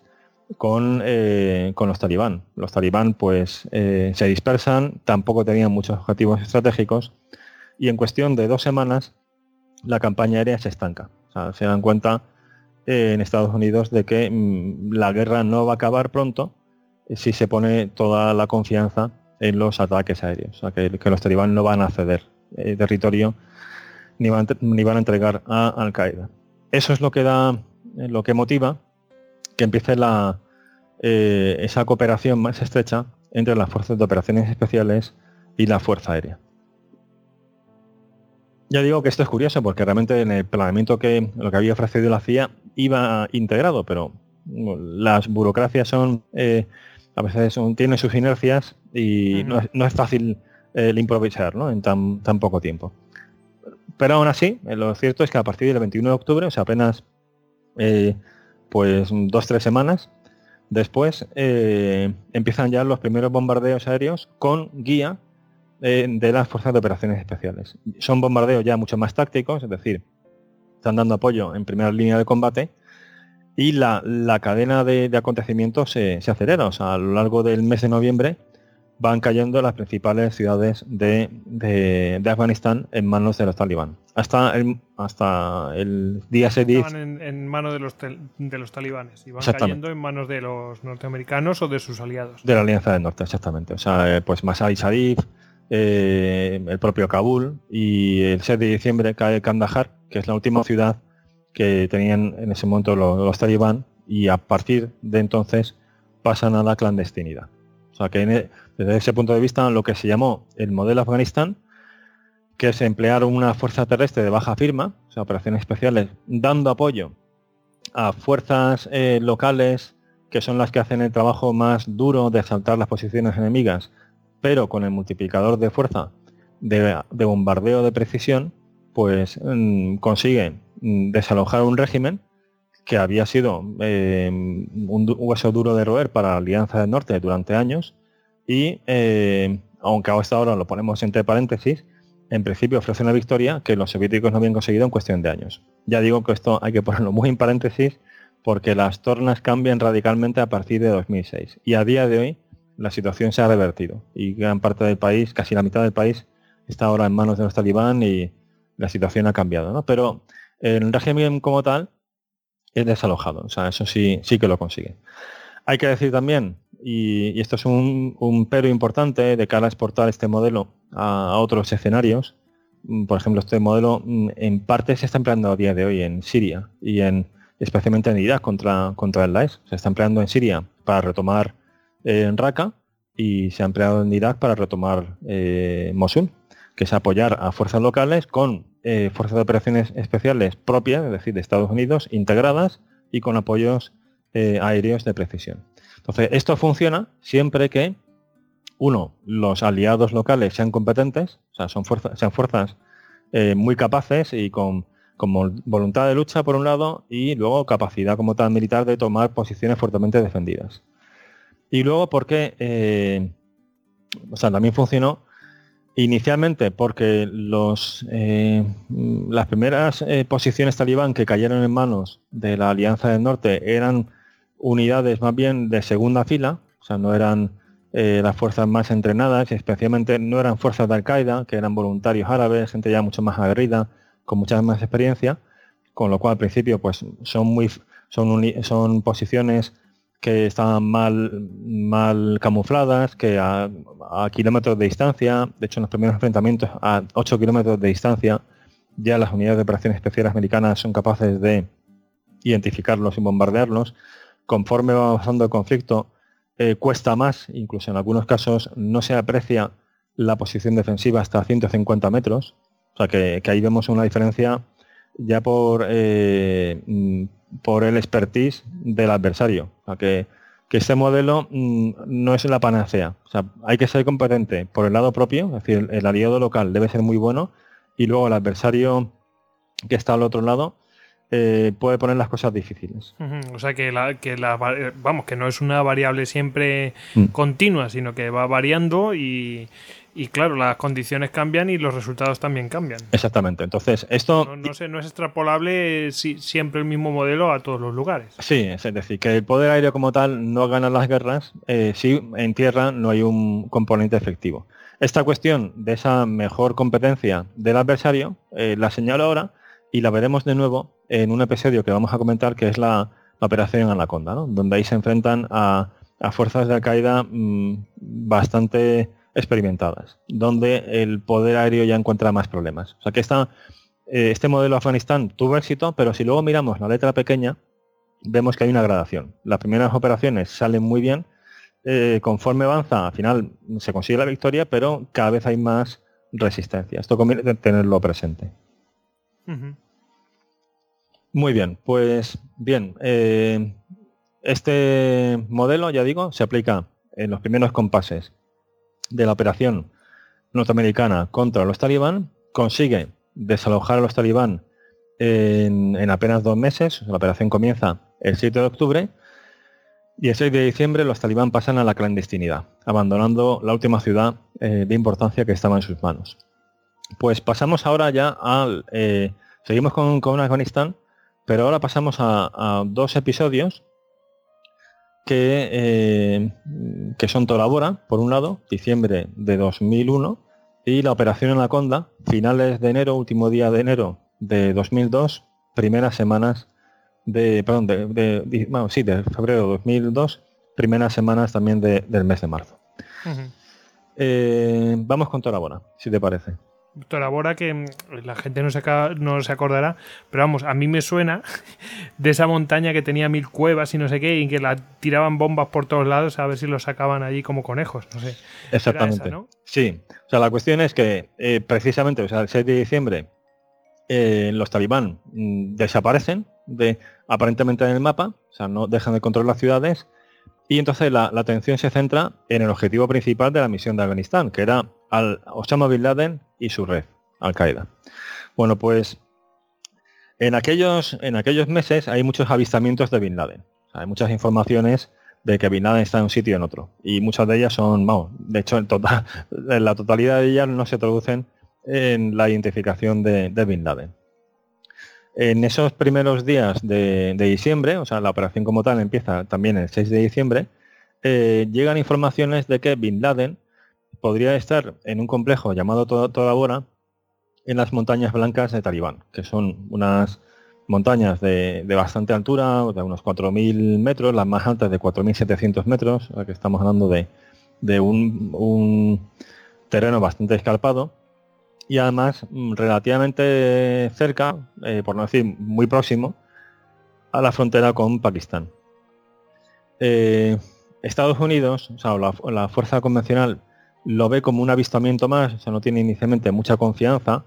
con, eh, con los talibán. Los talibán pues eh, se dispersan, tampoco tenían muchos objetivos estratégicos y en cuestión de dos semanas la campaña aérea se estanca. Se dan cuenta en Estados Unidos de que mm, la guerra no va a acabar pronto si se pone toda la confianza en los ataques aéreos, que, los talibán no van a ceder eh, territorio ni van, a entregar a Al Qaeda. Eso es lo que da, eh, lo que motiva que empiece eh, esa cooperación más estrecha entre las fuerzas de operaciones especiales y la fuerza aérea. Ya digo que esto es curioso porque realmente en el planeamiento que lo que había ofrecido la CIA iba integrado, pero las burocracias son eh, a veces son, tienen sus inercias y no, es, fácil eh, el improvisar ¿no? en tan, tan poco tiempo. Pero aún así, eh, lo cierto es que a partir del 21 de octubre, o sea, apenas pues dos tres semanas después, empiezan ya los primeros bombardeos aéreos con guía de las fuerzas de operaciones especiales. Son bombardeos ya mucho más tácticos, es decir, están dando apoyo en primera línea de combate y la, cadena de, acontecimientos se, acelera. O sea, a lo largo del mes de noviembre van cayendo las principales ciudades de, Afganistán en manos de los talibán. Hasta el, hasta el día 6 en, en manos de los, de los talibanes y van cayendo en manos de los norteamericanos o de sus aliados. De la Alianza del Norte, exactamente. O sea, eh, pues Masai Sharif, eh, el propio Kabul y el 6 de diciembre cae Kandahar, que es la última ciudad que tenían en ese momento los, talibán y a partir de entonces pasan a la clandestinidad. O sea que e, desde ese punto de vista lo que se llamó el modelo Afganistán, que es emplear una fuerza terrestre de baja firma, o sea, operaciones especiales, dando apoyo a fuerzas eh, locales que son las que hacen el trabajo más duro de saltar las posiciones enemigas pero con el multiplicador de fuerza de, bombardeo de precisión, pues mm, consigue mm, desalojar un régimen que había sido eh, un hueso duro de roer para la Alianza del Norte durante años y, eh, aunque hasta ahora lo ponemos entre paréntesis, en principio ofrece una victoria que los soviéticos no habían conseguido en cuestión de años. Ya digo que esto hay que ponerlo muy en paréntesis porque las tornas cambian radicalmente a partir de 2006 y a día de hoy la situación se ha revertido y gran parte del país, casi la mitad del país, está ahora en manos de los talibán y la situación ha cambiado. ¿no? Pero el régimen como tal es desalojado, o sea, eso sí, sí que lo consigue. Hay que decir también, y, esto es un, pero importante de cara a exportar este modelo a, otros escenarios, mm, por ejemplo, este modelo mm, en parte se está empleando a día de hoy en Siria y en especialmente en Irak contra, contra el Daesh. Se está empleando en Siria para retomar en Raqqa y se ha empleado en Irak para retomar eh, Mosul, que es apoyar a fuerzas locales con eh, fuerzas de operaciones especiales propias, es decir, de Estados Unidos, integradas y con apoyos eh, aéreos de precisión. Entonces, esto funciona siempre que, uno, los aliados locales sean competentes, o sea, son fuerzas, sean fuerzas muy capaces y con, con voluntad de lucha, por un lado, y luego capacidad como tal militar de tomar posiciones fuertemente defendidas. Y luego porque, eh, o sea, también funcionó Inicialmente porque los, eh, las primeras eh, posiciones talibán que cayeron en manos de la Alianza del Norte eran unidades más bien de segunda fila, o sea, no eran eh, las fuerzas más entrenadas, especialmente no eran fuerzas de Al-Qaeda, que eran voluntarios árabes, gente ya mucho más aguerrida, con mucha más experiencia, con lo cual al principio pues son muy son, son posiciones que estaban mal, mal camufladas, que a, kilómetros de distancia, de hecho en los primeros enfrentamientos a 8 kilómetros de distancia, ya las unidades de operaciones especiales americanas son capaces de identificarlos y bombardearlos. Conforme va avanzando el conflicto, eh, cuesta más, incluso en algunos casos no se aprecia la posición defensiva hasta 150 metros. O sea que, ahí vemos una diferencia ya por, eh, por el expertise del adversario. O sea que, que este modelo mm, no es la panacea. O sea, hay que ser competente por el lado propio, es decir, el aliado local debe ser muy bueno y luego el adversario que está al otro lado eh, puede poner las cosas difíciles. O sea que la, que la vamos, que no es una variable siempre mm. continua, sino que va variando y, y, claro, las condiciones cambian y los resultados también cambian. Exactamente. Entonces, esto. No, no, no es extrapolable si, siempre el mismo modelo a todos los lugares. Sí, es decir, que el poder aéreo como tal no gana las guerras eh, si en tierra no hay un componente efectivo. Esta cuestión de esa mejor competencia del adversario eh, la señalo ahora y la veremos de nuevo en un episodio que vamos a comentar que es la, operación Anaconda, donde ahí se enfrentan a, fuerzas de Al-Qaeda mm, bastante experimentadas, donde el poder aéreo ya encuentra más problemas. O sea que esta, eh, este modelo Afganistán tuvo éxito, pero si luego miramos la letra pequeña, vemos que hay una gradación. Las primeras operaciones salen muy bien, eh, conforme avanza, al final se consigue la victoria, pero cada vez hay más resistencia. Esto conviene tenerlo presente. Muy bien, pues bien, eh, este modelo, ya digo, se aplica en los primeros compases de la operación norteamericana contra los talibán, consigue desalojar a los talibán en, apenas dos meses, la operación comienza el 7 de octubre, y el 6 de diciembre los talibán pasan a la clandestinidad, abandonando la última ciudad eh, de importancia que estaba en sus manos. Pues pasamos ahora ya al... Eh, seguimos con, con, Afganistán, pero ahora pasamos a, dos episodios que, eh, que son Torabora, por un lado, diciembre de 2001, y la operación Anaconda, finales de enero, último día de enero de 2002, primeras semanas de, perdón, de, bueno, sí, de febrero de 2002, primeras semanas también del mes de marzo. Eh, vamos con Torabora, si te parece. Torabora que mm, la gente no se, no se acordará, pero vamos, a mí me suena *laughs* de esa montaña que tenía mil cuevas y no sé qué, y que la tiraban bombas por todos lados a ver si los sacaban allí como conejos, no sé. Exactamente. Sí, o sea, la cuestión es que eh, precisamente, o sea, el 6 de diciembre, eh, los talibán mm, desaparecen de aparentemente en el mapa, o sea, no dejan de controlar las ciudades, y entonces la, la atención se centra en el objetivo principal de la misión de Afganistán, que era al Osama Bin Laden y su red, Al-Qaeda. Bueno, pues en aquellos, en aquellos meses hay muchos avistamientos de Bin Laden. hay muchas informaciones de que Bin Laden está en un sitio en otro. Y muchas de ellas son, vamos, de hecho, en, total, *laughs* en la totalidad de ellas no se traducen en la identificación de, Bin Laden. En esos primeros días de, diciembre, o sea, la operación como tal empieza también el 6 de diciembre, eh, llegan informaciones de que Bin Laden podría estar en un complejo llamado Toda Bora en las montañas blancas de Talibán, que son unas montañas de, bastante altura, de unos 4.000 metros, las más altas de 4.700 metros, que estamos hablando de, un, terreno bastante escarpado y además mm, relativamente cerca, eh, por no decir muy próximo, a la frontera con Pakistán. Eh, Estados Unidos, o sea, la, fuerza convencional lo ve como un avistamiento más, o sea, no tiene inicialmente mucha confianza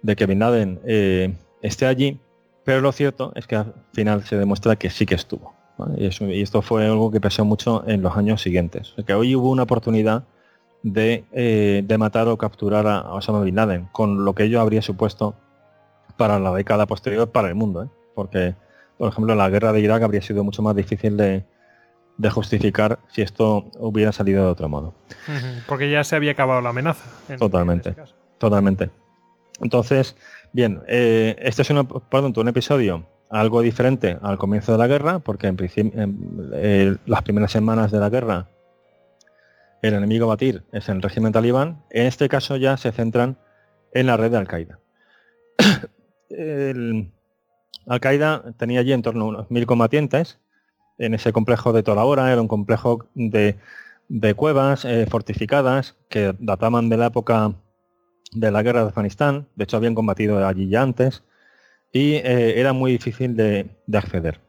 de que Bin Laden eh, esté allí, pero lo cierto es que al final se demuestra que sí que estuvo. Y, esto fue algo que pasó mucho en los años siguientes. que hoy hubo una oportunidad eh, de, matar o capturar a Osama Bin Laden, con lo que ello habría supuesto para la década posterior para el mundo. ¿eh? Porque, por ejemplo, la guerra de Irak habría sido mucho más difícil de, de justificar si esto hubiera salido de otro modo. Porque ya se había acabado la amenaza. totalmente, totalmente. Entonces, bien, eh, este es un, un episodio algo diferente al comienzo de la guerra, porque en principio las primeras semanas de la guerra el enemigo a batir es el régimen talibán. En este caso ya se centran en la red de Al-Qaeda. *coughs* Al-Qaeda tenía allí en torno a unos mil combatientes en ese complejo de Tora era un complejo de, cuevas eh, fortificadas que databan de la época de la guerra de Afganistán, de hecho habían combatido allí ya antes, y eh, era muy difícil de, acceder.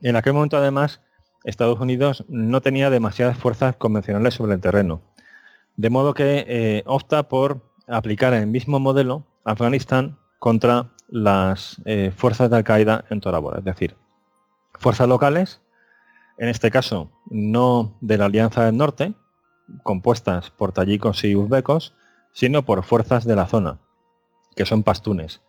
En aquel momento además Estados Unidos no tenía demasiadas fuerzas convencionales sobre el terreno, de modo que eh, opta por aplicar el mismo modelo Afganistán contra las fuerzas de Al-Qaeda en Tora es decir, fuerzas locales, en este caso no de la Alianza del Norte, compuestas por tayikos y uzbecos, sino por fuerzas de la zona, que son pastunes,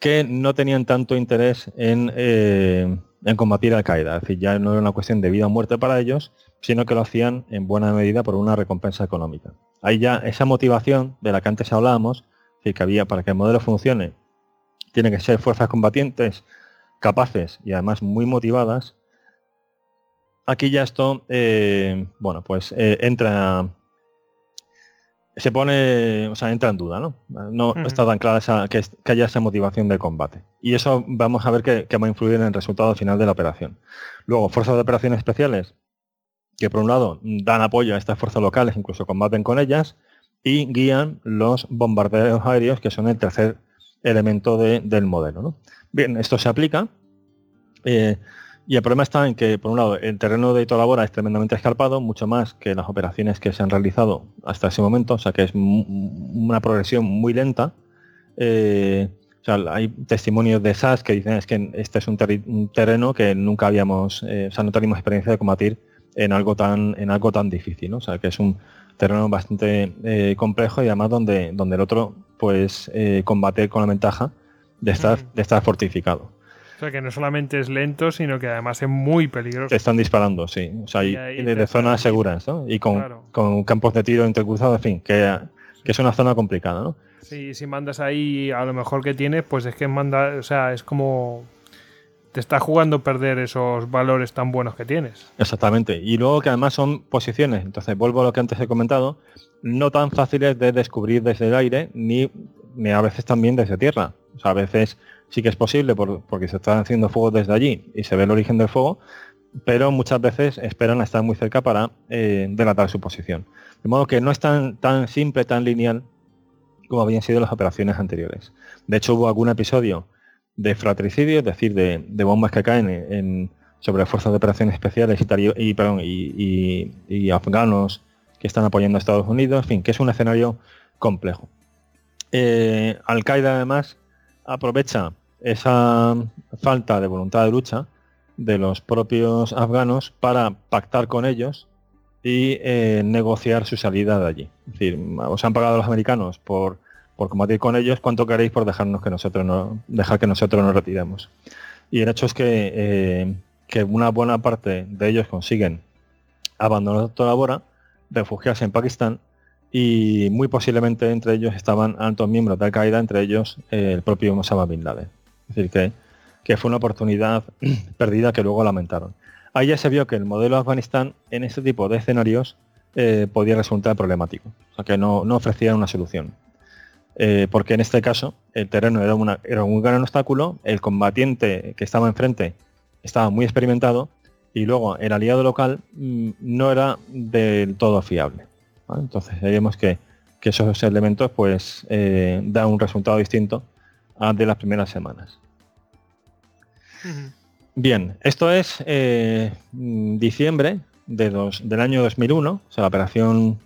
que no tenían tanto interés en, eh, combatir al Qaeda, es decir, ya no era una cuestión de vida o muerte para ellos, sino que lo hacían en buena medida por una recompensa económica. Ahí ya esa motivación de la que antes hablábamos, que había para que el modelo funcione, tiene que ser fuerzas combatientes capaces y además muy motivadas, aquí ya esto, eh, bueno, pues eh, entra, se pone, o sea, entra en duda, ¿no? No está tan clara que, haya esa motivación de combate. Y eso vamos a ver que, va a influir en el resultado final de la operación. Luego, fuerzas de operaciones especiales, que por un lado dan apoyo a estas fuerzas locales, incluso combaten con ellas, y guían los bombardeos aéreos, que son el tercer elemento del modelo. ¿no? Bien, esto se aplica. Eh, y el problema está en que, por un lado, el terreno de Torabora es tremendamente escarpado, mucho más que las operaciones que se han realizado hasta ese momento, o sea que es una progresión muy lenta. Eh, o sea, hay testimonios de SAS que dicen es que este es un, terreno que nunca habíamos, eh, o sea, no teníamos experiencia de combatir en algo tan, en algo tan difícil, ¿no? O sea, que es un terreno bastante complejo y además donde, donde el otro, pues, combate con la ventaja de estar, de estar fortificado. O sea, que no solamente es lento, sino que además es muy peligroso. Están disparando, sí. O sea, y, de zonas seguras, ¿no? Y con, campos de tiro entrecruzados, en fin, que, es una zona complicada, ¿no? Sí, si mandas ahí a lo mejor que tienes, pues es que manda, o sea, es como te está jugando perder esos valores tan buenos que tienes. Exactamente. Y luego que además son posiciones, entonces vuelvo a lo que antes he comentado, no tan fáciles de descubrir desde el aire, ni, ni a veces también desde tierra. O sea, a veces sí que es posible porque se están haciendo fuego desde allí y se ve el origen del fuego, pero muchas veces esperan a estar muy cerca para eh, delatar su posición. De modo que no es tan, tan simple, tan lineal como habían sido las operaciones anteriores. De hecho, hubo algún episodio de fratricidio, es decir, de, bombas que caen en, sobre fuerzas de operaciones especiales y, y, afganos que están apoyando a Estados Unidos, en fin, que es un escenario complejo. Eh, Al-Qaeda además aprovecha esa falta de voluntad de lucha de los propios afganos para pactar con ellos y eh, negociar su salida de allí. Es decir, os han pagado los americanos por, por combatir con ellos, ¿cuánto queréis por dejarnos que nosotros no, dejar que nosotros nos retiremos? Y el hecho es que, eh, que una buena parte de ellos consiguen abandonar toda la Bora, refugiarse en Pakistán y muy posiblemente entre ellos estaban altos miembros de Al-Qaeda, entre ellos eh, el propio Osama Bin Laden. Es decir, que, que, fue una oportunidad *clears throat* perdida que luego lamentaron. Ahí ya se vio que el modelo de Afganistán en este tipo de escenarios eh, podía resultar problemático, o sea que no, no ofrecía una solución. Eh, porque en este caso el terreno era, una, era un gran obstáculo, el combatiente que estaba enfrente estaba muy experimentado y luego el aliado local mm, no era del todo fiable. Entonces vemos que, esos elementos pues eh, dan un resultado distinto al de las primeras semanas. Bien, esto es eh, diciembre de del año 2001, o sea, la operación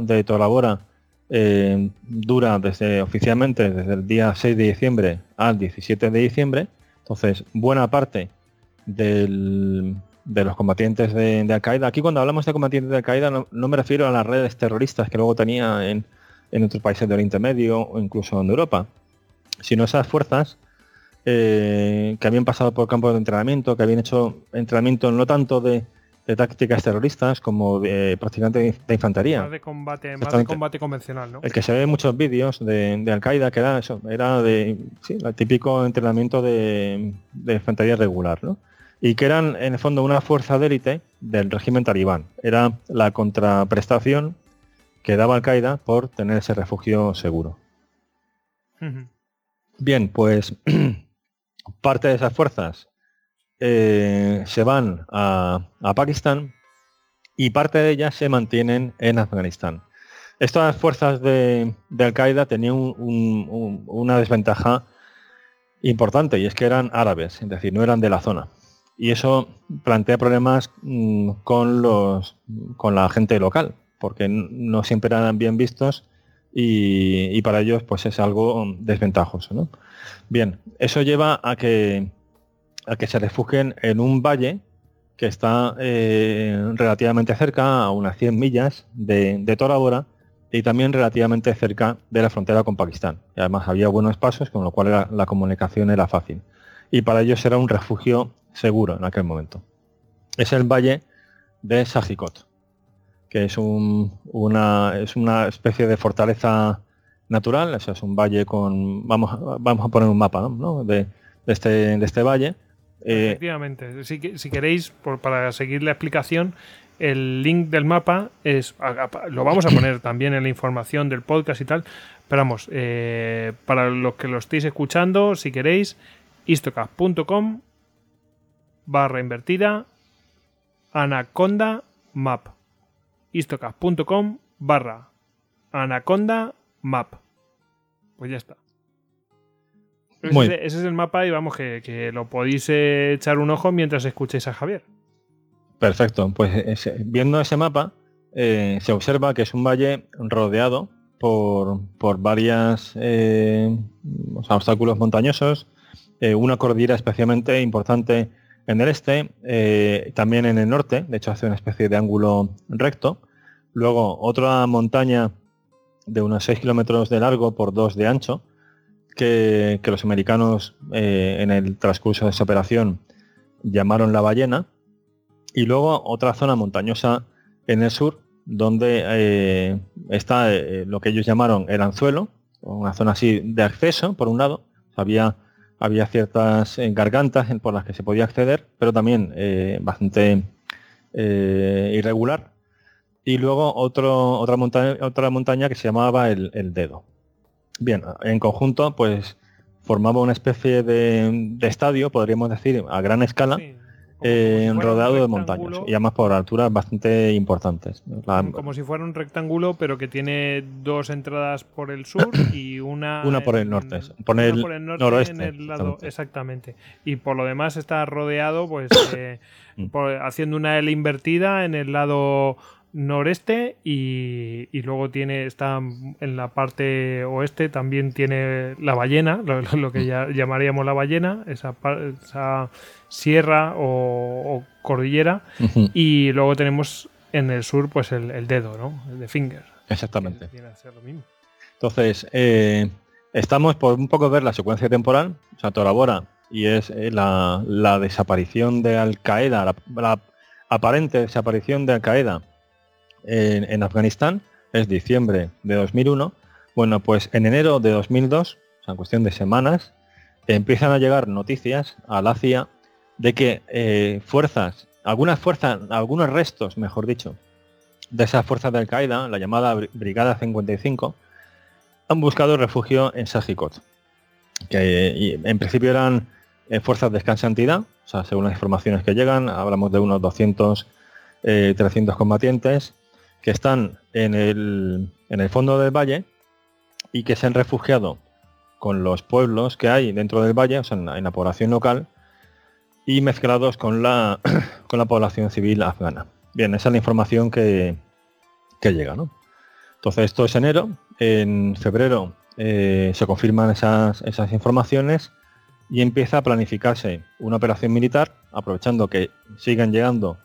de Torabora eh, dura desde oficialmente desde el día 6 de diciembre al 17 de diciembre, entonces buena parte del, de los combatientes de, Al-Qaeda. Aquí cuando hablamos de combatientes de Al-Qaeda no, me refiero a las redes terroristas que luego tenía en, otros países del Oriente Medio o incluso en Europa, sino esas fuerzas eh, que habían pasado por campos de entrenamiento, que habían hecho entrenamiento no tanto de, de tácticas terroristas como de practicante de infantería. Más de combate, más de combate convencional, ¿no? El que se ve en muchos vídeos de, Al-Qaeda, que era eso, era de sí, el típico entrenamiento de, de, infantería regular, ¿no? Y que eran en el fondo una fuerza de élite del régimen talibán. Era la contraprestación que daba Al-Qaeda por tener ese refugio seguro. Bien, pues *clears throat* parte de esas fuerzas eh, se van a, Pakistán y parte de ellas se mantienen en Afganistán. Estas fuerzas de, Al-Qaeda tenían una desventaja importante y es que eran árabes, es decir, no eran de la zona. Y eso plantea problemas mm, con, los, con la gente local, porque no siempre eran bien vistos y, para ellos pues es algo desventajoso. Bien, eso lleva a que a que se refugien en un valle que está eh, relativamente cerca, a unas 100 millas de, de y también relativamente cerca de la frontera con Pakistán. Y además había buenos pasos, con lo cual la comunicación era fácil. Y para ellos era un refugio seguro en aquel momento. Es el valle de Sajikot, que es, una, es una especie de fortaleza natural, es un valle con, vamos, vamos a poner un mapa de, este, de este valle, eh, Efectivamente. Si, si queréis, para seguir la explicación, el link del mapa es lo vamos a poner *clears throat* también en la información del podcast y tal. Pero vamos, eh, para los que lo estéis escuchando, si queréis, istocast.com barra invertida anaconda map. istocast.com barra anaconda map. Pues ya está. Ese, es el mapa y vamos, que, lo podéis eh, echar un ojo mientras escuchéis a Javier. Perfecto, pues viendo ese mapa eh, se observa que es un valle rodeado por, por varias eh, obstáculos montañosos, una cordillera especialmente importante en el este, también en el norte, de hecho hace una especie de ángulo recto, luego otra montaña de unos 6 kilómetros de largo por 2 de ancho, que, los americanos eh, en el transcurso de esa operación llamaron la ballena, y luego otra zona montañosa en el sur, donde eh, está eh, lo que ellos llamaron el anzuelo, una zona así de acceso, por un lado, había, había ciertas gargantas por las que se podía acceder, pero también bastante irregular. Y luego otro, otra, montaña, otra montaña que se llamaba el dedo. Bien, en conjunto, pues formaba una especie de, estadio, podríamos decir, a gran escala, eh, rodeado de montañas y además por alturas bastante importantes. Como si fuera un rectángulo, pero que tiene dos entradas por el sur *coughs* y una. una por el norte, por el, noroeste. exactamente. Y por lo demás está rodeado, pues, *coughs* eh, mm. haciendo una L invertida en el lado noreste y, luego tiene está en la parte oeste también tiene la ballena lo, que ya llamaríamos la ballena esa, esa sierra o, cordillera y luego tenemos en el sur pues el, dedo no el de finger. Exactamente. Entonces eh, estamos por un poco ver la secuencia temporal o sea Tora y es eh, la, desaparición de Al Qaeda la, la aparente desaparición de Al Qaeda en, Afganistán, es diciembre de 2001. Bueno, pues en enero de 2002, o sea, en cuestión de semanas, empiezan a llegar noticias a la CIA de que eh, fuerzas, algunas fuerzas, algunos restos, mejor dicho, de esas fuerzas de Al-Qaeda, la llamada Brigada 55, han buscado refugio en Sajikot, que en principio eran eh, fuerzas de escasa entidad, o sea, según las informaciones que llegan, hablamos de unos 200, 300 eh, combatientes, que están en el, en el fondo del valle y que se han refugiado con los pueblos que hay dentro del valle, o sea, en la, población local, y mezclados con la, *clears throat* con la población civil afgana. Bien, esa es la información que, que llega, ¿no? Entonces esto es enero, en febrero eh, se confirman esas, esas informaciones y empieza a planificarse una operación militar, aprovechando que siguen llegando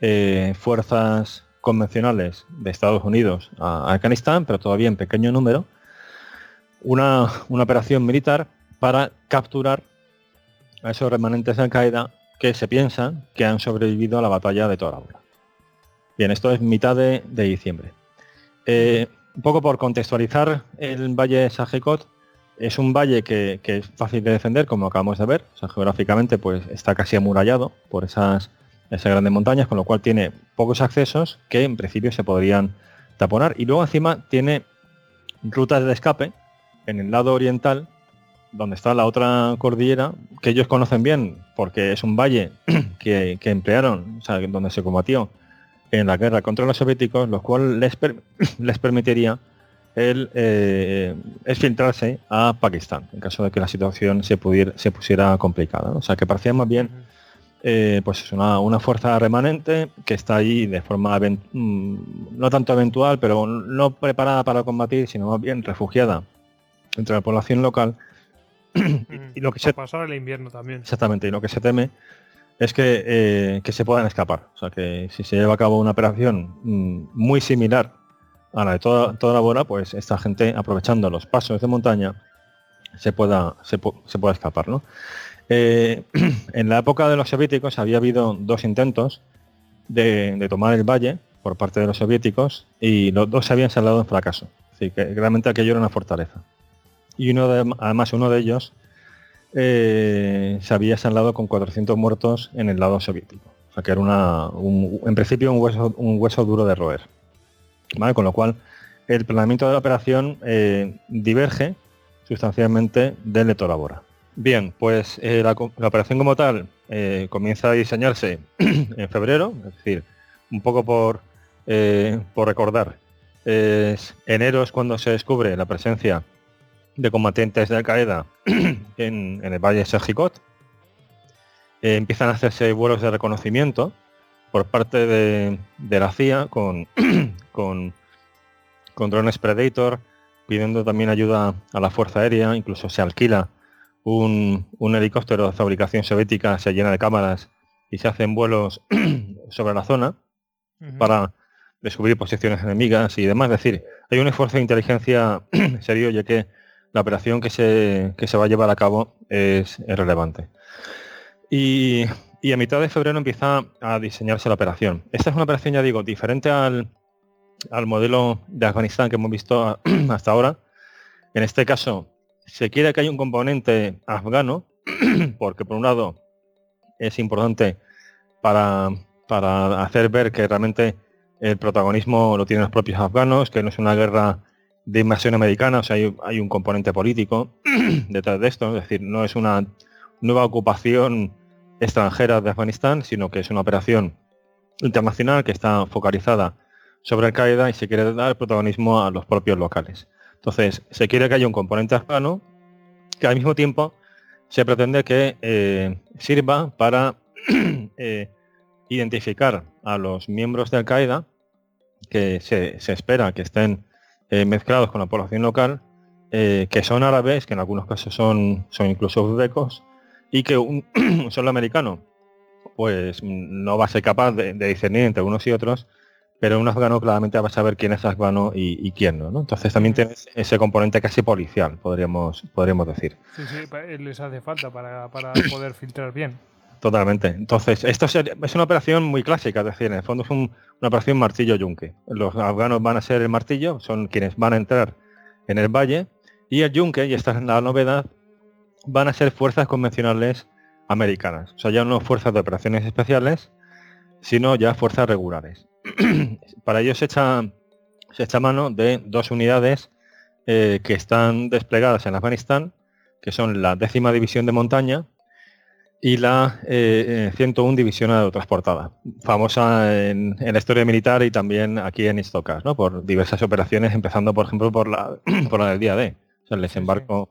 eh, fuerzas convencionales de Estados Unidos a Afganistán, pero todavía en pequeño número, una, operación militar para capturar a esos remanentes de Al-Qaeda que se piensa que han sobrevivido a la batalla de Tora Bien, esto es mitad de, diciembre. Eh, un poco por contextualizar el valle de Sajecot, es un valle que, es fácil de defender, como acabamos de ver. geográficamente pues está casi amurallado por esas, esas grandes montañas, con lo cual tiene pocos accesos que en principio se podrían taponar. Y luego encima tiene rutas de escape en el lado oriental, donde está la otra cordillera, que ellos conocen bien, porque es un valle *clears throat* que, emplearon, o sea, donde se combatió en la guerra contra los soviéticos, lo cual les, *clears throat* les permitiría el eh, filtrarse a Pakistán, en caso de que la situación se, pudiera, se pusiera complicada. O sea, que parecía más bien eh, pues una, una, fuerza remanente que está allí de forma mm, no tanto eventual, pero no preparada para combatir, sino más bien refugiada entre la población local. *clears throat* y lo que se pasar el invierno también. Exactamente, y lo que se teme es que, eh, que se puedan escapar. O sea, que si se lleva a cabo una operación mm, muy similar a la de toda, toda la bola, pues esta gente, aprovechando los pasos de montaña, se pueda, se, pueda escapar. ¿no? Eh, *clears throat* en la época de los soviéticos había habido dos intentos de, tomar el valle por parte de los soviéticos y los dos se habían saldado en fracaso. Así que realmente aquello era una fortaleza. Y uno de, además uno de ellos eh, se había saldado con 400 muertos en el lado soviético. O sea que era una, en principio un hueso, un hueso duro de roer. Con lo cual, el planeamiento de la operación eh, diverge sustancialmente del de Tora Bien, pues eh, la, operación como tal comienza a diseñarse *clears throat* en febrero, es decir, un poco por, por recordar. enero es cuando se descubre la presencia de combatientes de Al-Qaeda *clears throat* en, el Valle de Sergicot. empiezan a hacerse vuelos de reconocimiento por parte de, la CIA *clears throat* con, con, drones Predator, pidiendo también ayuda a la Fuerza Aérea, incluso se alquila un, helicóptero de fabricación soviética, se llena de cámaras y se hacen vuelos *clears throat* sobre la zona para descubrir posiciones enemigas y demás. Es decir, hay un esfuerzo de inteligencia serio ya que la operación que se, que se va a llevar a cabo es, relevante. Y y a mitad de febrero empieza a diseñarse la operación. Esta es una operación, ya digo, diferente al, modelo de Afganistán que hemos visto *clears throat* hasta ahora. En este caso, se quiere que haya un componente afgano, *clears throat* porque por un lado es importante para, hacer ver que realmente el protagonismo lo tienen los propios afganos, que no es una guerra de invasión americana, o sea, hay, un componente político *clears throat* detrás de esto, es decir, no es una nueva ocupación extranjera de Afganistán, sino que es una operación internacional que está focalizada sobre Al-Qaeda y se quiere dar protagonismo a los propios locales. Entonces, se quiere que haya un componente afgano que al mismo tiempo se pretende que eh, sirva para *clears throat* eh, identificar a los miembros de Al-Qaeda que se, espera que estén eh, mezclados con la población local, que son árabes, que en algunos casos son, son incluso uzbecos, y que un, *clears throat* solo americano pues no va a ser capaz de, discernir entre unos y otros, pero un afgano claramente va a saber quién es afgano y, quién no, Entonces también tienes ese componente casi policial, podríamos, podríamos decir. Sí, sí, les hace falta para, *clears throat* poder filtrar bien. Totalmente. Entonces, esto es una operación muy clásica, es decir, en el fondo es una operación martillo-yunque. Los afganos van a ser el martillo, son quienes van a entrar en el valle, y el yunque, y esta es la novedad, van a ser fuerzas convencionales americanas. O sea, ya no fuerzas de operaciones especiales, sino ya fuerzas regulares. *clears throat* Para ello se echa, se echa mano de dos unidades eh, que están desplegadas en Afganistán, que son la décima división de montaña y la 101 eh, eh, división aerotransportada, famosa en, la historia militar y también aquí en Istocas, ¿no? por diversas operaciones, empezando por ejemplo por la, *clears throat* por la del día D, o sea, el desembarco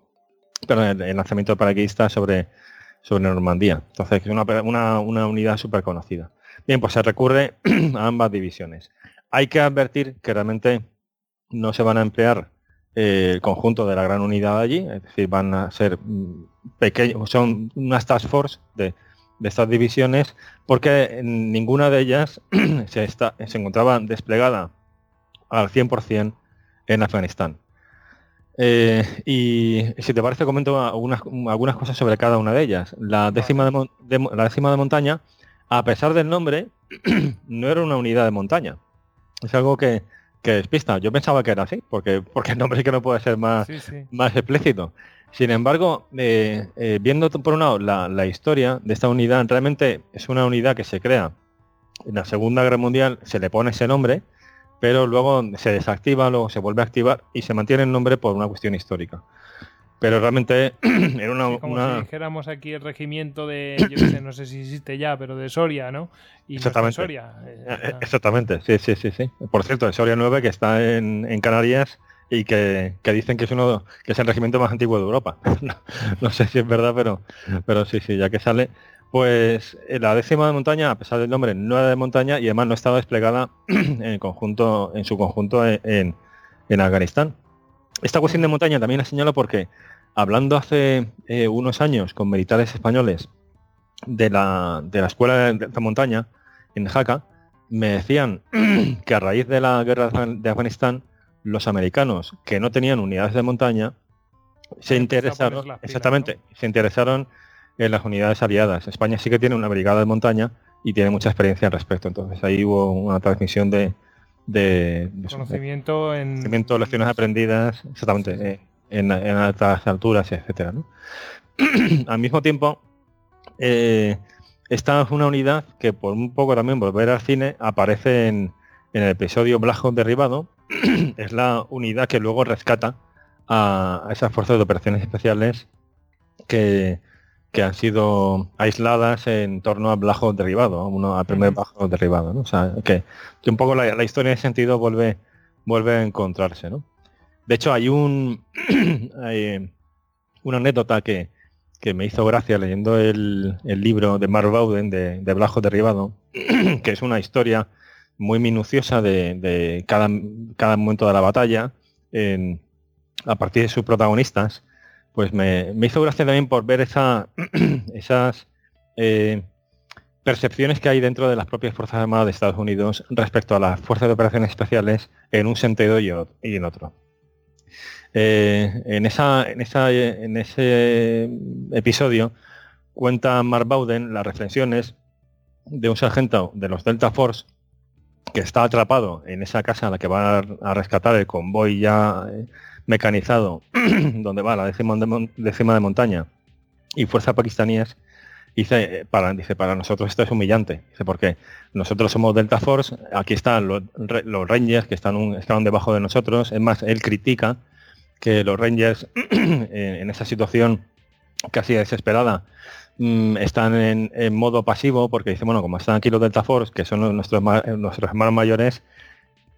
pero el, lanzamiento de paracaidistas sobre, sobre Normandía. Entonces, es una, una, unidad súper conocida. Bien, pues se recurre *clears throat* a ambas divisiones. Hay que advertir que realmente no se van a emplear eh, el conjunto de la gran unidad allí, es decir, van a ser mm, pequeños, son unas task force de, estas divisiones, porque ninguna de ellas *clears throat* se, se encontraba desplegada al 100% en Afganistán. Eh, y si te parece, comento algunas, algunas cosas sobre cada una de ellas. La décima de, la décima de montaña, a pesar del nombre, *clears throat* no era una unidad de montaña. Es algo que, que despista. Yo pensaba que era así, porque, porque el nombre que no puede ser más, más explícito. Sin embargo, eh, eh, viendo por un lado la, la, historia de esta unidad, realmente es una unidad que se crea en la Segunda Guerra Mundial, se le pone ese nombre, pero luego se desactiva, luego se vuelve a activar y se mantiene el nombre por una cuestión histórica. Pero realmente *clears throat* era una... como si dijéramos aquí el regimiento de, yo sé, no sé si existe ya, pero de Soria, ¿no? Y exactamente. Soria, eh, eh, exactamente, sí, sí, sí, sí. Por cierto, de Soria 9, que está en, Canarias y que, dicen que es uno que es el regimiento más antiguo de Europa. *laughs* no, sé si es verdad, pero, pero sí, sí, ya que sale. Pues eh, la décima de montaña, a pesar del nombre, no era de montaña y además no estaba desplegada *clears throat* en, conjunto, en su conjunto en, Afganistán. Esta cuestión de montaña también la señalo porque hablando hace eh, unos años con militares españoles de la, de la escuela de, montaña en Jaca, me decían *clears throat* que a raíz de la guerra de Afganistán, los americanos que no tenían unidades de montaña se interesaron, exactamente, se interesaron en las unidades aliadas. España sí que tiene una brigada de montaña y tiene mucha experiencia al respecto. Entonces ahí hubo una transmisión de, de, conocimiento en conocimiento, lecciones aprendidas, exactamente, eh, en, altas alturas, etcétera. *clears throat* al mismo tiempo, eh, esta es una unidad que por un poco también volver al cine aparece en, en el episodio Black derribado. *clears throat* es la unidad que luego rescata a esas fuerzas de operaciones especiales que, que han sido aisladas en torno a Blajo derribado, uno al primer Blajo derribado, ¿no? O sea, que, un poco la, historia en ese sentido vuelve, vuelve a encontrarse, ¿no? De hecho, hay un *clears throat* hay una anécdota que, que, me hizo gracia leyendo el, el libro de Mark Bowden de, de Blajo derribado, *clears throat* que es una historia muy minuciosa de, cada, cada momento de la batalla, a partir de sus protagonistas, pues me, hizo gracia también por ver esa, *clears throat* esas eh, percepciones que hay dentro de las propias Fuerzas Armadas de Estados Unidos respecto a las Fuerzas de Operaciones Especiales en un sentido y, en otro. Eh, en, esa, en, esa, en ese episodio cuenta Mark Bowden las reflexiones de un sargento de los Delta Force que está atrapado en esa casa a la que va a rescatar el convoy ya eh, mecanizado, *clears throat* donde va la décima de, décima de montaña, y fuerzas pakistaníes, dice eh, para, dice, para nosotros esto es humillante. Dice, porque nosotros somos Delta Force, aquí están los, Rangers que están, un, están debajo de nosotros. Es más, él critica que los Rangers *clears throat* en, esa situación casi desesperada mm, están en, modo pasivo porque dice, bueno, como están aquí los Delta Force, que son nuestros, nuestros hermanos mayores,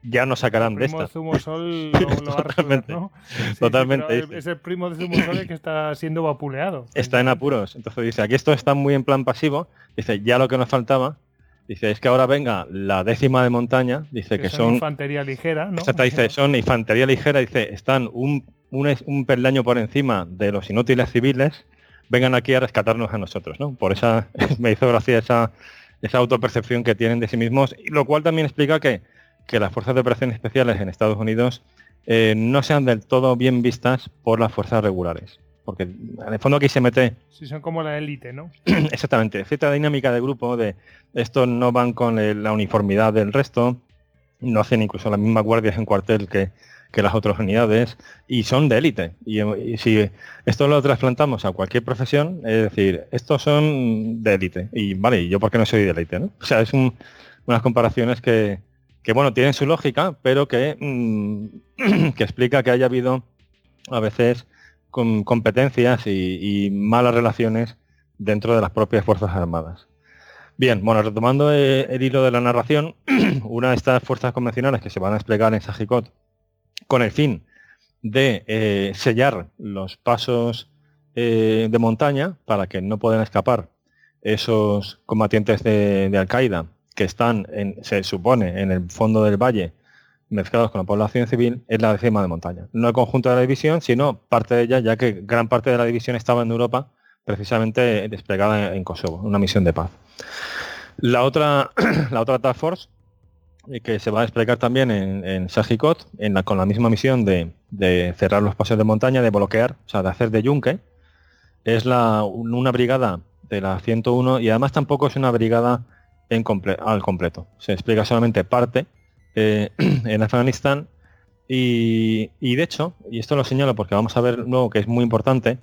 ya nos sacarán de esta. Zumo *laughs* Sol lo, Totalmente. ¿no? Totalmente. es el primo de Zumo Sol el que está siendo vapuleado. Está en apuros. Entonces dice, aquí esto está muy en plan pasivo. Dice, ya lo que nos faltaba. Dice, es que ahora venga la décima de montaña. Dice que, son, infantería ligera, ¿no? Exacto, dice, son infantería ligera. Dice, están un, un, un peldaño por encima de los inútiles civiles. Vengan aquí a rescatarnos a nosotros, ¿no? Por esa *laughs* me hizo gracia esa, esa autopercepción que tienen de sí mismos. Lo cual también explica que que las fuerzas de operaciones especiales en Estados Unidos eh, no sean del todo bien vistas por las fuerzas regulares. Porque en el fondo aquí se mete... Sí, son como la élite, ¿no? *clears throat* Exactamente. Cierta dinámica de grupo de estos no van con la uniformidad del resto, no hacen incluso las mismas guardias en cuartel que, las otras unidades y son de élite. Y, si esto lo trasplantamos a cualquier profesión, es decir, estos son de élite. Y vale, ¿y yo por qué no soy de élite? ¿no? O sea, es unas comparaciones que, que bueno, tienen su lógica, pero que, mm, *clears throat* que explica que haya habido a veces con competencias y, malas relaciones dentro de las propias Fuerzas Armadas. Bien, bueno, retomando eh, el hilo de la narración, *clears throat* una de estas fuerzas convencionales que se van a desplegar en Sajicot con el fin de eh, sellar los pasos eh, de montaña para que no puedan escapar esos combatientes de Al-Qaeda que están, en, se supone, en el fondo del valle, mezclados con la población civil, es la décima de montaña. No el conjunto de la división, sino parte de ella, ya que gran parte de la división estaba en Europa, precisamente desplegada en Kosovo, una misión de paz. La otra, *clears throat* la otra Task Force que se va a desplegar también en, en Sajikot, en la, con la misma misión de, cerrar los pasos de montaña, de bloquear, o sea, de hacer de yunque. Es la, una brigada de la 101 y además tampoco es una brigada en comple al completo. Se explica solamente parte eh, *clears throat* en Afganistán y, y, de hecho, y esto lo señalo porque vamos a ver luego que es muy importante,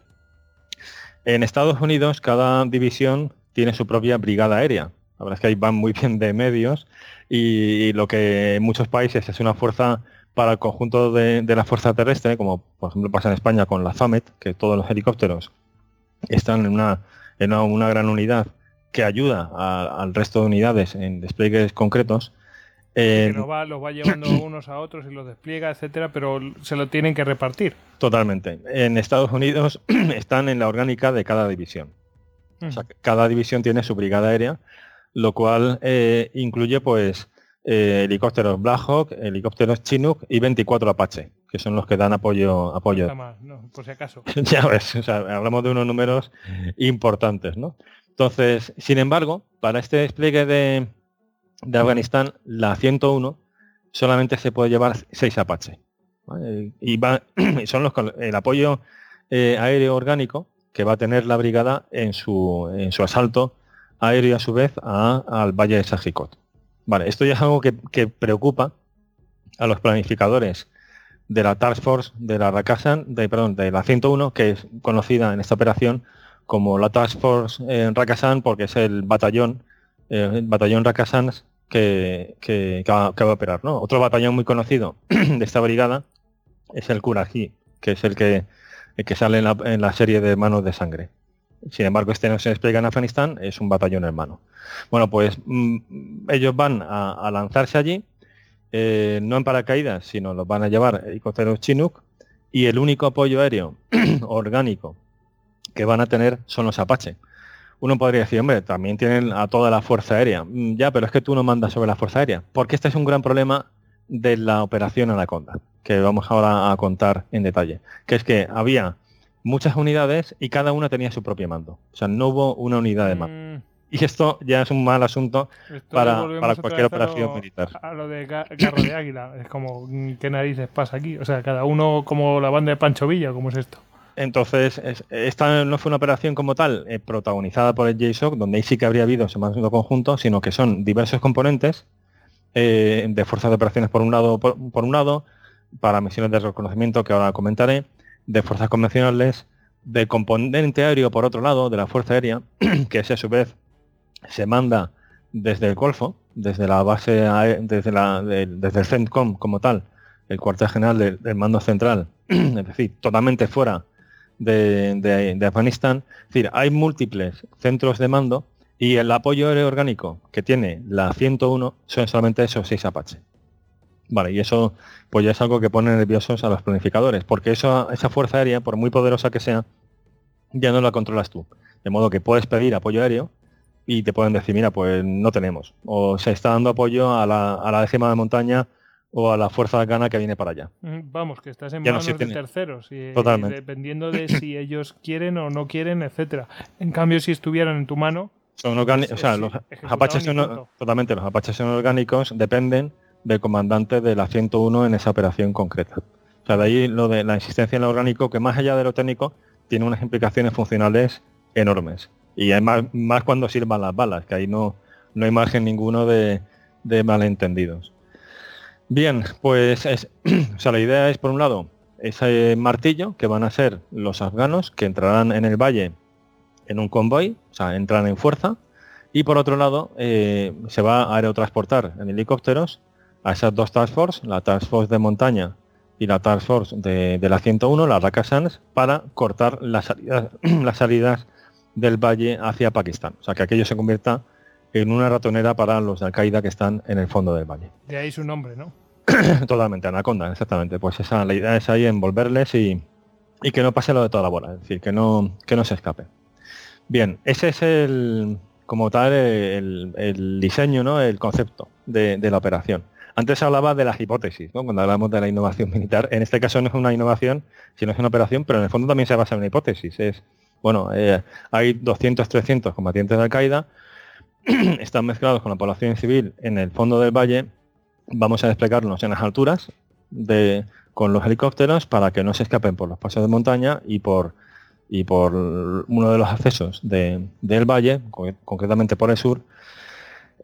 en Estados Unidos cada división tiene su propia brigada aérea. La verdad es que ahí van muy *laughs* bien de medios y, lo que en muchos países es una fuerza para el conjunto de, de, la fuerza terrestre, como por ejemplo pasa en España con la FAMET, que todos los helicópteros están en una, en una, una gran unidad que ayuda a, al resto de unidades en despliegues concretos. Eh, que los va, los va llevando *clears throat* unos a otros y los despliega, etcétera, pero se lo tienen que repartir. Totalmente. En Estados Unidos *clears throat* están en la orgánica de cada división. Mm. O sea, cada división tiene su brigada aérea lo cual eh, incluye pues eh, helicópteros Black Hawk, helicópteros Chinook y 24 Apache, que son los que dan apoyo. apoyo. Más, no, por si acaso. *laughs* ya ves, o sea, hablamos de unos números importantes, ¿no? Entonces, sin embargo, para este despliegue de, de Afganistán, la 101 solamente se puede llevar 6 Apache. ¿vale? Y, va, *clears throat* y son los el apoyo eh, aéreo orgánico que va a tener la brigada en su, en su asalto aéreo a su vez al Valle de Sajicot. Vale, esto ya es algo que, preocupa a los planificadores de la Task Force de la Rakasan, de, perdón, de la 101, que es conocida en esta operación como la Task Force en Rakasan porque es el batallón, eh, el batallón Rakasan que, va, a operar. Otro batallón muy conocido *clears throat* de esta brigada es el Kuraji, que es el que, sale en la serie de Manos de Sangre. Sin embargo, este no se despliega en Afganistán, es un batallón hermano. Bueno, pues mmm, ellos van a, a, lanzarse allí, eh, no en paracaídas, sino los van a llevar helicópteros Chinook, y el único apoyo aéreo *clears throat* orgánico que van a tener son los Apache. Uno podría decir, hombre, también tienen a toda la Fuerza Aérea. Mm, ya, pero es que tú no mandas sobre la Fuerza Aérea. Porque este es un gran problema de la operación Anaconda, que vamos ahora a contar en detalle. Que es que había muchas unidades y cada una tenía su propio mando. O sea, no hubo una unidad de mando. Mm. Y esto ya es un mal asunto para, para cualquier operación lo, militar. A lo de Garro de Águila. Es como, ¿qué narices pasa aquí? O sea, cada uno como la banda de Pancho Villa, ¿cómo es esto? Entonces, es, esta no fue una operación como tal eh, protagonizada por el JSOC, donde ahí sí que habría habido ese mando conjunto, sino que son diversos componentes eh, de fuerzas de operaciones por un lado, por, por un lado, para misiones de reconocimiento que ahora comentaré, de fuerzas convencionales, de componente aéreo por otro lado, de la Fuerza Aérea, *clears throat* que a su vez se manda desde el Golfo, desde la base, desde, la, de, desde el CENTCOM como tal, el cuartel general del, del mando central, *clears throat* es decir, totalmente fuera de, de, de, Afganistán. Es decir, hay múltiples centros de mando y el apoyo aéreo orgánico que tiene la 101 son solamente esos seis Apache. Vale, y eso pues ya es algo que pone nerviosos a los planificadores, porque eso, esa fuerza aérea, por muy poderosa que sea, ya no la controlas tú. De modo que puedes pedir apoyo aéreo y te pueden decir, mira, pues no tenemos. O se está dando apoyo a la, a la décima de montaña o a la fuerza gana que viene para allá. Vamos, que estás en ya manos no de terceros, y, Totalmente. Y dependiendo de si ellos quieren o no quieren, etcétera. En cambio, si estuvieran en tu mano... Son orgánicos, o sea, los apaches son, totalmente, los apaches son orgánicos, dependen del comandante de la 101 en esa operación concreta. O sea, de ahí lo de la insistencia en lo orgánico, que más allá de lo técnico, tiene unas implicaciones funcionales enormes. Y además más cuando sirvan las balas, que ahí no, no hay margen ninguno de, de malentendidos. Bien, pues es, *clears throat* o sea, la idea es, por un lado, ese martillo, que van a ser los afganos, que entrarán en el valle en un convoy, o sea, entran en fuerza, y por otro lado, eh, se va a aerotransportar en helicópteros a esas dos Task Force, la Task Force de montaña y la Task Force de, de la 101, la Raqqa Sans, para cortar las salidas, *clears throat* las salidas del valle hacia Pakistán. O sea, que aquello se convierta en una ratonera para los de Al-Qaeda que están en el fondo del valle. De ahí su nombre, ¿no? *clears throat* Totalmente, Anaconda, exactamente. Pues esa, la idea es ahí envolverles y, y que no pase lo de toda la bola, es decir, que no, que no se escape. Bien, ese es el, como tal, el, el diseño, ¿no? El concepto de, de la operación. Antes hablaba de las hipótesis, ¿no? cuando hablamos de la innovación militar. En este caso no es una innovación, sino es una operación, pero en el fondo también se basa en una hipótesis. Es, bueno, eh, hay 200, 300 combatientes de Al-Qaeda, *clears throat* están mezclados con la población civil en el fondo del valle vamos a desplegarnos en las alturas con los helicópteros para que no se escapen por los pasos de montaña y por, y por uno de los accesos del valle, concretamente por el sur,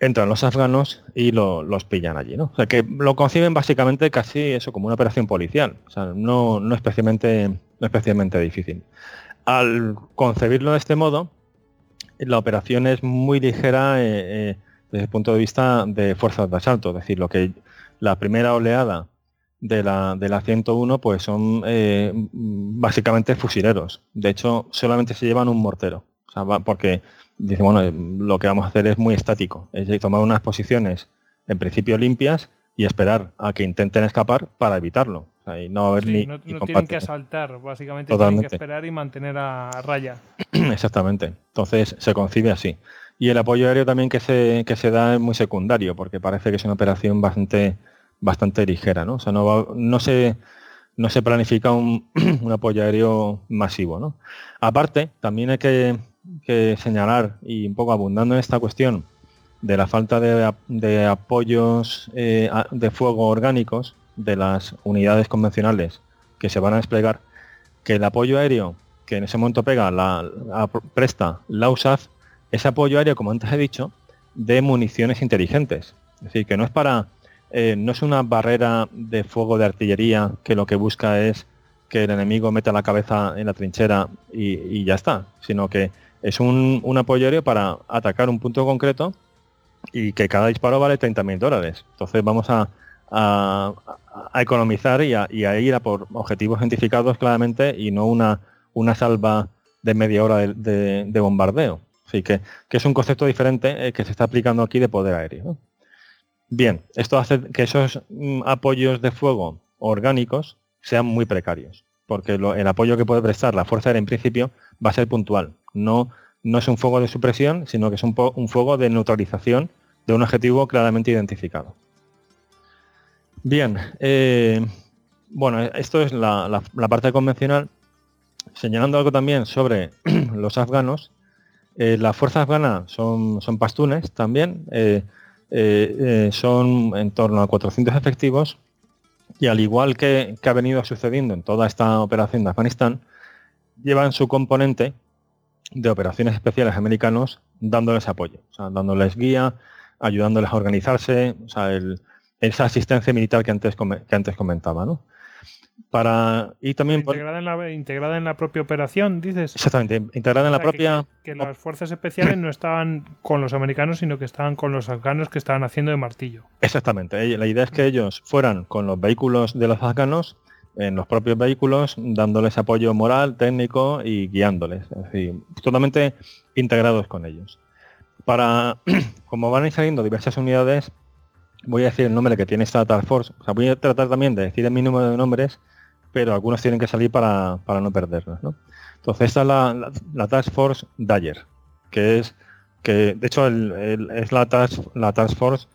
entran los afganos y los pillan allí. ¿no? O sea, que lo conciben básicamente casi eso como una operación policial, o sea, no, no, especialmente, no especialmente difícil. Al concebirlo de este modo, la operación es muy ligera eh, eh, desde el punto de vista de fuerzas de asalto, es decir, lo que la primera oleada de la, de la 101 pues son eh, básicamente fusileros. De hecho, solamente se llevan un mortero. O sea, porque dice, bueno, lo que vamos a hacer es muy estático. Es decir, tomar unas posiciones en principio limpias y esperar a que intenten escapar para evitarlo. y no haber ni, no, tienen que asaltar, básicamente tienen que esperar y mantener a raya. *clears throat* Exactamente. Entonces se concibe así. Y el apoyo aéreo también que se, que se da es muy secundario, porque parece que es una operación bastante bastante ligera, ¿no? O sea, no, no, se, no se planifica *clears throat* un, apoyo aéreo masivo, ¿no? Aparte, también hay que, señalar, y un poco abundando en esta cuestión, de la falta de, apoyos eh, de fuego orgánicos de las unidades convencionales que se van a desplegar, que el apoyo aéreo que en ese momento pega la, presta la USAF, es apoyo aéreo, como antes he dicho, de municiones inteligentes. Es decir, que no es para eh, no es una barrera de fuego de artillería que lo que busca es que el enemigo meta la cabeza en la trinchera y, ya está, sino que es un, apoyo aéreo para atacar un punto concreto y que cada disparo vale 30.000 dólares. Entonces vamos a, economizar y a, ir a por objetivos identificados claramente y no una, salva de media hora de, bombardeo. Así que, es un concepto diferente eh, que se está aplicando aquí de poder aéreo. Bien, esto hace que esos mm, apoyos de fuego orgánicos sean muy precarios, porque el apoyo que puede prestar la Fuerza Aérea en principio va a ser puntual. No, no es un fuego de supresión, sino que es un, fuego de neutralización de un objetivo claramente identificado. Bien, eh, bueno, esto es la, parte convencional. Señalando algo también sobre *clears throat* los afganos, eh, la fuerza afgana son, pastunes también. Eh, eh, son en torno a 400 efectivos y al igual que, ha venido sucediendo en toda esta operación de Afganistán, llevan su componente de operaciones especiales americanos dándoles apoyo, dándoles guía, ayudándoles a organizarse, esa asistencia militar que antes, que antes comentaba. ¿no? para y también integrada, en la, integrada en la propia operación dices exactamente integrada en la propia que, las fuerzas especiales no estaban con los americanos sino que estaban con los afganos que estaban haciendo de martillo exactamente la idea es que ellos fueran con los vehículos de los afganos en los propios vehículos dándoles apoyo moral técnico y guiándoles es decir totalmente integrados con ellos para *clears throat* como van a ir saliendo diversas unidades voy a decir el nombre que tiene esta Task Force. O sea, voy a tratar también de decir el mínimo de nombres, pero algunos tienen que salir para, no perderlos. Entonces esta es la, Task Force Dyer, que es que de hecho es la task, la task Force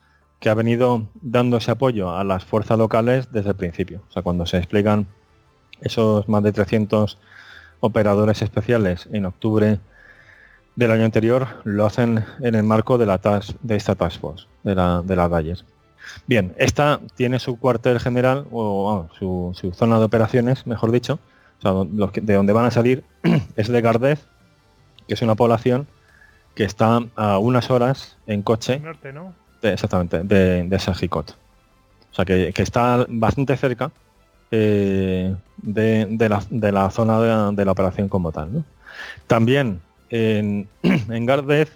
que ha venido dando ese apoyo a las fuerzas locales desde el principio. O sea, cuando se explican esos más de 300 operadores especiales en octubre del año anterior, lo hacen en el marco de la task, de esta Task Force, de la, de la Dyer. Bien, esta tiene su cuartel general, o su, zona de operaciones, mejor dicho, de donde van a salir *clears throat* es de Gardez, que es una población que está a unas horas en coche. Exactamente, de, de Sajicot. O sea, que, está bastante cerca eh, de, la, zona de, la operación como tal. También en, *clears throat* en Gardez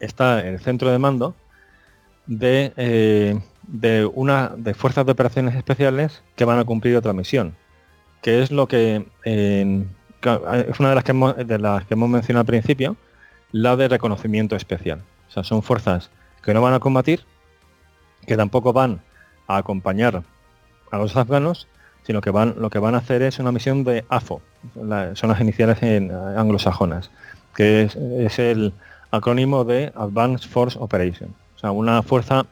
está el centro de mando, de, eh, de, una, de fuerzas de operaciones especiales que van a cumplir otra misión, que es lo que es una de las que, hemos, de las que hemos mencionado al principio, la de reconocimiento especial. O sea, son fuerzas que no van a combatir, que tampoco van a acompañar a los afganos, sino que van, lo que van a hacer es una misión de AFO, son las iniciales en anglosajonas, que es, es el acrónimo de Advanced Force Operation una fuerza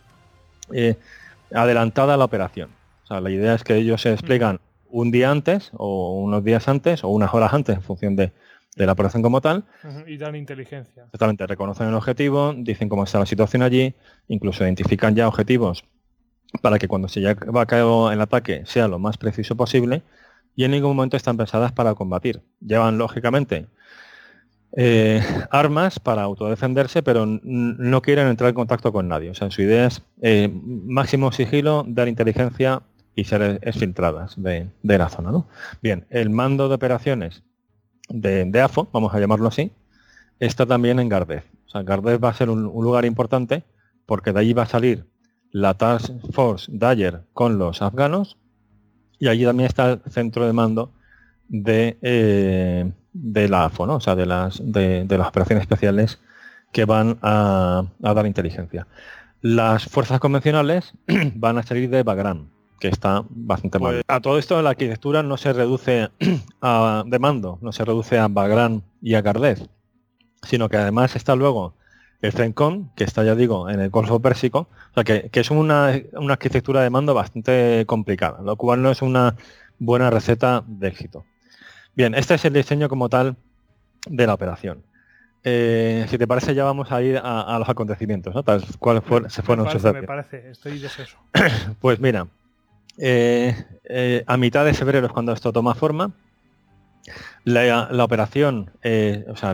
eh, adelantada a la operación. O sea, la idea es que ellos se desplegan un día antes o unos días antes o unas horas antes en función de, la operación como tal. Y dan inteligencia. Exactamente, reconocen el objetivo, dicen cómo está la situación allí, incluso identifican ya objetivos para que cuando se lleve a cabo el ataque sea lo más preciso posible y en ningún momento están pensadas para combatir. Llevan lógicamente eh, armas para autodefenderse, pero no quieren entrar en contacto con nadie. O sea, su idea es eh, máximo sigilo, dar inteligencia y ser exfiltradas de, de la zona. ¿no? Bien, el mando de operaciones de, AFO, vamos a llamarlo así, está también en Gardez. O sea, Gardez va a ser un, lugar importante porque de allí va a salir la Task Force Dyer con los afganos y allí también está el centro de mando de, eh, de la AFO, o sea, de las, de, las operaciones especiales que van a, a, dar inteligencia. Las fuerzas convencionales *clears throat* van a salir de Bagram, que está bastante mal. Pues, a todo esto la arquitectura no se reduce *clears throat* a, de mando, no se reduce a Bagram y a Gardez, sino que además está luego el Zencon, que está ya digo en el Golfo Pérsico, o sea que, es una, arquitectura de mando bastante complicada, lo cual no es una buena receta de éxito. Bien, este es el diseño como tal de la operación. Eh, si te parece ya vamos a ir a, los acontecimientos, ¿no? Tal cual se fueron me parece, me parece, estoy deseoso. *clears throat* pues mira, eh, eh, a mitad de febrero es cuando esto toma forma. La, operación, eh, o sea,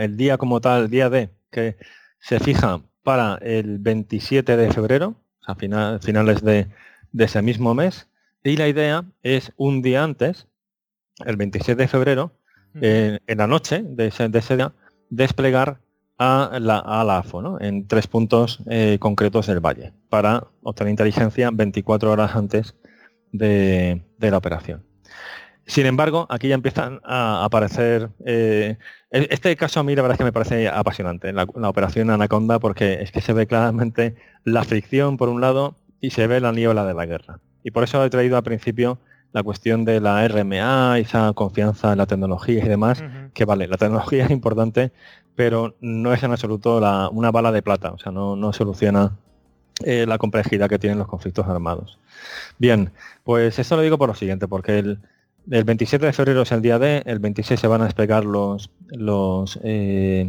el día como tal, el día D, que se fija para el 27 de febrero, o sea, final, finales de, ese mismo mes. Y la idea es un día antes, el 27 de febrero, en la noche de ese, de ese día, desplegar a la, a AFO, en tres puntos eh, concretos del valle, para obtener inteligencia 24 horas antes de, la operación. Sin embargo, aquí ya empiezan a aparecer... Eh, e-, este caso a mí la verdad es que me parece apasionante, la, operación Anaconda, porque es que se ve claramente la fricción por un lado y se ve la niebla de la guerra. Y por eso he traído al principio la cuestión de la RMA, esa confianza en la tecnología y demás, que vale, la tecnología es importante, pero no es en absoluto una bala de plata, o sea, no, soluciona eh, la complejidad que tienen los conflictos armados. Bien, pues esto lo digo por lo siguiente, porque el, 27 de febrero es el día D, el 26 se van a despegar los, los eh,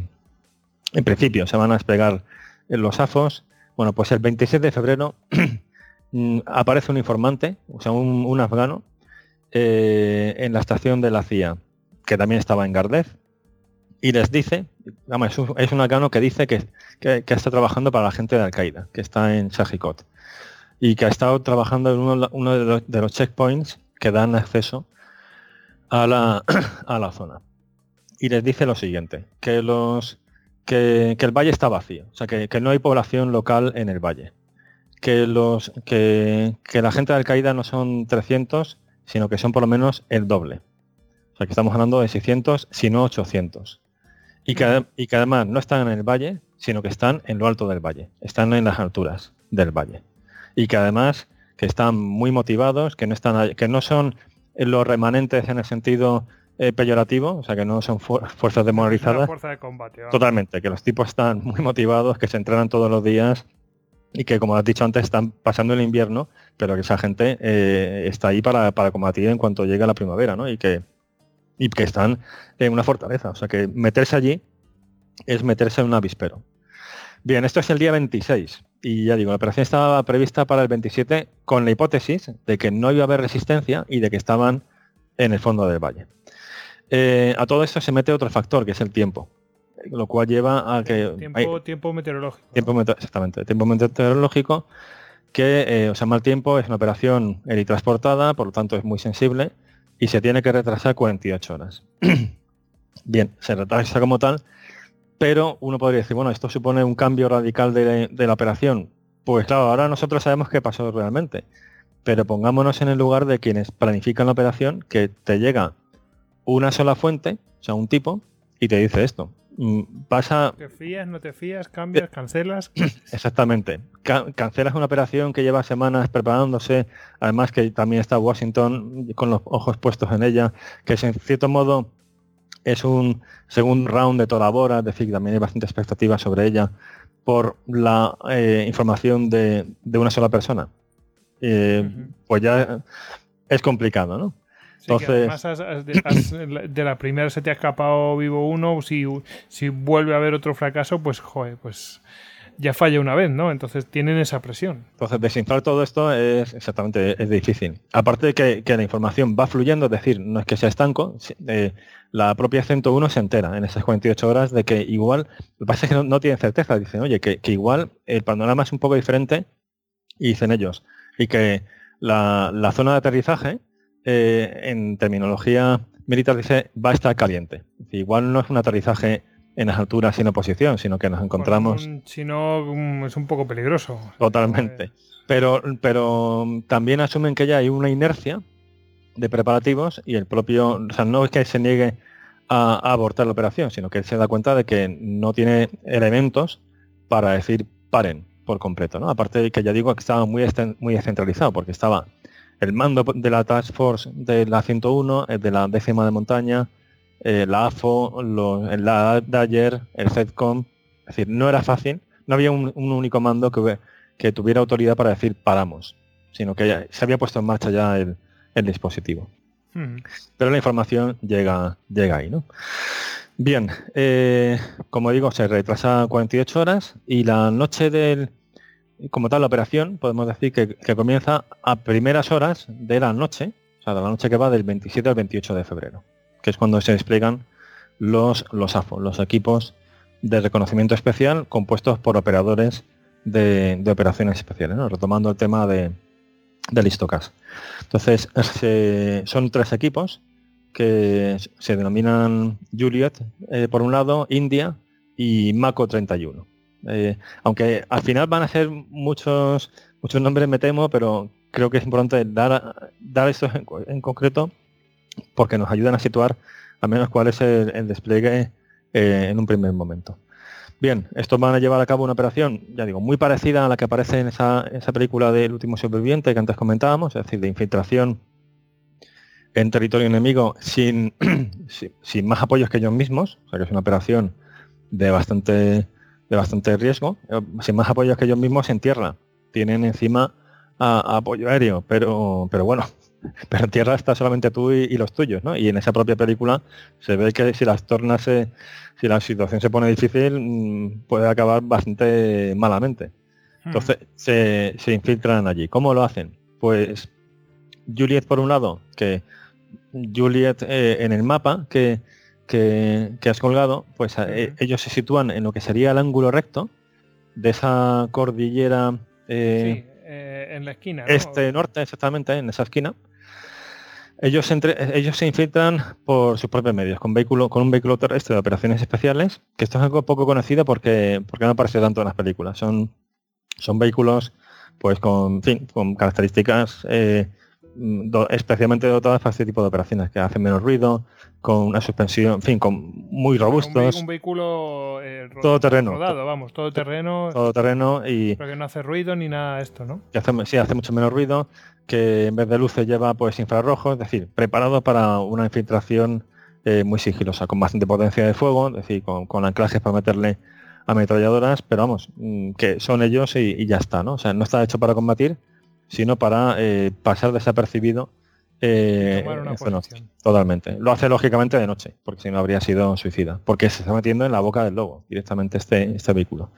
en principio se van a despegar los AFOS. Bueno, pues el 27 de febrero *clears throat* mm, aparece un informante, o sea, un, afgano, eh, en la estación de la CIA, que también estaba en Gardez, y les dice, es un afgano que dice que, está trabajando para la gente de Al-Qaeda, que está en Shahikot, y que ha estado trabajando en uno, de, los, checkpoints que dan acceso a la, *clears throat* a la zona. Y les dice lo siguiente, que, los, que, el valle está vacío, o sea, que, no hay población local en el valle, que, los, que, que la gente de Al-Qaeda no son 300, sino que son por lo menos el doble. O sea, que estamos hablando de 600, si no 800 y que, además no están en el valle, sino que están en lo alto del valle, están en las alturas del valle. Y que además que están muy motivados, que no, están, que no son los remanentes en el sentido eh, peyorativo, o sea que no son fuerzas demoralizadas. Fuerza de combate. Totalmente, que los tipos están muy motivados, que se entrenan todos los días y que como has dicho antes están pasando el invierno, pero que esa gente eh, está ahí para, para, combatir en cuanto llegue la primavera, ¿no? Y que y que están en una fortaleza. O sea que meterse allí es meterse en un avispero. Bien, esto es el día 26 y ya digo, la operación estaba prevista para el 27 con la hipótesis de que no iba a haber resistencia y de que estaban en el fondo del valle. Eh, a todo esto se mete otro factor, que es el tiempo, lo cual lleva a que... Tiempo, meteorológico. Tiempo exactamente, tiempo meteorológico, que, eh, o sea, mal tiempo es una operación helitransportada, por lo tanto es muy sensible y se tiene que retrasar 48 horas. *clears throat* Bien, se retrasa como tal, pero uno podría decir, bueno, esto supone un cambio radical de, la operación. Pues claro, ahora nosotros sabemos qué pasó realmente, pero pongámonos en el lugar de quienes planifican la operación, que te llega una sola fuente, o sea, un tipo, y te dice esto. Mm, pasa... ¿Te fías, no te fías, cambias, cancelas? *clears throat* Exactamente. cancelas una operación que lleva semanas preparándose, además que también está Washington con los ojos puestos en ella, que es en cierto modo es un segundo round de toda Bora, es decir, también hay bastante expectativa sobre ella por la eh, información de, una sola persona. Eh, pues ya es complicado, ¿no? Además de, la primera se te ha escapado vivo uno, si, si vuelve a haber otro fracaso, pues joder, pues ya falla una vez, ¿no? Entonces tienen esa presión. Entonces desinflar todo esto es exactamente es difícil. Aparte de que, que la información va fluyendo, es decir, no es que sea estanco, eh, la propia 101 se entera en esas 48 horas de que igual, lo que pasa es que no, no tienen certeza, dicen, oye, que, que, igual el panorama es un poco diferente, y dicen ellos, y que la, la zona de aterrizaje, eh, en terminología militar dice, va a estar caliente. Igual no es un aterrizaje en las alturas sin oposición, sino que nos encontramos... Bueno, si no, es un poco peligroso. Totalmente. Pero, pero también asumen que ya hay una inercia de preparativos y el propio, o sea, no es que se niegue a, a, abortar la operación, sino que él se da cuenta de que no tiene elementos para decir paren por completo, ¿no? Aparte de que ya digo que estaba muy, muy descentralizado, porque estaba el mando de la Task Force de la 101, el de la décima de montaña, eh, la AFO, lo, la DAGER, el CEDCOM, es decir, no era fácil, no había un, un único mando que, que, tuviera autoridad para decir paramos, sino que ya, se había puesto en marcha ya el, el dispositivo. Hmm. Pero la información llega, llega ahí, ¿no? Bien, eh, como digo, se retrasa 48 horas y la noche del, como tal, la operación, podemos decir que, que, comienza a primeras horas de la noche, o sea, de la noche que va del 27 al 28 de febrero, que es cuando se despliegan los, los AFO, los equipos de reconocimiento especial compuestos por operadores de, de operaciones especiales, ¿no? retomando el tema de, de Listocas. Entonces, se, son tres equipos que se denominan Juliet, eh, por un lado, India y Mako 31. Eh, aunque al final van a ser muchos muchos nombres me temo, pero creo que es importante dar, dar esto en, concreto porque nos ayudan a situar al menos cuál es el, el despliegue eh, en un primer momento. Bien, estos van a llevar a cabo una operación, ya digo, muy parecida a la que aparece en esa, esa película del último superviviente que antes comentábamos, es decir, de infiltración en territorio enemigo sin, *clears throat* sin, sin, más apoyos que ellos mismos, o sea que es una operación de bastante, de bastante riesgo, eh, sin más apoyos que ellos mismos en tierra. Tienen encima a, a apoyo aéreo, pero, pero bueno, *laughs* pero en tierra está solamente tú y, y, los tuyos, ¿no? Y en esa propia película se ve que si las tornas se, si la situación se pone difícil, mm, puede acabar bastante malamente. Entonces hmm. se, se, infiltran allí. ¿Cómo lo hacen? Pues Juliet por un lado, que Juliet eh, en el mapa que, que, que has colgado, pues eh, ellos se sitúan en lo que sería el ángulo recto de esa cordillera eh, sí, en la esquina. ¿no? Este norte, exactamente, en esa esquina. Ellos, entre, ellos se infiltran por sus propios medios, con, vehículo, con un vehículo terrestre de operaciones especiales, que esto es algo poco conocido porque, porque no aparece tanto en las películas. Son, son vehículos pues con, en fin, con características eh, especialmente dotadas para este tipo de operaciones, que hacen menos ruido, con una suspensión, en fin, con muy robustos. Un, un vehículo eh, rodado, todo terreno. Rodado, vamos, todo terreno. Todo terreno y. Pero que no hace ruido ni nada de esto, ¿no? Que hace, sí, hace mucho menos ruido, que en vez de luces lleva pues infrarrojos, es decir, preparado para una infiltración eh, muy sigilosa, con bastante potencia de fuego, es decir, con, con anclajes para meterle ametralladoras, pero vamos, mm, que son ellos y, y, ya está, ¿no? O sea, no está hecho para combatir, sino para eh, pasar desapercibido eh, no, totalmente. Lo hace lógicamente de noche, porque si no habría sido suicida, porque se está metiendo en la boca del lobo directamente este, este vehículo.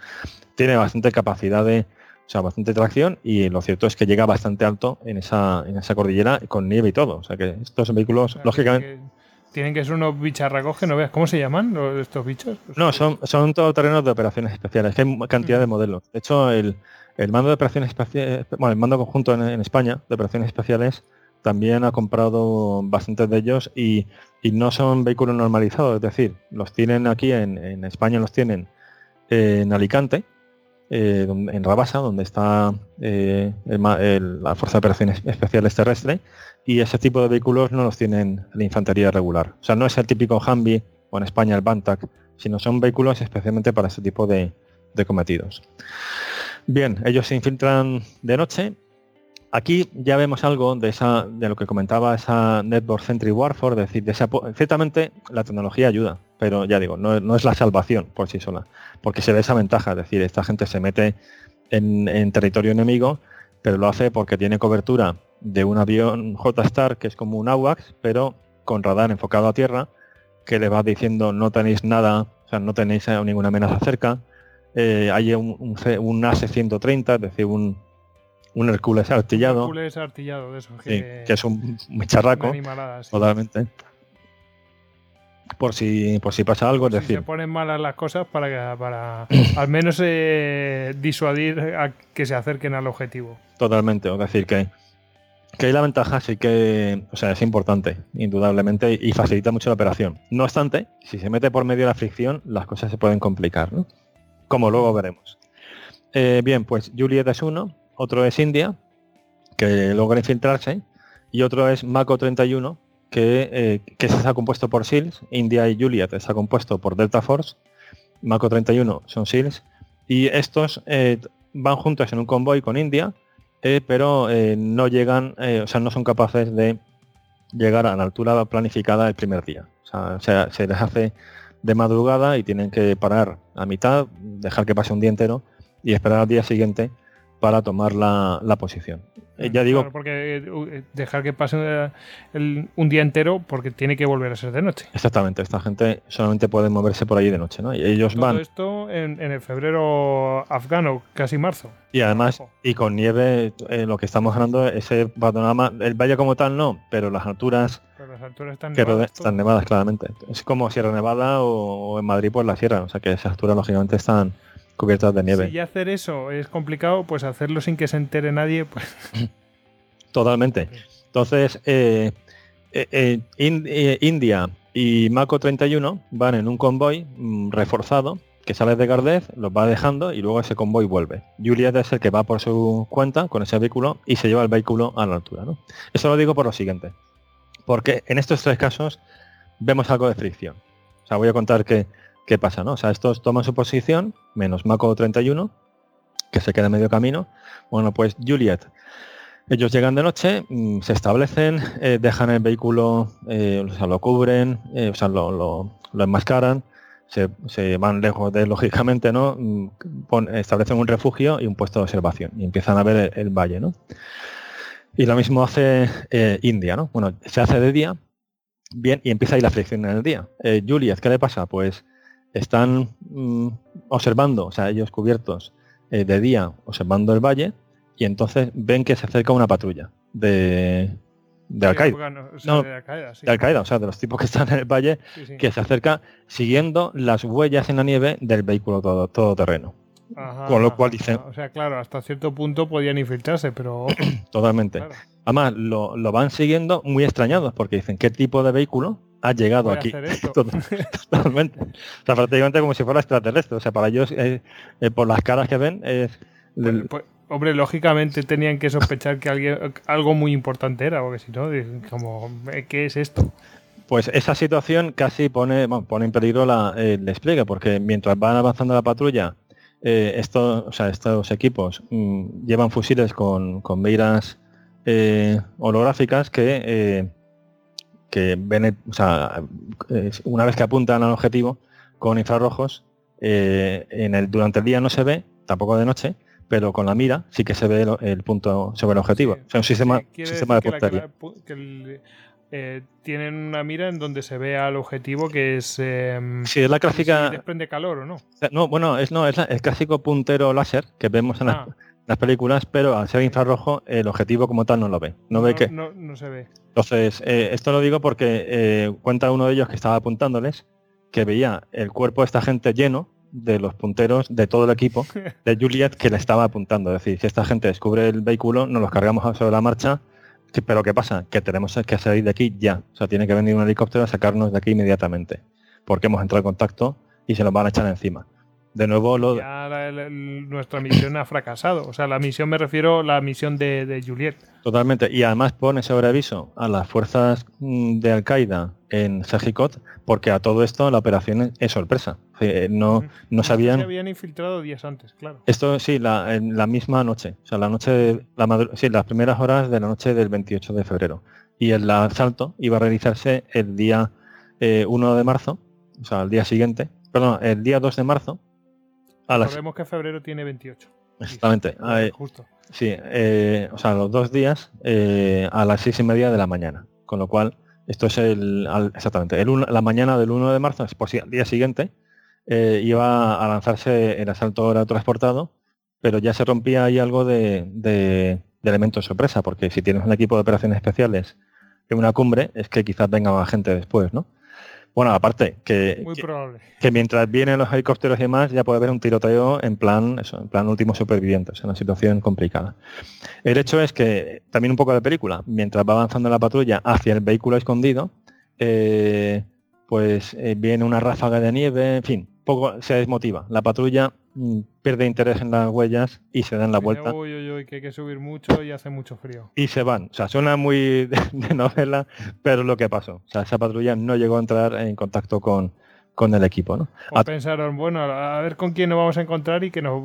Tiene bastante capacidad de, o sea, bastante tracción y lo cierto es que llega bastante alto en esa, en esa cordillera con nieve y todo. O sea que estos vehículos, claro, lógicamente... Que tienen que ser unos bicharracos que no veas. ¿Cómo se llaman los, estos bichos? No, son, son todoterrenos de operaciones especiales, que hay cantidad de modelos. De hecho, el, el mando de operaciones especiales, bueno, el mando conjunto en, España de operaciones especiales también ha comprado bastantes de ellos y, no son vehículos normalizados, es decir, los tienen aquí en, España, los tienen en Alicante, eh, en Rabasa, donde está eh, la Fuerza de Operaciones Especiales Terrestre, y ese tipo de vehículos no los tienen la infantería regular. O sea, no es el típico Humvee o en España el Bantac, sino son vehículos especialmente para ese tipo de cometidos. Bien, ellos se infiltran de noche. Aquí ya vemos algo de esa de lo que comentaba esa Network Centric Warfare, es decir, de ciertamente la tecnología ayuda, pero ya digo, no, es la salvación por sí sola, porque se ve esa ventaja, es decir, esta gente se mete en, en territorio enemigo, pero lo hace porque tiene cobertura de un avión J-Star, que es como un AWACS, pero con radar enfocado a tierra, que le va diciendo no tenéis nada, o sea, no tenéis ninguna amenaza cerca, eh, hay un, un, un AC-130, es decir, un, un Hércules artillado, Hércules artillado de esos. sí, Que, que es un, charraco, sí. totalmente. Por si, por si pasa algo, es Si decir, se ponen malas las cosas para, que- para *clears throat* al menos eh, disuadir a que se acerquen al objetivo. Totalmente, es decir, que, que hay la ventaja, sí que, o sea, es importante, indudablemente, y facilita mucho la operación. No obstante, si se mete por medio de la fricción, las cosas se pueden complicar, ¿no? Como luego veremos. Eh, bien, pues Juliet es uno, otro es India, que logra infiltrarse, y otro es Mako 31, que, eh, que está compuesto por SEALs, India y Juliet está compuesto por Delta Force, Mako 31 son SEALs, y estos eh, van juntos en un convoy con India, eh, pero no llegan, o sea, no son capaces de llegar a la altura planificada el primer día. O sea, se, se les hace de madrugada y tienen que parar a mitad, dejar que pase un día entero y esperar al día siguiente para tomar la, la posición. Eh, ya digo, Claro, porque eh, dejar que pase eh, un día entero porque tiene que volver a ser de noche. exactamente, esta gente solamente puede moverse por allí de noche, ¿no? Y ellos Todo van esto en, en el febrero afgano, casi marzo. y además, Ojo. y con nieve, eh, lo que estamos hablando, ese panorama, el valle como tal no, pero las alturas Pero las alturas están nevadas, están nevadas claramente. Es como Sierra Nevada o, o en Madrid por la sierra, o sea que esas alturas lógicamente están cubiertas de nieve. Si ya hacer eso es complicado, pues hacerlo sin que se entere nadie, pues *laughs* Totalmente. Entonces, eh, eh, eh, In- India y Mako 31 van en un convoy mm, reforzado que sale de Gardez, los va dejando y luego ese convoy vuelve. Juliet es el que va por su cuenta con ese vehículo y se lleva el vehículo a la altura. ¿no? Eso lo digo por lo siguiente. Porque en estos tres casos vemos algo de fricción. O sea, voy a contar qué, qué pasa. ¿no? O sea, estos toman su posición, menos Mako 31, que se queda medio camino. Bueno, pues Juliet ellos llegan de noche, mm, se establecen, eh, dejan el vehículo, eh, o sea, lo cubren, eh, o sea, lo, lo- enmascaran, se, se van lejos de *laughs* lógicamente, ¿no? Mm, establecen un refugio y un puesto de observación y empiezan a ver el, valle, ¿no? Y lo mismo hace eh, India, ¿no? Bueno, se hace de día, bien, y empieza ahí la fricción en el día. Juliet, ¿qué le pasa? Pues están mm, observando, o sea, ellos cubiertos eh, de día, observando el valle, y entonces ven que se acerca una patrulla de, de Al Qaeda, afgano, o sea, No, de Al Qaeda, sí. de Al Qaeda, o sea, de los tipos que están en el valle, Sí, que se acerca siguiendo las huellas en la nieve del vehículo todo, todoterreno. Ajá, con lo cual dicen-. O sea, claro, hasta cierto punto podían infiltrarse, pero Totalmente. claro, Además, lo, lo van siguiendo muy extrañados porque dicen, ¿qué tipo de vehículo ha llegado aquí? *laughs* Totalmente. O sea, prácticamente como si fuera extraterrestre. O sea, para ellos, eh, eh, por las caras que ven, es... Pues- pues, hombre, lógicamente tenían que sospechar que alguien, algo muy importante era, porque si no, como, eh, ¿qué es esto? Pues esa situación casi pone, bueno, pone en peligro la, eh, el despliegue, porque mientras van avanzando la patrulla, estos, o sea, estos equipos mm, llevan fusiles con, con miras holográficas que, que ven, o sea, una vez que apuntan al objetivo con infrarrojos, eh, en el, durante el día no se ve, tampoco de noche, pero con la mira sí que se ve el, el punto sobre el objetivo. Sí, o sea, un sistema, sí, sistema de la- puntería. que la- que el- eh, tienen una mira en donde se ve al objetivo que es... eh, Sí, es la si clásica... desprende calor o no. No, bueno, es no, es la- el clásico puntero láser que vemos en las, Ah. Las películas, pero al ser infrarrojo el objetivo como tal no lo ve. No, ve que. no, no se ve. Entonces, eh, esto lo digo porque eh, cuenta uno de ellos que estaba apuntándoles que veía el cuerpo de esta gente lleno de los punteros de todo el equipo *laughs* de Juliet que le estaba apuntando. Es decir, si esta gente descubre el vehículo, nos los cargamos sobre la marcha. Pero ¿qué pasa? Que tenemos que salir de aquí ya. O sea, tiene que venir un helicóptero a sacarnos de aquí inmediatamente. Porque hemos entrado en contacto y se nos van a echar encima. De nuevo, lo, Ya la- la- nuestra misión ha fracasado. O sea, la misión me refiero a la misión de, de Juliet. Totalmente. Y además pone sobre aviso a las fuerzas mm, de Al-Qaeda en Sejikot porque a todo esto la operación es- es sorpresa. Eh, No, no Se sabían... habían infiltrado días antes, claro. Esto sí, la, en la misma noche. O sea, la noche, de- la madru- sí, las primeras horas de la noche del 28 de febrero. Y el asalto iba a realizarse el día eh, 1 de marzo, o sea, el día siguiente, perdón, el día 2 de marzo, a las... Recordemos que febrero tiene 28. Exactamente. Justo. Sí, eh, o sea, los dos días eh, a las seis y media de la mañana. Con lo cual, esto es el, al- exactamente, el uno- la mañana del 1 de marzo, es por si al día siguiente, eh, iba a lanzarse el asalto transportado, pero ya se rompía ahí algo de, de, de elemento sorpresa, porque si tienes un equipo de operaciones especiales en una cumbre, es que quizás venga más gente después, ¿no? Bueno, aparte, que, que, mientras vienen los helicópteros y demás, ya puede haber un tiroteo en plan, eso, en plan último supervivientes, en una situación complicada. El hecho es que, también un poco de película, mientras va avanzando la patrulla hacia el vehículo escondido, eh, pues eh, viene una ráfaga de nieve, en fin, poco se desmotiva. La patrulla mm, pierde interés en las huellas y se dan la vuelta. Uy, uy, uy, que hay que subir mucho y hace mucho frío. Y se van. O sea, suena muy *laughs* de, novela, pero lo que pasó. O sea, esa patrulla no llegó a entrar en contacto con, con el equipo, ¿no? O pensaron, bueno, a ver con quién nos vamos a encontrar y que no,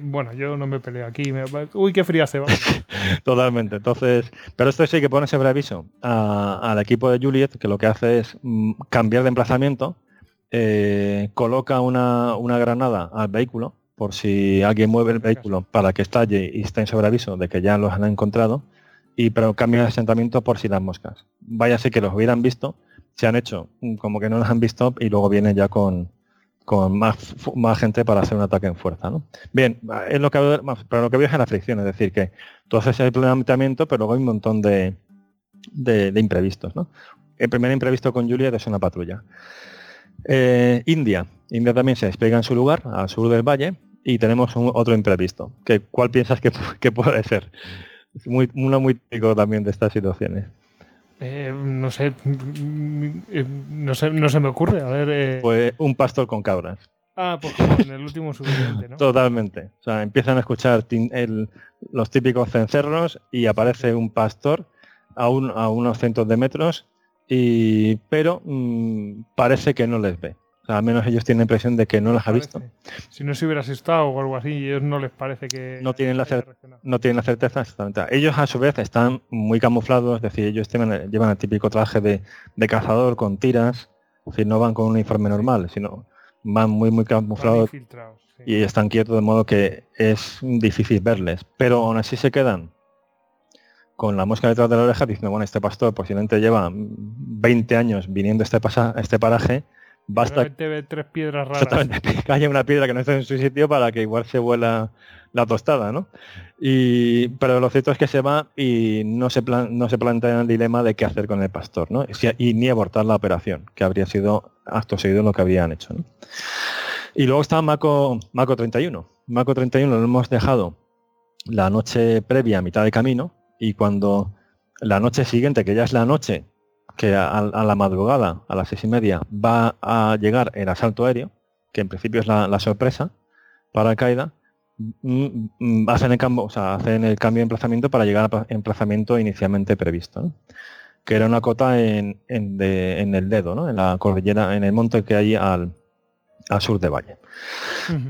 bueno, yo no me peleo aquí, uy, qué frío hace, va. *laughs* Totalmente, entonces, pero esto sí que pone ese aviso al equipo de Juliet, que lo que hace es mm, cambiar de emplazamiento, eh, coloca una, granada al vehículo, por si alguien mueve el vehículo para que estalle y esté en sobreaviso de que ya los han encontrado, y pero cambia de asentamiento por si las moscas. Vaya ser que los hubieran visto, se han hecho como que no los han visto y luego vienen ya con, con más, más gente para hacer un ataque en fuerza. ¿no? Bien, es lo que, pero lo que veo es la fricción, es decir, que tú haces el planteamiento, pero luego hay un montón de, de, imprevistos. ¿no? El primer imprevisto con Juliet es una patrulla. Eh, India. India también se despega en su lugar, al sur del valle, y tenemos un, otro imprevisto. Que, ¿Cuál piensas *laughs* que, puede ser? Es muy, uno muy típico también de estas situaciones. Eh, no sé, no sé, no se me ocurre. A ver. Eh... Pues un pastor con cabras. Ah, pues como en el último suficiente, ¿no? Totalmente. O sea, empiezan a escuchar los típicos cencerros y aparece un pastor a, a unos cientos de metros y, pero mm, parece que no les ve. O sea, al menos ellos tienen la impresión de que no las ha visto. Si no se hubiera asustado o algo así, ellos no les parece que... No tienen la, no tienen la certeza, exactamente. Ellos a su vez están muy camuflados, es decir, ellos llevan, llevan el típico traje de, cazador con tiras, es decir, no van con un uniforme normal, sino van muy, muy camuflados y están quietos de modo que es difícil verles. Pero aún así se quedan con la mosca detrás de la oreja diciendo, bueno, este pastor posiblemente lleva 20 años viniendo a este, pasa, este paraje, basta que tres piedras raras. *laughs* que haya una piedra que no esté en su sitio para que igual se vuela la tostada, ¿no? Y, pero lo cierto es que se va y no se, no se plantea el dilema de qué hacer con el pastor, ¿no? Y, ni abortar la operación, que habría sido acto seguido lo que habían hecho, Y luego está Maco, Maco 31. Maco 31 lo hemos dejado la noche previa a mitad de camino, y cuando la noche siguiente, que ya es la noche, que a, la madrugada, a las seis y media, va a llegar el asalto aéreo, que en principio es la, sorpresa para Al-Qaeda, mm, mm, hacen el cambio, o sea, hacen el cambio de emplazamiento para llegar al emplazamiento inicialmente previsto, que era una cota en, el dedo, ¿no? en la cordillera, en el monte que hay al, sur de Valle.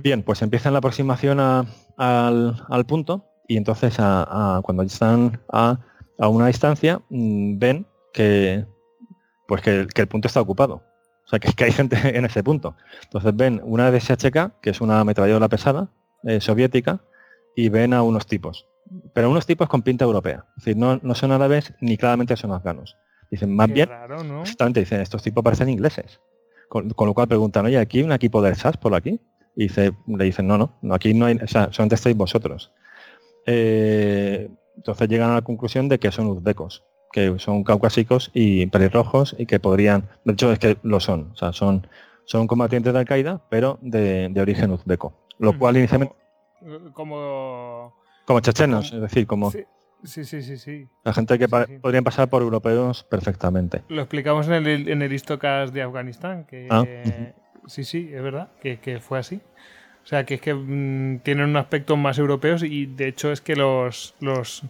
Bien, pues empiezan la aproximación al punto y entonces cuando están a, una distancia mm, ven que pues que, el punto está ocupado. O sea, que, que, hay gente *laughs* en ese punto. Entonces ven una DSHK, que es una ametralladora pesada eh, soviética, y ven a unos tipos. Pero unos tipos con pinta europea. Es decir, no, no son árabes ni claramente son afganos. Dicen, más bien, dicen, estos tipos parecen ingleses. Con, lo cual preguntan, oye, ¿aquí hay un equipo de SAS por aquí? Y dice, le dicen, no, no, no, aquí no hay, o sea, solamente estáis vosotros. Eh, entonces llegan a la conclusión de que son uzbecos, que son caucásicos y pelirrojos y que podrían, de hecho es que lo son, o sea, son, son combatientes de Al-Qaeda, pero de, origen uzbeco. Lo cual inicialmente... Como... Como chechenos, es decir, como... Sí, sí, sí, sí. La gente que podrían pasar por europeos perfectamente. Lo explicamos en el, en el Histocast de Afganistán, que ah, sí, sí, es verdad, que, que fue así. O sea, que es que mm, tienen un aspecto más europeos y de hecho es que los, los,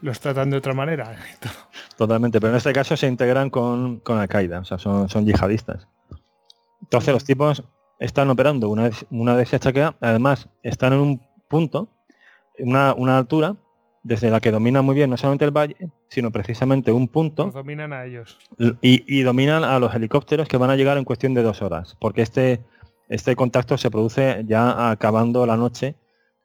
los tratan de otra manera. *laughs* Totalmente, pero en este caso se integran con, con Al-Qaeda, o sea, son, son yihadistas. Entonces los tipos están operando una, una que además están en un punto, una, una altura desde la que domina muy bien no solamente el valle, sino precisamente un punto. dominan a ellos. Y, y, dominan a los helicópteros que van a llegar en cuestión de dos horas, porque este, este contacto se produce ya acabando la noche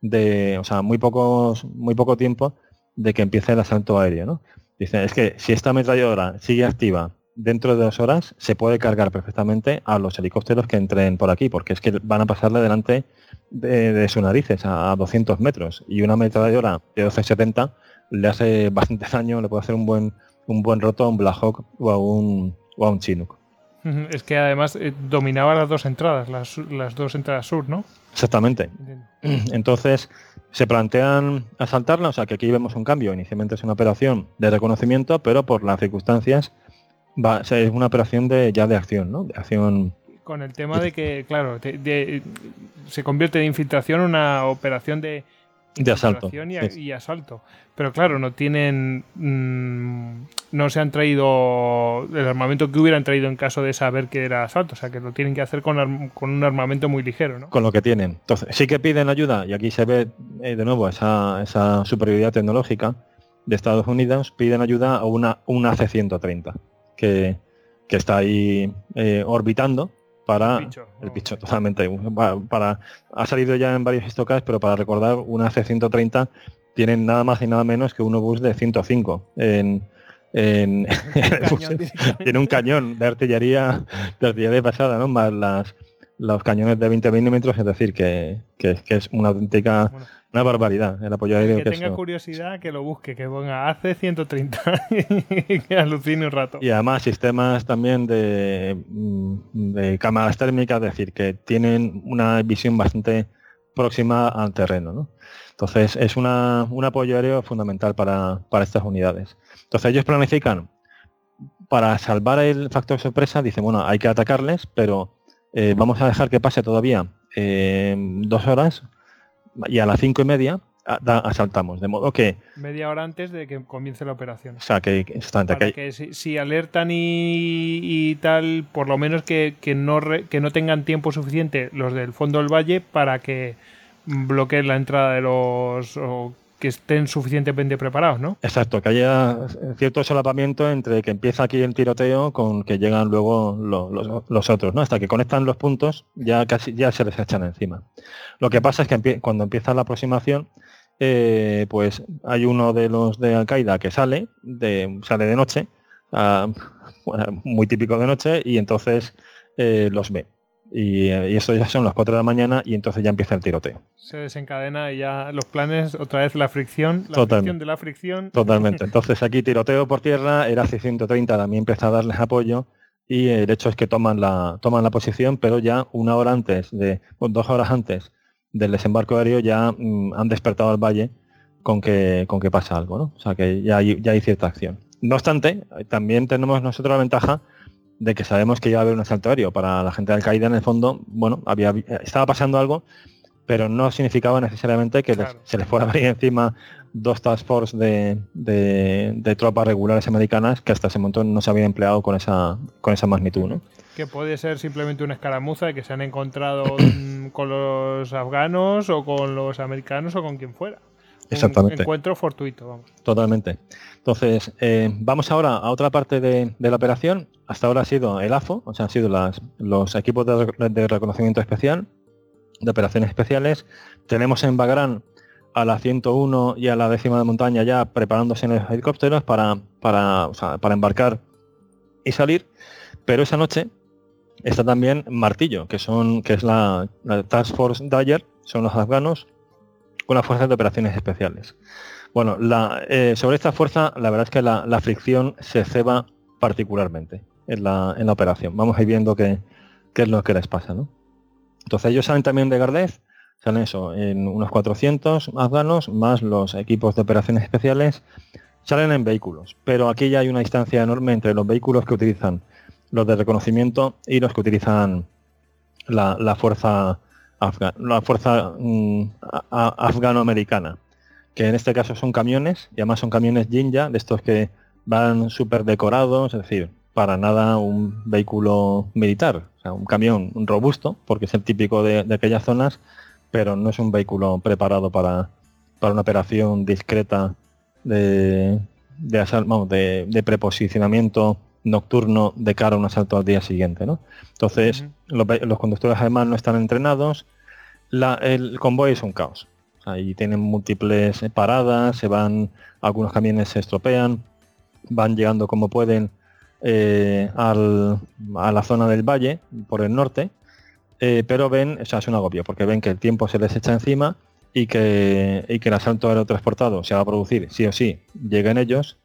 de, o sea, muy pocos, muy poco tiempo de que empiece el asalto aéreo, ¿no? Dicen, es que si esta ametralladora sigue activa dentro de dos horas se puede cargar perfectamente a los helicópteros que entren por aquí, porque es que van a pasarle delante de, sus narices a, 200 metros y una metralladora de 1270 le hace bastante *laughs* daño, le puede hacer un buen un buen roto a un Black Hawk o a un, o a un Chinook. Es que además eh, dominaba las dos entradas, las, las, dos entradas sur, ¿no? Exactamente. *clears throat* Entonces, se plantean asaltarla, o sea que aquí vemos un cambio. Inicialmente es una operación de reconocimiento, pero por las circunstancias va, es una operación de ya de acción, ¿no? De acción. Con el tema de que, claro, se convierte de infiltración en una operación de de asalto y, asalto. Pero claro no tienen mm, no se han traído el armamento que hubieran traído en caso de saber que era asalto. O sea que lo tienen que hacer con, un armamento muy ligero ¿no? con lo que tienen. Entonces sí que piden ayuda y aquí se ve eh, de nuevo esa, esa, superioridad tecnológica de Estados Unidos. Piden ayuda a una una C-130 que, que está ahí eh, orbitando para el picho, *laughs* totalmente. Para, ha salido ya en varios estocas, pero para recordar, una C-130 tienen nada más y nada menos que un obús de 105 en, en, *laughs* *laughs* tiene un cañón de artillería de artillería pasada, ¿no? Más las los cañones de 20 milímetros, es decir, que, que, es una auténtica una barbaridad el apoyo aéreo. Que, tenga curiosidad, que lo busque, que ponga hace 130 y *laughs* que alucine un rato. Y además sistemas también de, mm, de cámaras térmicas, es decir, que tienen una visión bastante próxima al terreno. ¿no? Entonces es una, un apoyo aéreo fundamental para, para estas unidades. Entonces ellos planifican para salvar el factor sorpresa, dicen, bueno, hay que atacarles, pero eh, vamos a dejar que pase todavía eh, dos horas y a las cinco y media asaltamos, de modo que... Media hora antes de que comience la operación. O sea, que, que, si, alertan y, tal, por lo menos que, no que no tengan tiempo suficiente los del fondo del valle para que bloqueen la entrada de los que estén suficientemente preparados, ¿no? Exacto, que haya cierto solapamiento entre que empieza aquí el tiroteo con que llegan luego los, otros, ¿no? Hasta que conectan los puntos ya casi ya se les echan encima. Lo que pasa es que cuando empieza la aproximación, eh, pues hay uno de los de Al Qaeda que sale de sale de noche, ah, *laughs* muy típico de noche, y entonces eh, los ve. Y, eso ya son las 4 de la mañana y entonces ya empieza el tiroteo. Se desencadena y ya los planes, otra vez la fricción, la fricción de la fricción. Totalmente. *laughs* Entonces aquí tiroteo por tierra, era C-130 también empieza a darles apoyo y el hecho es que toman la, toman la posición, pero ya una hora antes, de dos horas antes del desembarco aéreo ya mm, han despertado al valle con que, con que pasa algo, ¿no? O sea que ya ya hay cierta acción. No obstante, también tenemos nosotros la ventaja de que sabemos que iba a haber un asalto aéreo. Para la gente de Al-Qaeda, en el fondo, bueno, había, estaba pasando algo, pero no significaba necesariamente que se les fuera a venir encima dos task force de, tropas regulares americanas que hasta ese momento no se habían empleado con esa, con esa magnitud. ¿no? Que puede ser simplemente una escaramuza que se han encontrado *coughs* con los afganos o con los americanos o con quien fuera. Exactamente. Un encuentro fortuito, vamos. Totalmente. Entonces, eh, vamos ahora a otra parte de, la operación. Hasta ahora ha sido el AFO, o sea, han sido los equipos de, reconocimiento especial, de operaciones especiales. Tenemos en Bagrán a la 101 y a la décima de montaña ya preparándose en los helicópteros para, embarcar y salir. Pero esa noche está también Martillo, que es la, la Task Force Dyer, son los afganos con las fuerzas de operaciones especiales. Bueno, eh, sobre esta fuerza, la verdad es que la, fricción se ceba particularmente en la, operación. Vamos a ir viendo qué, es lo que les pasa. ¿no? Entonces ellos salen también de Gardez, salen eso, en unos 400 afganos, más los equipos de operaciones especiales, salen en vehículos. Pero aquí ya hay una distancia enorme entre los vehículos que utilizan los de reconocimiento y los que utilizan la, fuerza la fuerza mm, afgano-americana que en este caso son camiones, y además son camiones Jinja, de estos que van súper decorados, es decir, para nada un vehículo militar, o sea, un camión robusto, porque es el típico de, aquellas zonas, pero no es un vehículo preparado para, para una operación discreta de, de, de, preposicionamiento nocturno de cara a un asalto al día siguiente. ¿no? Entonces, los, conductores además no están entrenados, el convoy es un caos. Ahí tienen múltiples paradas, se van, algunos camiones se estropean, van llegando como pueden eh, al- a la zona del valle por el norte, eh, pero ven, o sea, es un agobio, porque ven que el tiempo se les echa encima y que, y que el asalto aerotransportado se va a producir sí o sí, lleguen ellos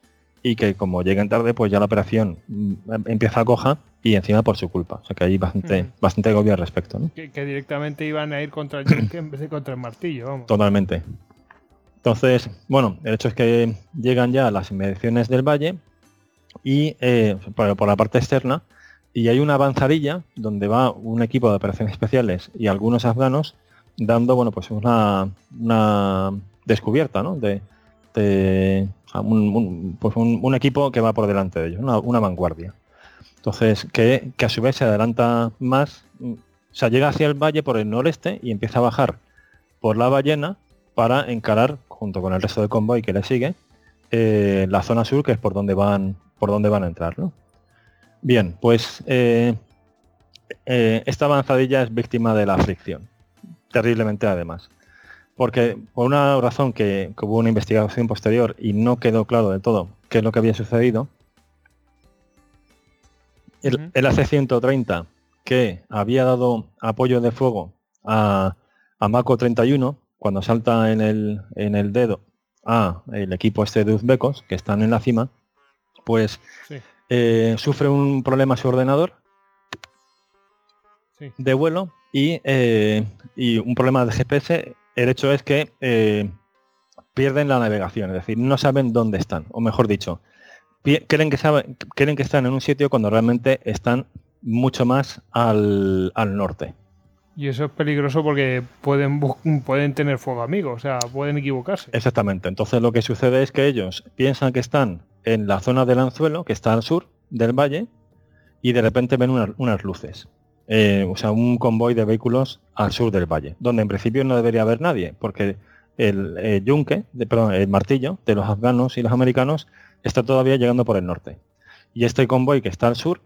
y que como lleguen tarde, pues ya la operación mm, empieza a coja y encima por su culpa. O sea que hay bastante, Ujú. bastante agobio al respecto, ¿no? Que, que directamente iban a ir contra el yunque en vez de contra el martillo, vamos. Totalmente. Entonces, bueno, el hecho es que llegan ya a las inmediaciones del valle y eh, por, por la parte externa y hay una avanzadilla donde va un equipo de operaciones especiales y algunos afganos dando, bueno, pues una, una descubierta, ¿no? De, de- un, pues un, equipo que va por delante de ellos, una, vanguardia. Entonces, que, que a su vez se adelanta más, mm, o sea, llega hacia el valle por el noreste y empieza a bajar por la ballena para encarar, junto con el resto del convoy que le sigue, eh, la zona sur, que es por donde van, por donde van a entrar. ¿no? Bien, pues eh, eh, esta avanzadilla es víctima de la fricción, terriblemente además. Porque por una razón que, que hubo una investigación posterior y no quedó claro del todo qué es lo que había sucedido, el, el AC-130 que había dado apoyo de fuego a, a Mako 31 cuando salta en el, en el dedo a el equipo este de uzbecos que están en la cima, pues Sí, eh, sufre un problema su ordenador sí. de vuelo y, eh, y un problema de GPS. El hecho es que eh, pierden la navegación, es decir, no saben dónde están, o mejor dicho, creen que, saben, creen que están en un sitio cuando realmente están mucho más al, al norte. Y eso es peligroso porque pueden, pueden tener fuego amigo, o sea, pueden equivocarse. Exactamente. Entonces lo que sucede es que ellos piensan que están en la zona del anzuelo, que está al sur del valle, y de repente ven unas, unas luces. Eh, o sea, un convoy de vehículos al sur del valle, donde en principio no debería haber nadie, porque el, eh, yunque, de, perdón, el martillo de los afganos y los americanos está todavía llegando por el norte. Y este convoy que está al sur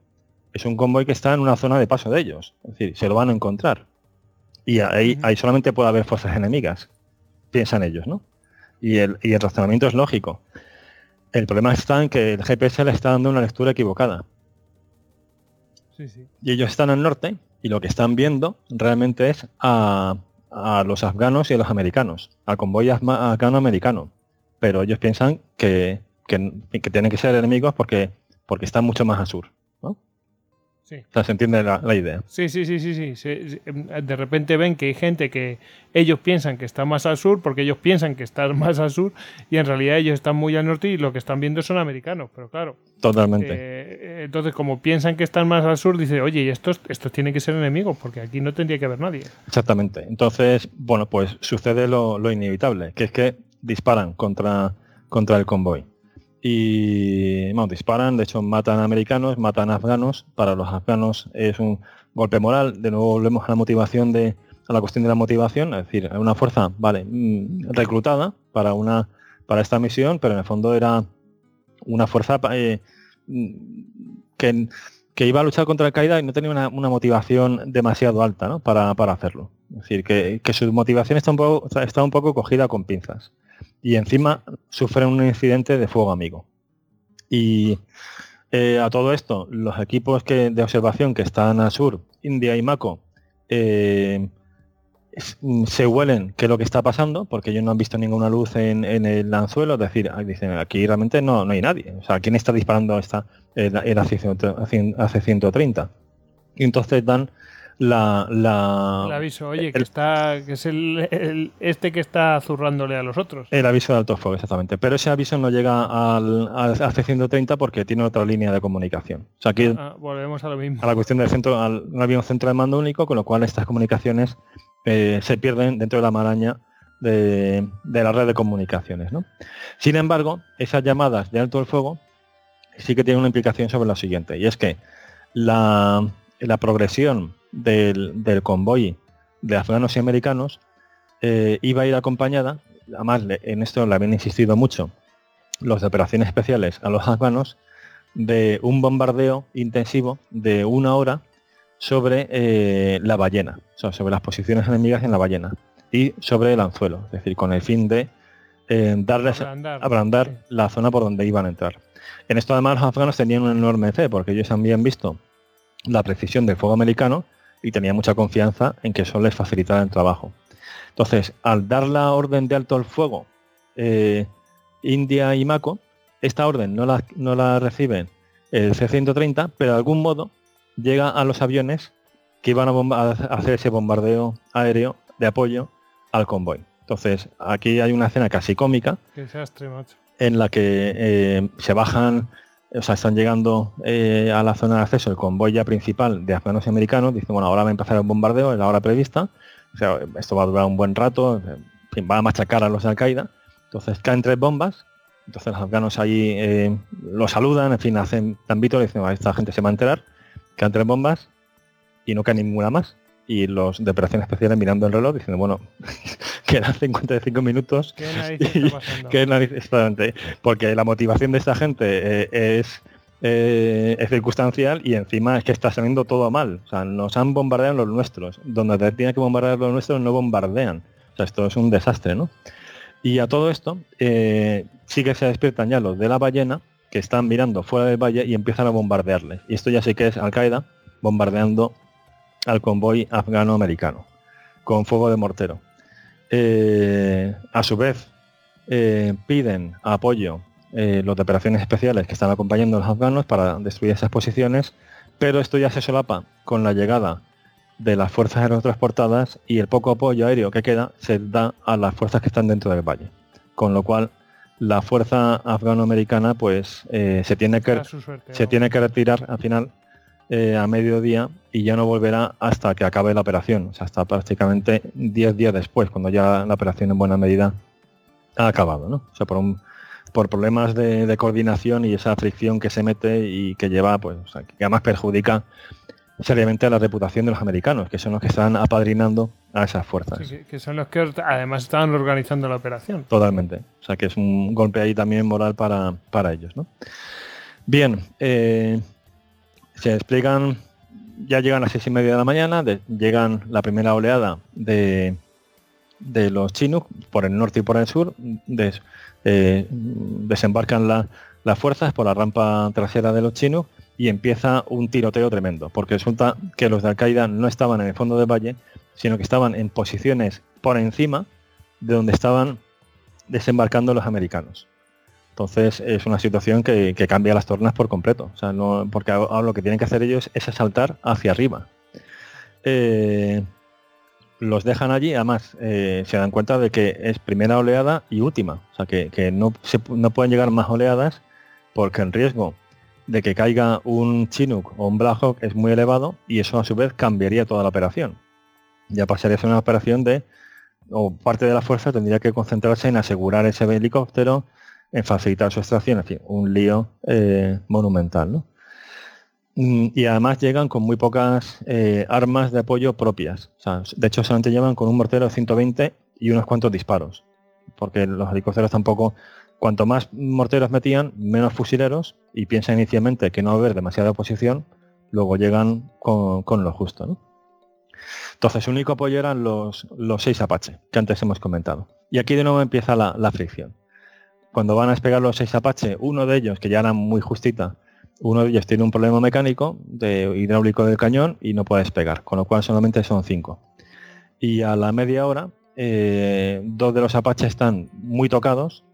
es un convoy que está en una zona de paso de ellos. Es decir, se lo van a encontrar. Y ahí, ahí solamente puede haber fuerzas enemigas. Piensan ellos, ¿no? Y el, y el razonamiento es lógico. El problema está en que el GPS le está dando una lectura equivocada. Y ellos están al norte y lo que están viendo realmente es a, los afganos y a los americanos, al convoy afgano-americano. Pero ellos piensan que, que, que tienen que ser enemigos porque, porque están mucho más al sur. Sí. O sea, se entiende la, la idea. Sí, sí, sí, sí, sí. Em, De repente ven que hay gente que ellos piensan que está más al sur porque ellos piensan que están *laughs* más al sur y en realidad ellos están muy al norte y lo que están viendo son americanos. Pero claro, Totalmente. eh, entonces como piensan que están más al sur, dice, oye, y estos, estos tienen que ser enemigos porque aquí no tendría que haber nadie. Exactamente. Entonces, bueno, pues sucede lo, lo inevitable, que es que disparan contra, contra el convoy. Y bueno, disparan, de hecho matan a americanos, matan a afganos. Para los afganos es un golpe moral. De nuevo volvemos a la motivación de a la cuestión de la motivación, es decir, una fuerza, vale, mm, reclutada para una para esta misión, pero en el fondo era una fuerza eh, mm, que, que iba a luchar contra Al Qaeda y no tenía una, una motivación demasiado alta ¿no? para, para hacerlo. Es decir, que, que su motivación está un, poco, está un poco cogida con pinzas. Y encima sufren un incidente de fuego amigo. Y eh, a todo esto, los equipos que, de observación que están al sur, India y Mako, eh, mm, se huelen qué es lo que está pasando, porque ellos no han visto ninguna luz en, el anzuelo, es decir, ah, dicen, aquí realmente no, no hay nadie. O sea, ¿quién está disparando esta, el, el AC-130? Y entonces dan la... la- Le aviso, oye, que el- está, que es el, el- este que está zurrándole a los otros. El aviso de alto fuego, exactamente. Pero ese aviso no llega al, al AC-130 porque tiene otra línea de comunicación. O sea, aquí Ah, volvemos a lo mismo. a la cuestión del centro, al, no había un centro de mando único, con lo cual estas comunicaciones eh, se pierden dentro de la maraña de, de la red de comunicaciones. ¿no? Sin embargo, esas llamadas de alto el fuego sí que tienen una implicación sobre lo siguiente, y es que la, la progresión del, del convoy de afganos y americanos eh, iba a ir acompañada, además en esto le habían insistido mucho los de operaciones especiales a los afganos, de un bombardeo intensivo de una hora sobre eh, la ballena, o sea, sobre las posiciones enemigas en la ballena y sobre el anzuelo, es decir, con el fin de eh, darles ablandar Sí. la zona por donde iban a entrar. En esto además los afganos tenían una enorme fe, porque ellos habían visto la precisión del fuego americano y tenían mucha confianza en que eso les facilitara el trabajo. Entonces, al dar la orden de alto al fuego, eh, India y Mako, esta orden no la, no la reciben el C-130, pero de algún modo llega a los aviones que iban a, hacer ese bombardeo aéreo de apoyo al convoy. Entonces, aquí hay una escena casi cómica en la que eh, se bajan, o sea, están llegando eh, a la zona de acceso el convoy ya principal de afganos y americanos. Dicen, bueno, ahora va a empezar el bombardeo, es la hora prevista. O sea, esto va a durar un buen rato, va a machacar a los de Al-Qaeda. Entonces caen tres bombas entonces los afganos ahí eh, lo saludan, en fin, hacen tambito, le dicen, esta gente se va a enterar, quedan tres bombas y no cae ninguna más. Y los de operaciones especiales mirando el reloj diciendo, bueno, *laughs* quedan 55 minutos. ¿Qué narices *laughs* Porque la motivación de esta gente eh, es, eh, es circunstancial y encima es que está saliendo todo mal. O sea, nos han bombardeado los nuestros. Donde tiene que bombardear los nuestros no bombardean. O sea, esto es un desastre, ¿no? Y a todo esto, eh, sí que se despiertan ya los de la ballena, que están mirando fuera del valle y empiezan a bombardearles. Y esto ya sí que es Al-Qaeda bombardeando al convoy afgano-americano con fuego de mortero. Eh, a su vez, eh, piden apoyo los de operaciones especiales que están acompañando a los afganos para destruir esas posiciones, pero esto ya se solapa con la llegada de las fuerzas aerotransportadas y el poco apoyo aéreo que queda se da a las fuerzas que están dentro del valle. Con lo cual la fuerza afganoamericana pues eh, se, tiene que, se tiene que retirar al final eh, a mediodía y ya no volverá hasta que acabe la operación, o sea, hasta prácticamente 10 días después, cuando ya la operación en buena medida ha acabado, ¿no? O sea, por, un, por problemas de, coordinación y esa fricción que se mete y que lleva, pues, que además perjudica seriamente a la reputación de los americanos, que son los que están apadrinando a esas fuerzas. que, son los que además estaban organizando la operación. Totalmente. O sea que es un golpe ahí también moral para, para ellos. ¿no? Bien, eh, se explican, ya llegan a las seis y media de la mañana, llegan la primera oleada de, de los chinos por el norte y por el sur, eh, desembarcan las fuerzas por la rampa trasera de los chinos y empieza un tiroteo tremendo, porque resulta que los de Al-Qaeda no estaban en el fondo del valle, sino que estaban en posiciones por encima de donde estaban desembarcando los americanos. Entonces es una situación que, cambia las tornas por completo, o sea, no, porque ahora lo que tienen que hacer ellos es saltar hacia arriba. Eh, los dejan allí, además eh, se dan cuenta de que es primera oleada y última, o sea que, no, no pueden llegar más oleadas porque el riesgo de que caiga un Chinook o un Blackhawk es muy elevado y eso a su vez cambiaría toda la operación. Ya pasaría a ser una operación de, o parte de la fuerza tendría que concentrarse en asegurar ese helicóptero, en facilitar su extracción, en fin, un lío eh, monumental. Mm, y además llegan con muy pocas eh, armas de apoyo propias. de hecho, solamente llevan con un mortero de 120 y unos cuantos disparos. Porque los helicópteros tampoco Cuanto más morteros metían, menos fusileros, y piensa inicialmente que no va a haber demasiada oposición, luego llegan con, lo justo. Entonces, su único apoyo eran los, los seis Apache, que antes hemos comentado. Y aquí de nuevo empieza la, fricción. Cuando van a despegar los seis Apache, uno de ellos, que ya era muy justita, uno de ellos tiene un problema mecánico de hidráulico del cañón y no puede despegar, con lo cual solamente son cinco. Y a la media hora, eh, dos de los Apache están muy tocados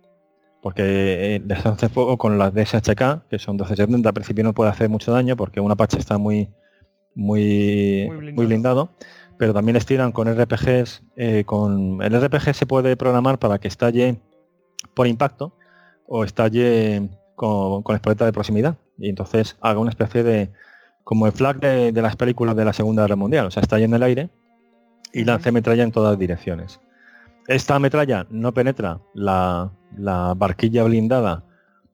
porque les eh, hace fuego con las DSHK, que son 1270, al principio no puede hacer mucho daño porque un Apache está muy, muy, muy blindado. pero también les tiran con RPGs, eh, con el RPG se puede programar para que estalle por impacto o estalle con, con de proximidad y entonces haga una especie de como el flag de, las películas de la Segunda Guerra Mundial, o sea, estalle en el aire y lance metralla en todas direcciones. Esta metralla no penetra la, barquilla blindada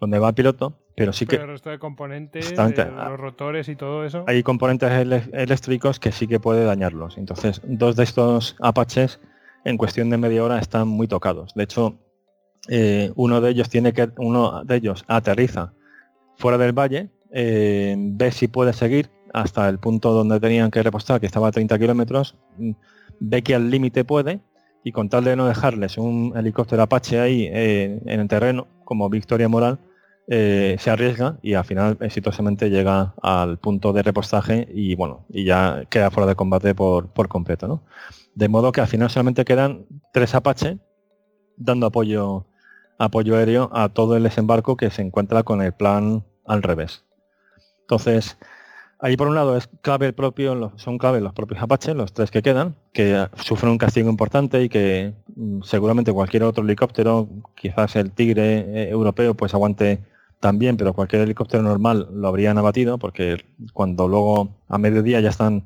donde va el piloto, pero sí que... el resto de componentes, los rotores y todo eso... Hay componentes eléctricos que sí que puede dañarlos. Entonces, dos de estos Apaches en cuestión de media hora están muy tocados. De hecho, eh, uno de ellos tiene que... Uno de ellos aterriza fuera del valle, eh, ve si puede seguir hasta el punto donde tenían que repostar, que estaba a 30 kilómetros, ve que al límite puede, y con tal de no dejarles un helicóptero Apache ahí eh, en el terreno, como victoria moral, se arriesga y al final exitosamente llega al punto de repostaje y bueno, y ya queda fuera de combate por, por completo, ¿no? De modo que al final solamente quedan tres Apache dando apoyo, apoyo aéreo a todo el desembarco que se encuentra con el plan al revés. Entonces, ahí por un lado es clave el propio, son clave los propios Apache, los tres que quedan, que sufren un castigo importante y que mm, seguramente cualquier otro helicóptero, quizás el Tigre eh, europeo, pues aguante también, pero cualquier helicóptero normal lo habrían abatido porque cuando luego a mediodía ya están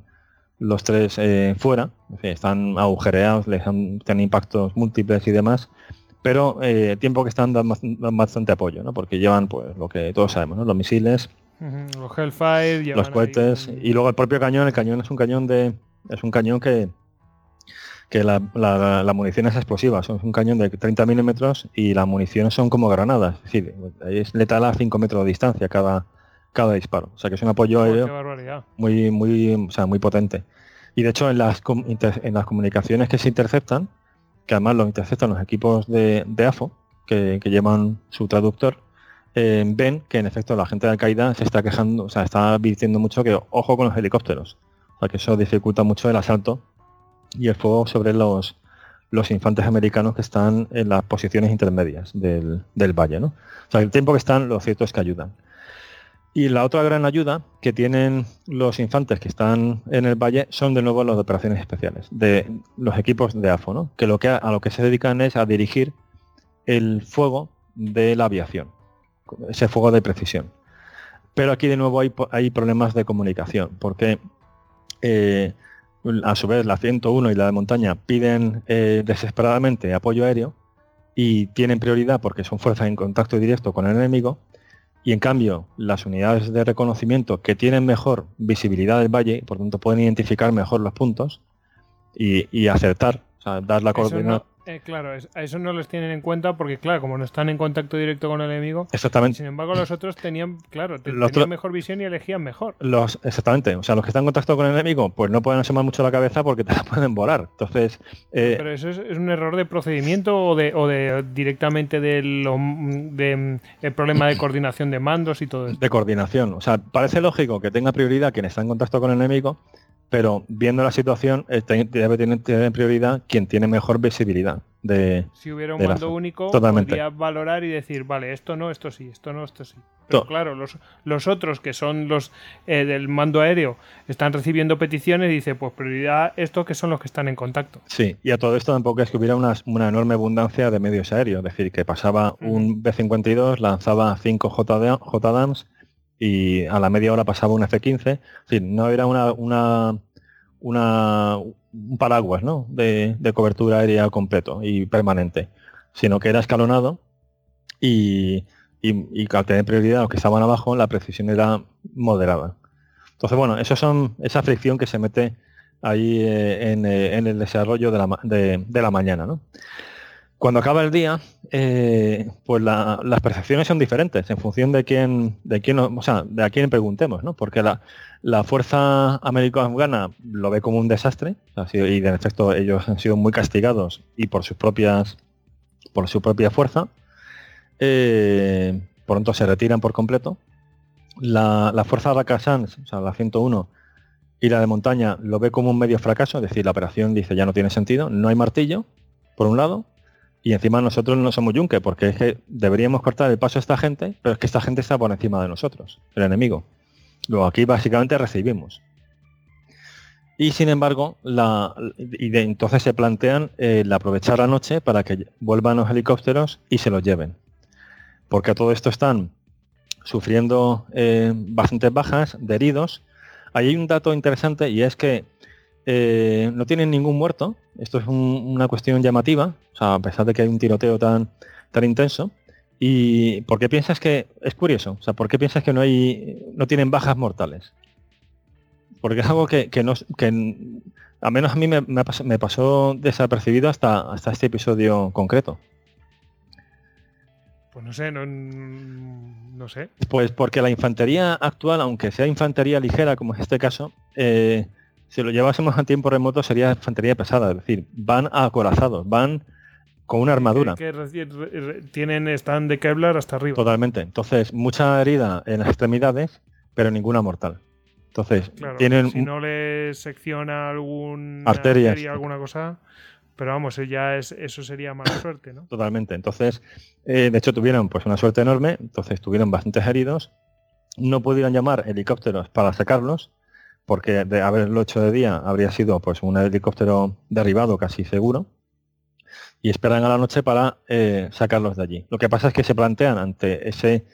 los tres eh, fuera, están agujereados, les han, tienen impactos múltiples y demás, pero eh, tiempo que están dando, bastante apoyo, ¿no? porque llevan pues lo que todos sabemos, ¿no? los misiles, los Hellfire, los cohetes y luego el propio cañón, el cañón es un cañón de es un cañón que que la, la, munición es explosiva, es un cañón de 30 milímetros y las municiones son como granadas, es decir, es letal a 5 metros de distancia cada, cada disparo. O sea que es un apoyo aéreo muy, muy, o sea, muy potente. Y de hecho en las, en las comunicaciones que se interceptan, que además lo interceptan los equipos de, AFO, que, llevan su traductor, eh, ven que en efecto la gente de Al-Qaeda se está quejando, o sea, está advirtiendo mucho que ojo con los helicópteros. O sea que eso dificulta mucho el asalto y el fuego sobre los, los infantes americanos que están en las posiciones intermedias del, del valle. ¿no? O sea, el tiempo que están, lo cierto es que ayudan. Y la otra gran ayuda que tienen los infantes que están en el valle son de nuevo las operaciones especiales, de los equipos de AFO, ¿no? que, lo que a, lo que se dedican es a dirigir el fuego de la aviación, ese fuego de precisión. Pero aquí de nuevo hay, problemas de comunicación, porque eh, a su vez la 101 y la de montaña piden eh, desesperadamente apoyo aéreo y tienen prioridad porque son fuerzas en contacto directo con el enemigo y en cambio, las unidades de reconocimiento que tienen mejor visibilidad del valle, por tanto pueden identificar mejor los puntos y, acertar, o sea, dar la coordinada. Eh, claro, a eso no les tienen en cuenta porque, claro, como no están en contacto directo con el enemigo. Exactamente. Sin embargo, los otros tenían, claro, tenían mejor visión y elegían mejor. Los, exactamente. O sea, los que están en contacto con el enemigo, pues no pueden asomar mucho la cabeza porque te la *laughs* pueden volar. Entonces. Eh, Pero eso es, un error de procedimiento o de, o de directamente del de, problema de coordinación de mandos y todo eso. De coordinación. O sea, parece lógico que tenga prioridad quien está en contacto con el enemigo, pero viendo la situación eh, debe tener prioridad quien tiene mejor visibilidad. De, si hubiera un mando único, podría valorar y decir, vale, esto no, esto sí, esto no, esto sí. Pero claro, los, los otros que son los eh, del mando aéreo están recibiendo peticiones y dice, pues prioridad estos que son los que están en contacto. Sí, y a todo esto tampoco es que hubiera una, enorme abundancia de medios aéreos, es decir, que pasaba un B-52, lanzaba 5 JDAMs y a la media hora pasaba un F-15. no era una, una, una, un paraguas ¿no? de, cobertura aérea completo y permanente, sino que era escalonado y, al tener prioridad los que estaban abajo, la precisión era moderada. Entonces, bueno, eso son esa fricción que se mete ahí eh, en, eh, en, el desarrollo de la, de la mañana. ¿no? Cuando acaba el día, eh, pues las percepciones son diferentes en función de quién, de quién, o sea, de a quién preguntemos, ¿no? Porque la, fuerza americana lo ve como un desastre, y de efecto ellos han sido muy castigados y por sus propias, por su propia fuerza, eh, pronto se retiran por completo. La, fuerza de Sans, o sea, la 101, y la de montaña lo ve como un medio fracaso, es decir, la operación dice ya no tiene sentido, no hay martillo, por un lado, y encima nosotros no somos yunque, porque es que deberíamos cortar el paso a esta gente, pero es que esta gente está por encima de nosotros, el enemigo. Luego aquí básicamente recibimos. Y sin embargo, la, y entonces se plantean el aprovechar la noche para que vuelvan los helicópteros y se los lleven. Porque a todo esto están sufriendo eh, bastantes bajas de heridos. Hay un dato interesante y es que eh, no tienen ningún muerto. Esto es una cuestión llamativa, o sea, a pesar de que hay un tiroteo tan, tan intenso. ¿Y por qué piensas que es curioso? O sea, ¿por qué piensas que no hay no tienen bajas mortales? Porque es algo que, no que a menos a mí me, pasó, desapercibido hasta, hasta este episodio concreto. Pues no sé, no, no, sé. Pues porque la infantería actual, aunque sea infantería ligera, como es este caso, eh, si lo llevásemos a tiempo remoto sería infantería pesada, es decir, van acorazados, van con una armadura. Que tienen, están de Kevlar hasta arriba. Totalmente. Entonces, mucha herida en las extremidades, pero ninguna mortal. Entonces, Claro, tienen si no le secciona alguna Arterias. arteria, alguna cosa, pero vamos, ya es, eso sería mala *coughs* suerte, ¿no? Totalmente. Entonces, eh, de hecho, tuvieron pues una suerte enorme. Entonces, tuvieron bastantes heridos. No pudieron llamar helicópteros para sacarlos, porque de haberlo hecho de día habría sido pues un helicóptero derribado casi seguro. Y esperan a la noche para eh, sacarlos de allí. Lo que pasa es que se plantean ante ese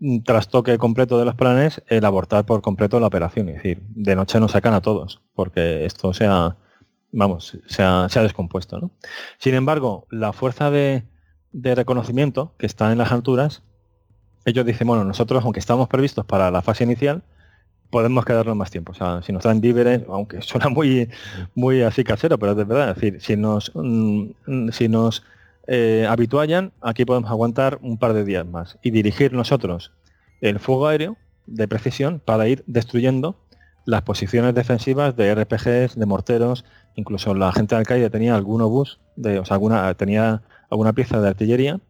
mm, trastoque completo de los planes el abortar por completo la operación. Es decir, de noche nos sacan a todos, porque esto se ha, vamos, descompuesto. Sin embargo, la fuerza de, de reconocimiento que está en las alturas, ellos dicen, bueno, nosotros, aunque estamos previstos para la fase inicial, podemos quedarnos más tiempo. O sea, si nos dan víveres, aunque *laughs* suena muy, muy así casero, pero es verdad, es decir, si nos, mm, mm, si nos eh, habituallan, aquí podemos aguantar un par de días más y dirigir nosotros el fuego aéreo de precisión para ir destruyendo las posiciones defensivas de RPGs, de morteros, incluso la gente de Al-Qaeda tenía algún de, o sea, alguna, tenía alguna pieza de artillería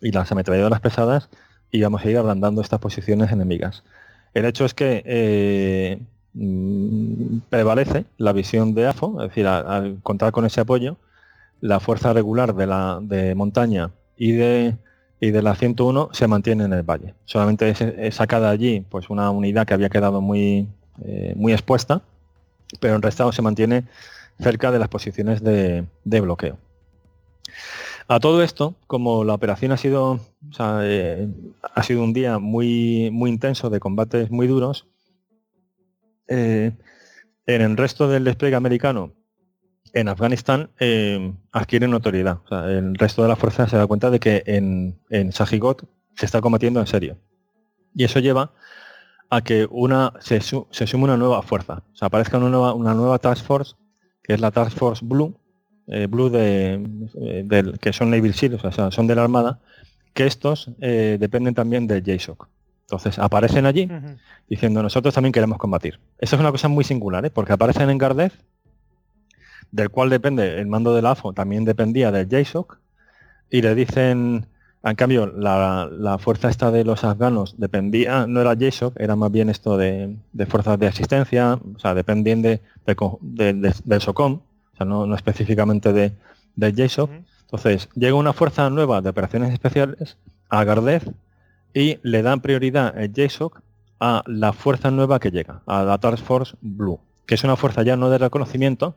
y las ametralladoras pesadas íbamos a ir ablandando estas posiciones enemigas. El hecho es que eh, prevalece la visión de AFO, es decir, al, contar con ese apoyo, la fuerza regular de la de montaña y de y de la 101 se mantiene en el valle. Solamente es, sacada allí pues una unidad que había quedado muy eh, muy expuesta, pero el resto se mantiene cerca de las posiciones de bloqueo. A todo esto, como la operación ha sido, eh, ha sido un día muy, muy intenso de combates muy duros, eh, en el resto del despliegue americano en Afganistán eh, adquiere notoriedad. El resto de las fuerzas se da cuenta de que en, en se está combatiendo en serio. Y eso lleva a que una se, su- se sume una nueva fuerza. Aparezca una nueva, una nueva Task Force, que es la Task Force Blue, eh, Blue de, eh, del- que son Navy Seals, o sea, son de la Armada, que estos eh, dependen también del JSOC. Entonces aparecen allí diciendo nosotros también queremos combatir. Eso es una cosa muy singular, ¿eh? porque aparecen en Gardez, del cual depende el mando del AFO, también dependía del JSOC, y le dicen, en cambio, la, la fuerza esta de los afganos dependía, no era JSOC, era más bien esto de, de fuerzas de asistencia, o sea, dependían de, del SOCOM, sea, no, no específicamente de, del JSOC. Ujú. Entonces, llega una fuerza nueva de operaciones especiales a Gardez y le dan prioridad el JSOC a la fuerza nueva que llega, a la Task Force Blue, que es una fuerza ya no de reconocimiento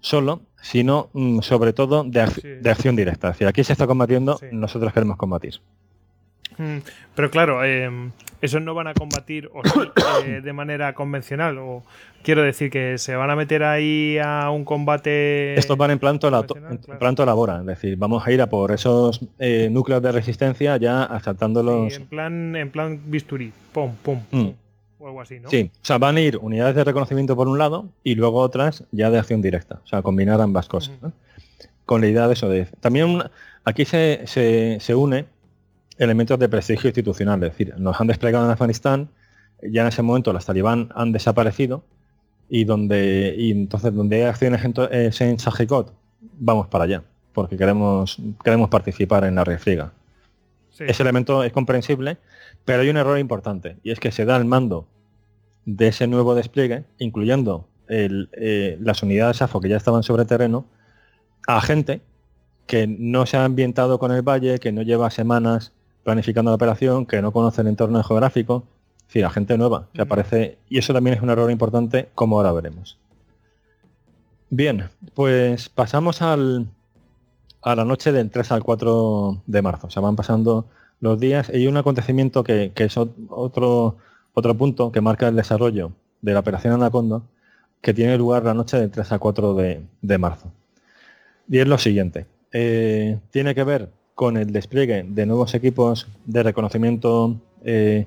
solo, sino mm, sobre todo de, ac- Sí. de acción directa. Es decir, aquí se está combatiendo, Sí. nosotros queremos combatir. Mm, Pero claro, eh, esos no van a combatir o *coughs* eh, de manera convencional. O quiero decir que se van a meter ahí a un combate. Estos van en plan, toda la, en plan toda la hora, es decir, vamos a ir a por esos eh, núcleos de resistencia ya asaltándolos. Sí, en plan, en plan bisturí. Pum, pum, Mm. O algo así, ¿no? Sí, o sea, van a ir unidades de reconocimiento por un lado y luego otras ya de acción directa, o sea, combinar ambas cosas. Con la idea de eso. De, también una- aquí se, se, se une elementos de prestigio institucional, es decir, nos han desplegado en Afganistán, ya en ese momento las talibán han desaparecido y donde y entonces donde hay acciones en, es en Sajikot, vamos para allá, porque queremos, queremos participar en la refriega. Sí. Ese elemento es comprensible, pero hay un error importante, y es que se da el mando de ese nuevo despliegue, incluyendo el, eh, las unidades AFO que ya estaban sobre terreno, a gente que no se ha ambientado con el valle, que no lleva semanas planificando la operación, que no conoce el entorno geográfico, es decir, a gente nueva que aparece, y eso también es un error importante, como ahora veremos. Bien, pues pasamos al, a la noche del 3 al 4 de marzo. O sea, van pasando los días y hay un acontecimiento que, que es ot- otro, otro punto que marca el desarrollo de la operación Anaconda, que tiene lugar la noche del 3 al 4 de, de marzo. Y es lo siguiente. eh, tiene que ver con el despliegue de nuevos equipos de reconocimiento eh,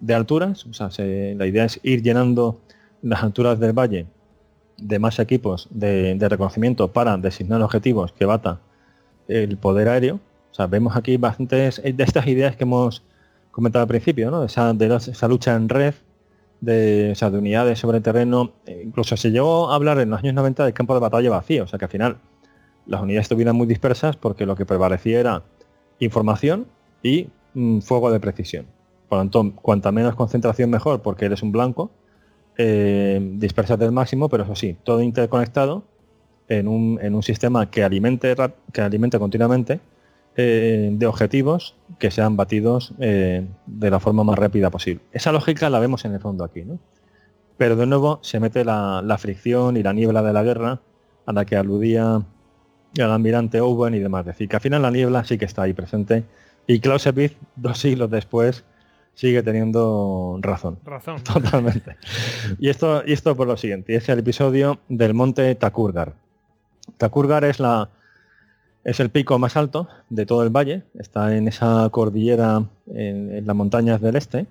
de alturas. O sea, se- la idea es ir llenando las alturas del valle de más equipos de, reconocimiento para designar objetivos que bata el poder aéreo. O sea, vemos aquí bastantes de estas ideas que hemos comentado al principio, ¿no? Esa, de esa lucha en red, de, de unidades sobre terreno. Eh, incluso se llegó a hablar en los años 90 del campo de batalla vacío. O sea, que al final las unidades estuvieran muy dispersas porque lo que prevalecía era información y mm, fuego de precisión. Por lo tanto, cuanta menos concentración mejor porque eres un blanco, eh, dispersas del máximo, pero eso sí, todo interconectado en un, en un sistema que alimente, que alimente continuamente eh, de objetivos que sean batidos eh, de la forma más rápida posible. Esa lógica la vemos en el fondo aquí, ¿no? Pero de nuevo se mete la, fricción y la niebla de la guerra a la que aludía el almirante Owen y demás. Es decir, que al final la niebla sí que está ahí presente y Clausewitz, dos siglos después, sigue teniendo razón. Razón. *laughs* Totalmente. y esto, y esto por lo siguiente, es el episodio del monte Takurgar. Takurgar es la es el pico más alto de todo el valle, está en esa cordillera en, las montañas del este.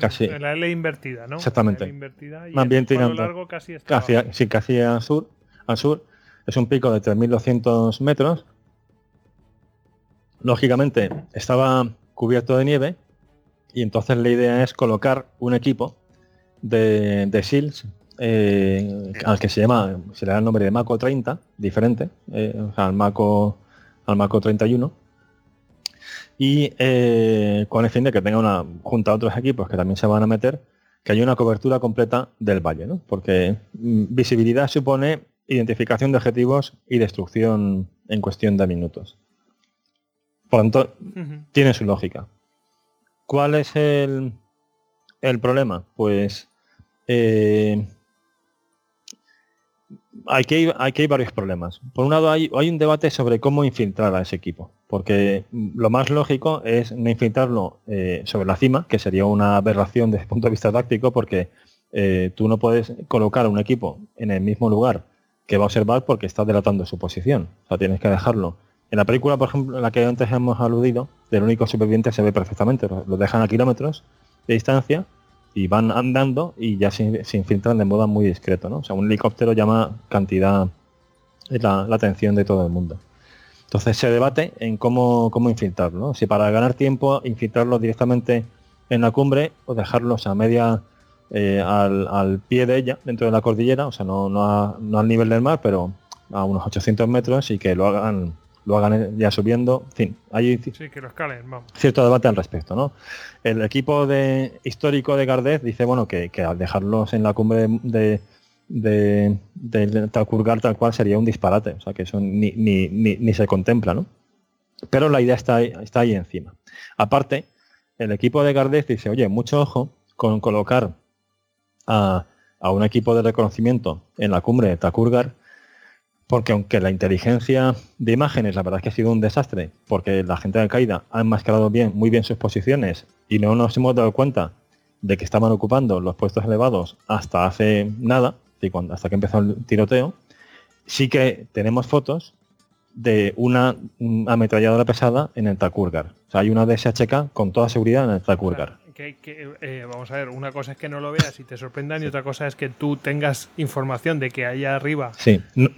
Casi. En la L invertida, ¿no? Exactamente. invertida y Más bien largo casi, casi sí, casi al sur, al sur. Es un pico de 3.200 metros. Lógicamente estaba cubierto de nieve y entonces la idea es colocar un equipo de, de SEALs eh, al que se llama, se le da el nombre de Mako 30, diferente, eh, o sea, al Mako, al Mako 31. Y eh, con el fin de que tenga una, junto a otros equipos que también se van a meter, que haya una cobertura completa del valle, ¿no? Porque mm, visibilidad supone identificación de objetivos y destrucción en cuestión de minutos. Por lo tanto, tiene su lógica. ¿Cuál es el, el problema? Pues aquí hay, hay varios problemas. Por un lado, hay, un debate sobre cómo infiltrar a ese equipo, porque lo más lógico es no infiltrarlo eh, sobre la cima, que sería una aberración desde el punto de vista táctico, porque eh, tú no puedes colocar a un equipo en el mismo lugar que va a observar porque está delatando su posición. O sea, tienes que dejarlo. En la película, por ejemplo, en la que antes hemos aludido, del único superviviente se ve perfectamente. Lo dejan a kilómetros de distancia y van andando y ya se, infiltran de modo muy discreto, ¿no? O sea, un helicóptero llama cantidad la, la atención de todo el mundo. Entonces se debate en cómo, cómo infiltrarlo, Si para ganar tiempo infiltrarlos directamente en la cumbre o dejarlos a media eh, al, pie de ella, dentro de la cordillera, o sea, no, no, no al nivel del mar, pero a unos 800 metros y que lo hagan lo hagan ya subiendo. En fin, hay cierto debate al respecto. ¿no? El equipo de histórico de Gardez dice bueno que, al dejarlos en la cumbre de, de, de, tal cual sería un disparate. O sea que eso ni, ni, ni, se contempla. ¿no? Pero la idea está ahí, está ahí encima. Aparte, el equipo de Gardez dice, oye, mucho ojo con colocar a, un equipo de reconocimiento en la cumbre de Takurgar porque aunque la inteligencia de imágenes la verdad es que ha sido un desastre, porque la gente de Al-Qaeda ha enmascarado bien, muy bien sus posiciones y no nos hemos dado cuenta de que estaban ocupando los puestos elevados hasta hace nada, hasta que empezó el tiroteo, sí que tenemos fotos de una ametralladora pesada en el Takurgar. O sea, hay una DSHK con toda seguridad en el Takurgar que, eh, vamos a ver, una cosa es que no lo veas y te sorprendan y otra cosa es que tú tengas información de que allá arriba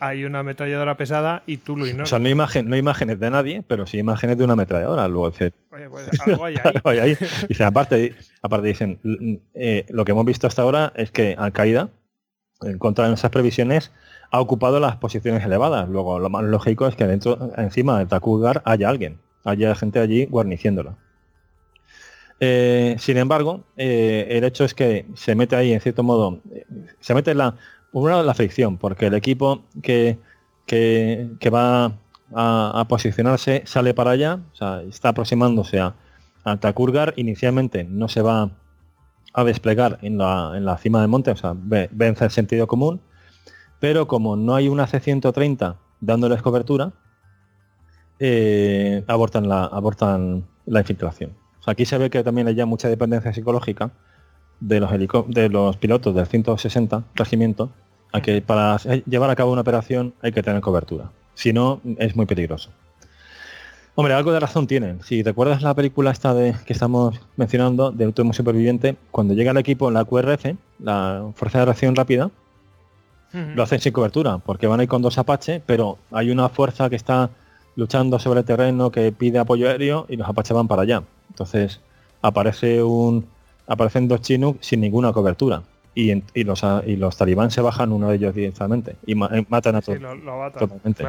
hay una ametralladora pesada y tú lo ignoras. O sea, no, imagen, no imágenes de nadie, pero sí imágenes de una ametralladora. Luego dice, Oye, pues, algo hay *laughs* ahí. aparte, aparte dicen, eh, lo que hemos visto hasta ahora es que Al-Qaeda, en contra de nuestras previsiones, ha ocupado las posiciones elevadas. Luego, lo más lógico es que dentro, encima del Takugar haya alguien, haya gente allí guarniciéndola. Eh, sin embargo, eh, el hecho es que se mete ahí, en cierto modo, se mete la, una la fricción, porque el equipo que, que, va a, posicionarse sale para allá, o sea, está aproximándose a, a Takurgar, inicialmente no se va a desplegar en la, en la cima del monte, o sea, vence el sentido común, pero como no hay una C-130 dándoles cobertura, eh, abortan, la, abortan la infiltración aquí se ve que también hay ya mucha dependencia psicológica de los, de los pilotos del 160 regimiento, a que para llevar a cabo una operación hay que tener cobertura. Si no, es muy peligroso. Hombre, algo de razón tienen. Si recuerdas la película esta de que estamos mencionando, del último superviviente, cuando llega el equipo en la QRF, la Fuerza de Reacción Rápida, lo hacen sin cobertura, porque van ahí con dos Apache, pero hay una fuerza que está luchando sobre el terreno que pide apoyo aéreo y los Apache van para allá. Entonces aparece un aparecen dos chinos sin ninguna cobertura y, los y los talibán se bajan uno de ellos directamente y eh, matan a todos. lo, totalmente.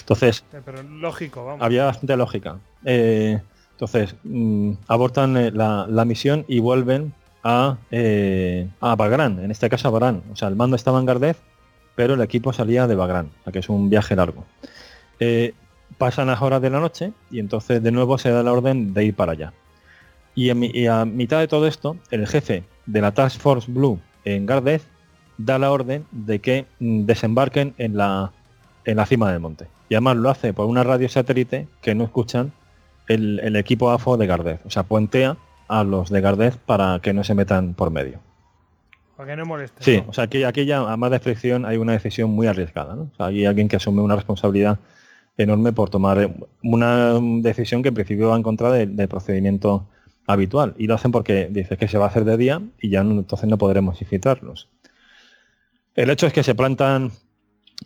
Entonces, Pero lógico, vamos. había bastante lógica. Eh, entonces, mm, abortan eh, la, la misión y vuelven a, eh, a Bagrán, en este caso a Bagrán. O sea, el mando estaba en Gardez, pero el equipo salía de Bagrán, o sea que es un viaje largo. Eh, pasan las horas de la noche y entonces de nuevo se da la orden de ir para allá. Y, en mi- y a mitad de todo esto, el jefe de la Task Force Blue en Gardez da la orden de que mm, desembarquen en la, en la cima del monte. Y además lo hace por una radio satélite que no escuchan el, el equipo AFO de Gardez. O sea, puentea a los de Gardez para que no se metan por medio. Para que no moleste. Sí, ¿no? o sea, aquí, aquí ya, a más de fricción, hay una decisión muy arriesgada. ¿no? O sea, hay alguien que asume una responsabilidad enorme por tomar eh, una decisión que en principio va en contra del, procedimiento habitual. Y lo hacen porque dice que se va a hacer de día y ya no- entonces no podremos infiltrarlos. El hecho es que se plantan,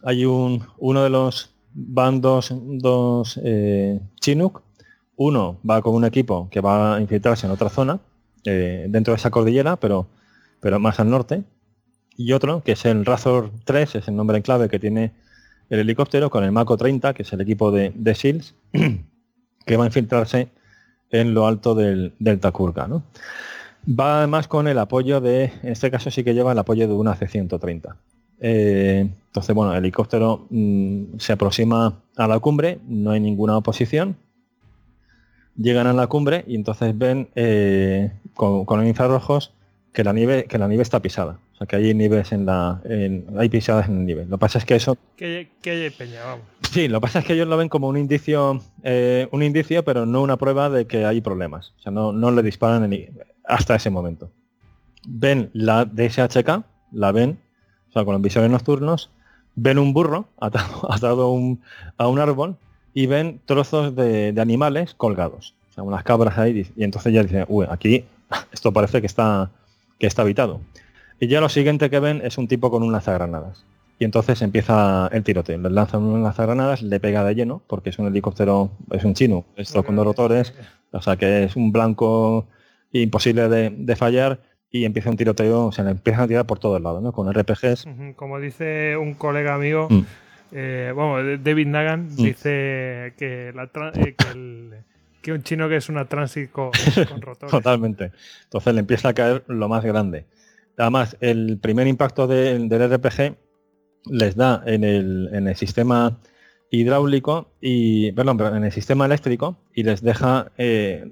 hay un, uno de los bandos, dos eh, Chinook, uno va con un equipo que va a infiltrarse en otra zona, eh, dentro de esa cordillera, pero, pero más al norte, y otro, que es el Razor 3, es el nombre en clave que tiene el helicóptero, con el Mako 30, que es el equipo de, de SEALs, *clears throat* que va a infiltrarse en lo alto del, del Takurga. ¿no? Va además con el apoyo de, en este caso sí que lleva el apoyo de una C-130. Eh, entonces, bueno, el helicóptero mm, se aproxima a la cumbre, no hay ninguna oposición. Llegan a la cumbre y entonces ven eh, con, con infrarrojos que la nieve, que la nieve está pisada. O sea que hay nieves en la. en- hay pisadas en el nieve. Lo que pasa es que eso. Que, que peña, vamos. Sí, lo que pasa es que ellos lo ven como un indicio, eh, un indicio, pero no una prueba de que hay problemas. O sea, no, no le disparan en- hasta ese momento. Ven la DSHK, la ven, o sea, con los visores nocturnos, ven un burro *laughs* atado, atado a, un, a un árbol y ven trozos de, de animales colgados. O sea, unas cabras ahí y entonces ya dicen, uy, aquí *laughs* esto parece que está, que está habitado. Y ya lo siguiente que ven es un tipo con un lanzagranadas. Y entonces empieza el tiroteo. Le lanzan un lanzagranadas, le pega de lleno, porque es un helicóptero, es un chino, esto con dos rotores, o sea que es un blanco imposible de, de fallar y empieza un tiroteo, se le empiezan a tirar por todos lados, ¿no? Con RPGs. Como dice un colega mío, Mm. eh, bueno, David Nagan Mm. dice que, la eh, que, el- que un chino que es una transit con, con *laughs* rotores. Totalmente. Entonces le empieza a caer lo más grande. Además, el primer impacto de- del RPG les da en el, en el sistema hidráulico y, perdón, en el sistema eléctrico y les deja eh,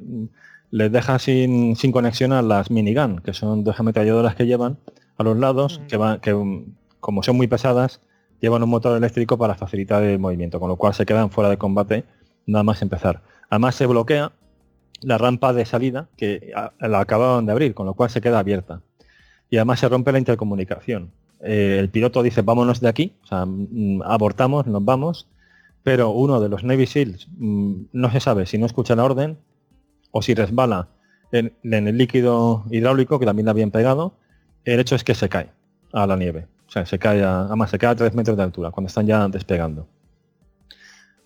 les deja sin, sin conexión a las minigun, que son dos ametralladoras que llevan a los lados, Ujú. que van, que um, como son muy pesadas, llevan un motor eléctrico para facilitar el movimiento, con lo cual se quedan fuera de combate nada más empezar. Además se bloquea la rampa de salida que la acababan de abrir, con lo cual se queda abierta. Y además se rompe la intercomunicación. Eh, el piloto dice vámonos de aquí, mm, abortamos, nos vamos, pero uno de los Navy SEALs mm, no se sabe si no escucha la orden o si resbala en, en el líquido hidráulico que también le habían pegado, el hecho es que se cae a la nieve. O sea, se cae a, además se cae a 3 metros de altura cuando están ya despegando.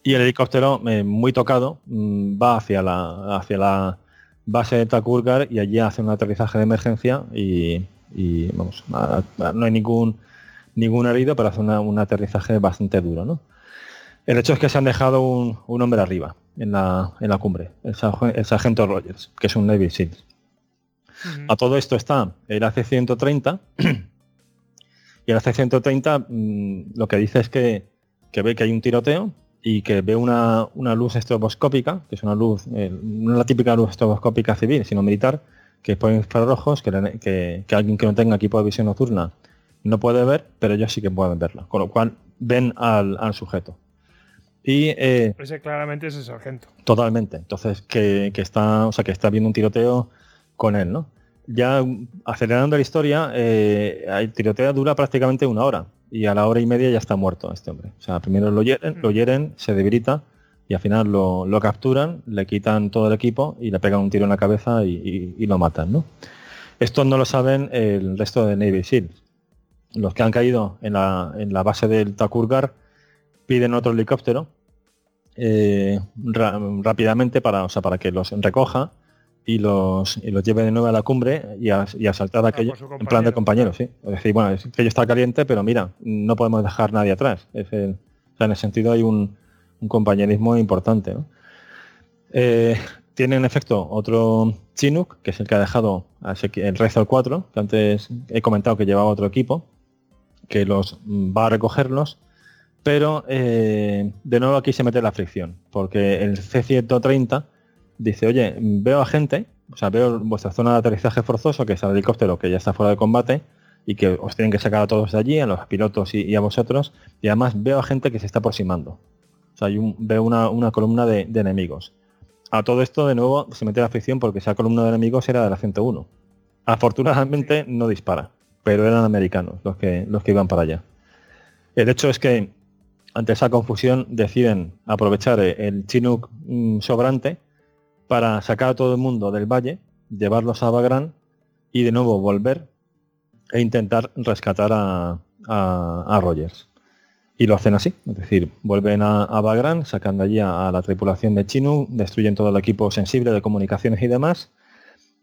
Y el helicóptero, eh, muy tocado, mm, va hacia la, hacia la base de Takurgar y allí hace un aterrizaje de emergencia y, y, vamos, a- a- no hay ningún ningún herido, pero hace una- un aterrizaje bastante duro. ¿no? El hecho es que se han dejado un, un hombre arriba, en la, en la cumbre, el, el sargento Rogers, que es un Navy SEAL. A todo esto está el AC-130 *clears throat* y el AC-130 mm, lo que dice es que, que ve que hay un tiroteo y que ve una, una luz estroboscópica, que es una luz, eh, no la típica luz estroboscópica civil, sino militar, que pone infrarrojos, que, que, que alguien que no tenga equipo de visión nocturna no puede ver, pero ellos sí que pueden verla, con lo cual ven al, al sujeto. Y eh, Ese claramente es el sargento. Totalmente. Entonces, que, que está, o sea, que está viendo un tiroteo con él, ¿no? Ya mm, acelerando la historia, eh, el tiroteo dura prácticamente una hora y a la hora y media ya está muerto este hombre. O sea, primero lo hieren, lo hieren, se debilita y al final lo, lo capturan, le quitan todo el equipo y le pegan un tiro en la cabeza y, y- y lo matan, ¿no? Esto no lo saben el resto de Navy SEALs. Los que han caído en la, en la base del Takurgar piden otro helicóptero eh, rápidamente para, o sea, para que los recoja y los, y los lleve de nuevo a la cumbre y a, y a saltar aquello en plan de compañero. compañeros, sí. Es decir, bueno, es que ello está caliente, pero mira, no podemos dejar nadie atrás. Es el- o sea, en el sentido hay un, un compañerismo importante. Eh, tiene en efecto otro Chinook, que es el que ha dejado el del 4, que antes he comentado que llevaba otro equipo, que los va a recogerlos, pero eh, de nuevo aquí se mete la fricción, porque el C-130 dice, oye, veo a gente, o sea, veo vuestra zona de aterrizaje forzoso, que es el helicóptero que ya está fuera de combate, y que os tienen que sacar a todos de allí, a los pilotos y, a vosotros, y además veo a gente que se está aproximando. Sea, veo una, columna de, enemigos. A todo esto, de nuevo, se mete la fricción porque esa columna de enemigos era de la 101. Afortunadamente no dispara, pero eran americanos los que, los que iban para allá. El hecho es que ante esa confusión deciden aprovechar el Chinook mm, sobrante para sacar a todo el mundo del valle, llevarlos a Bagrán y de nuevo volver e intentar rescatar a, a, Rogers. Y lo hacen así, es decir, vuelven a, a Bagrán, sacan de allí a, la tripulación de Chinook, destruyen todo el equipo sensible de comunicaciones y demás,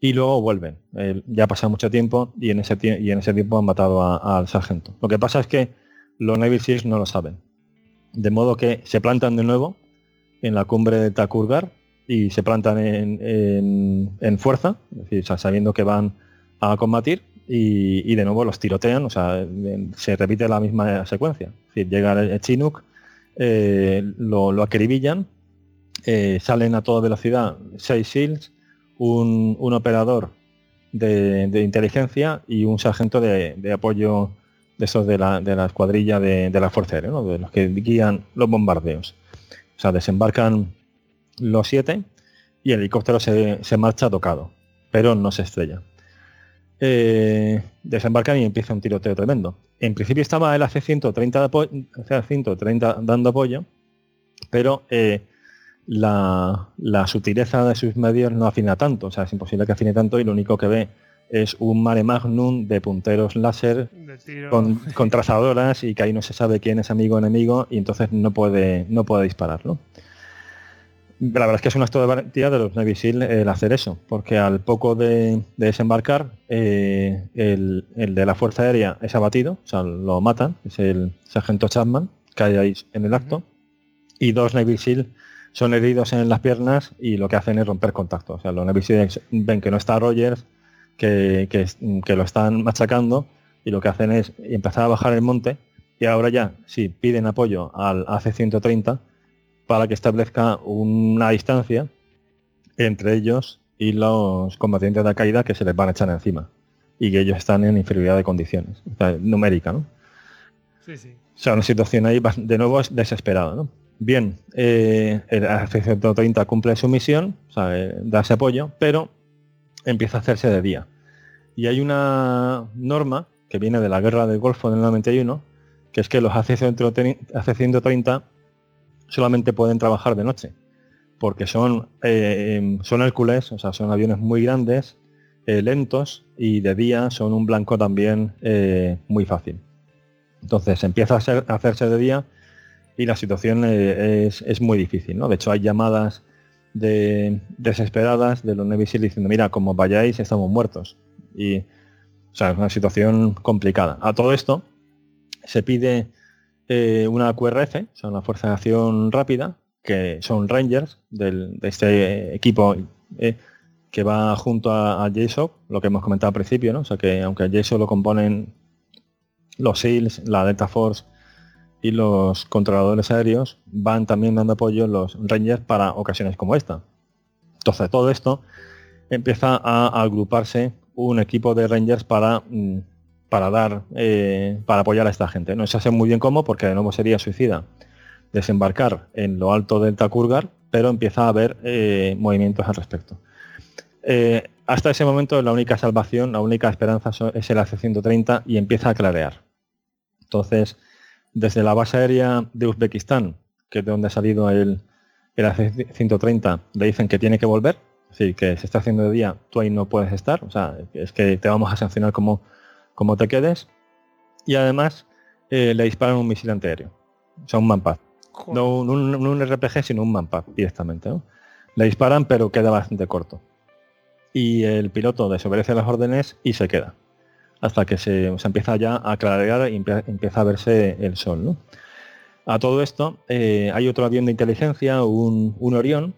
y luego vuelven. ya ha pasado mucho tiempo y en ese, y en ese tiempo han matado al sargento. Lo que pasa es que los Navy Seals no lo saben. De modo que se plantan de nuevo en la cumbre de Takurgar y se plantan en, fuerza, es decir, sabiendo que van a combatir y, de nuevo los tirotean, o sea, se repite la misma secuencia. Llega el Chinook, eh, lo, acribillan, eh, salen a toda velocidad seis SEALs, un, operador de, inteligencia y un sargento de apoyo de esos de la, de la escuadrilla de, la Fuerza Aérea, de los que guían los bombardeos. O sea, desembarcan los siete y el helicóptero se, marcha tocado, pero no se estrella. Eh, desembarcan y empieza un tiroteo tremendo. En principio estaba el AC-130 130 dando apoyo, pero eh, la, la, sutileza de sus medios no afina tanto, o sea, es imposible que afine tanto y lo único que ve es un mare magnum de punteros láser con, trazadoras y que ahí no se sabe quién es amigo o enemigo y entonces no puede, no puede dispararlo. La verdad es que es una estrategia de los Navy SEAL el hacer eso, porque al poco de, desembarcar, eh, el, de la Fuerza Aérea es abatido, o sea, lo matan, es el sargento Chapman, que hay ahí en el acto, y dos Navy SEAL son heridos en las piernas y lo que hacen es romper contacto. O sea, los Navy SEAL ven que no está Rogers, que, lo están machacando y lo que hacen es empezar a bajar el monte y ahora ya sí piden apoyo al AC-130 para que establezca una distancia entre ellos y los combatientes de la caída que se les van a echar encima y que ellos están en inferioridad de condiciones, numérica, ¿no? Sí, sí. O sea, una situación ahí de nuevo es desesperada, ¿no? Bien, eh, el AC-130 cumple su misión, o sea, eh, da ese apoyo, pero empieza a hacerse de día. Y hay una norma que viene de la guerra del Golfo del 91, que es que los AC-130 solamente pueden trabajar de noche, porque son, eh, son Hércules, o sea, son aviones muy grandes, eh, lentos, y de día son un blanco también eh, muy fácil. Entonces empieza a, hacerse de día y la situación es, es, muy difícil. ¿no? De hecho hay llamadas de, desesperadas de los Navy diciendo, mira, como vayáis estamos muertos. Y, o sea, es una situación complicada. A todo esto se pide eh, una QRF, o sea, una Fuerza de Acción Rápida, que son Rangers de este equipo eh, que va junto a, a lo que hemos comentado al principio, ¿no? O sea, que aunque JSOC lo componen los SEALs, la Delta Force y los controladores aéreos van también dando apoyo los Rangers para ocasiones como esta. Entonces todo esto empieza a agruparse un equipo de Rangers para, mm, para dar eh, para apoyar a esta gente. No se hace muy bien cómo, porque de nuevo sería suicida desembarcar en lo alto del Takurgar, pero empieza a haber eh, movimientos al respecto. Eh, hasta ese momento la única salvación, la única esperanza es el AC-130 y empieza a clarear. Entonces, desde la base aérea de Uzbekistán, que es de donde ha salido el, el AC-130, le dicen que tiene que volver, es que se está haciendo de día, tú ahí no puedes estar, o sea, es que te vamos a sancionar como, como te quedes. Y además eh, le disparan un misil antiaéreo, o sea, un manpad. No un, RPG, sino un manpad directamente. Le disparan, pero queda bastante corto. Y el piloto desobedece las órdenes y se queda hasta que se, empieza ya a clarear y empieza a verse el sol. A todo esto, eh, hay otro avión de inteligencia, un, un Orión,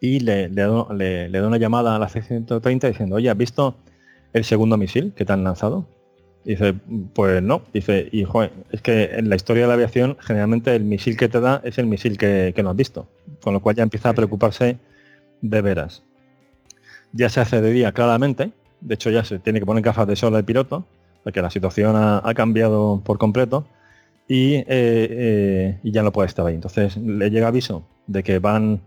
y le, le, le- le da una llamada a la C-130 diciendo, oye, ¿has visto el segundo misil que te han lanzado? Dice, pues no. Dice, y joder, es que en la historia de la aviación generalmente el misil que te da es el misil que, que no has visto. Con lo cual ya empieza a preocuparse de veras. Ya se hace de día claramente. De hecho ya se tiene que poner gafas de sol el piloto, porque la situación ha, ha cambiado por completo. Y, eh, eh, y ya no puede estar ahí. Entonces le llega aviso de que van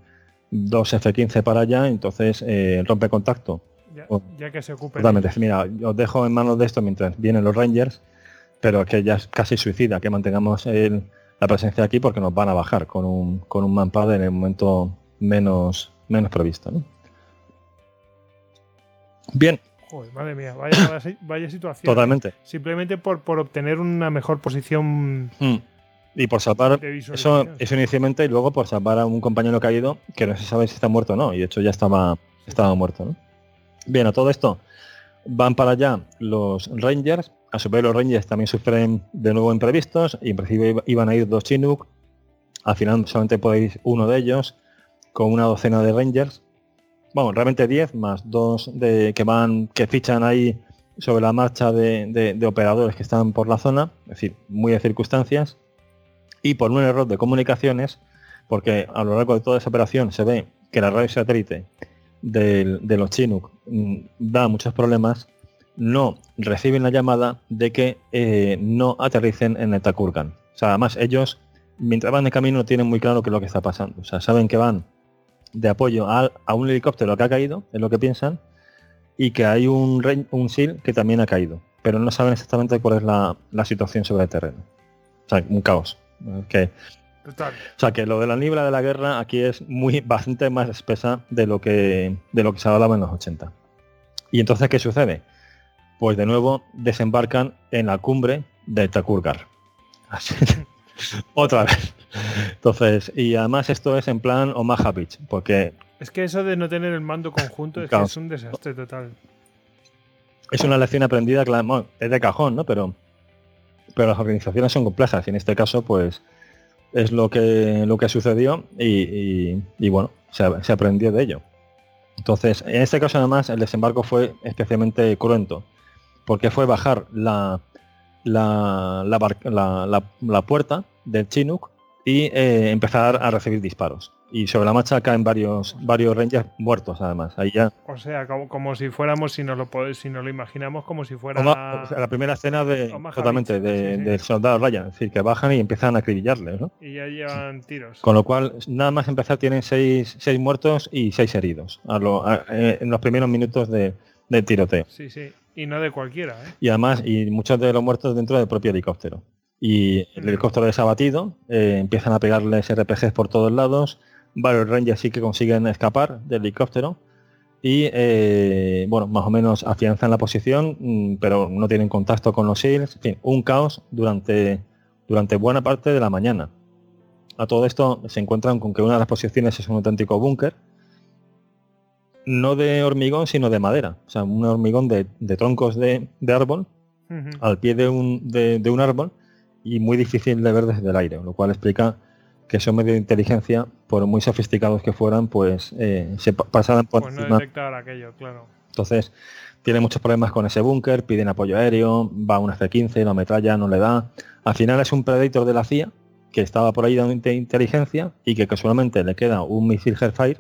dos F-15 para allá, entonces eh, rompe contacto Ya, Oh. ya que se ocupen. Totalmente. Mira, os dejo en manos de esto mientras vienen los Rangers, pero que ya es casi suicida que mantengamos el- la presencia aquí porque nos van a bajar con un, con un manpad en el momento menos, menos previsto. ¿no? Bien, Joder, madre mía, vaya, situación. totalmente. Simplemente por, por obtener una mejor posición Mm. Y por salvar, eso, eso inicialmente, y luego por salvar a un compañero caído que no se sabe si está muerto o no, y de hecho ya estaba, estaba muerto. ¿no? Bien, a todo esto van para allá los Rangers, a su vez los Rangers también sufren de nuevo imprevistos, y en principio iba- iban a ir dos Chinook, al final solamente podéis uno de ellos, con una docena de Rangers, bueno, realmente 10 más dos de, que van, que fichan ahí sobre la marcha de, de- de operadores que están por la zona, es decir, muy de circunstancias, y por un error de comunicaciones, porque a lo largo de toda esa operación se ve que la radio satélite del- de los Chinook mm, da muchos problemas, no reciben la llamada de que eh, no aterricen en el Takurgan. O sea, además ellos, mientras van de camino, no tienen muy claro qué es lo que está pasando. O sea, saben que van de apoyo al- a, un helicóptero que ha caído, es lo que piensan, y que hay un, ren- un SEAL que también ha caído, pero no saben exactamente cuál es la, la situación sobre el terreno. O sea, un caos. Que, Total. o sea, que lo de la niebla de la guerra aquí es muy bastante más espesa de lo que de lo que se hablaba en los 80. Y entonces, ¿qué sucede? Pues de nuevo desembarcan en la cumbre de Takurgar. *laughs* Otra vez. Entonces, y además esto es en plan Omaha Beach, porque Es que eso de no tener el mando conjunto es, que es un desastre total. es una lección aprendida, claro, es de cajón, ¿no? Pero, pero las organizaciones son complejas y en este caso, pues, es lo que, lo que sucedió y, y- bueno, se, se aprendió de ello. Entonces, en este caso además, el desembarco fue especialmente cruento, porque fue bajar la, la, la, bar- la- la- la puerta del Chinook y eh, empezar a recibir disparos. Y sobre la marcha caen varios, varios rangers muertos además. Ahí ya O sea, como, como si fuéramos, si nos lo si nos lo imaginamos como si fuera Oma- o sea, la primera escena de totalmente de- sí, sí. del soldado Ryan, es decir, que bajan y empiezan a acribillarles, ¿no? y ya llevan tiros. Con lo cual, nada más empezar tienen seis, seis muertos y seis heridos a lo- a- eh, en los primeros minutos de, tiroteo. Sí, sí. Y no de cualquiera, ¿eh? Y además, y muchos de los muertos dentro del propio helicóptero. Y el Mm. helicóptero es abatido, eh, empiezan a pegarles RPGs por todos lados, varios Rangers sí que consiguen escapar del helicóptero y eh, bueno, más o menos afianzan la posición, mm, pero no tienen contacto con los SEALs, en fin, un caos durante, durante buena parte de la mañana. A todo esto se encuentran con que una de las posiciones es un auténtico búnker, no de hormigón, sino de madera, o sea, un hormigón de, de troncos de, de árbol al pie de un, de, de un árbol y muy difícil de ver desde el aire, lo cual explica que esos medios de inteligencia, por muy sofisticados que fueran, pues eh, se pa- pasaran por Pues no encima. detectar aquello, claro. Entonces, tiene muchos problemas con ese búnker, piden apoyo aéreo, va un F-15, la metralla no le da. Al final es un Predator de la CIA que estaba por ahí dando inte- inteligencia y que casualmente le queda un misil Hellfire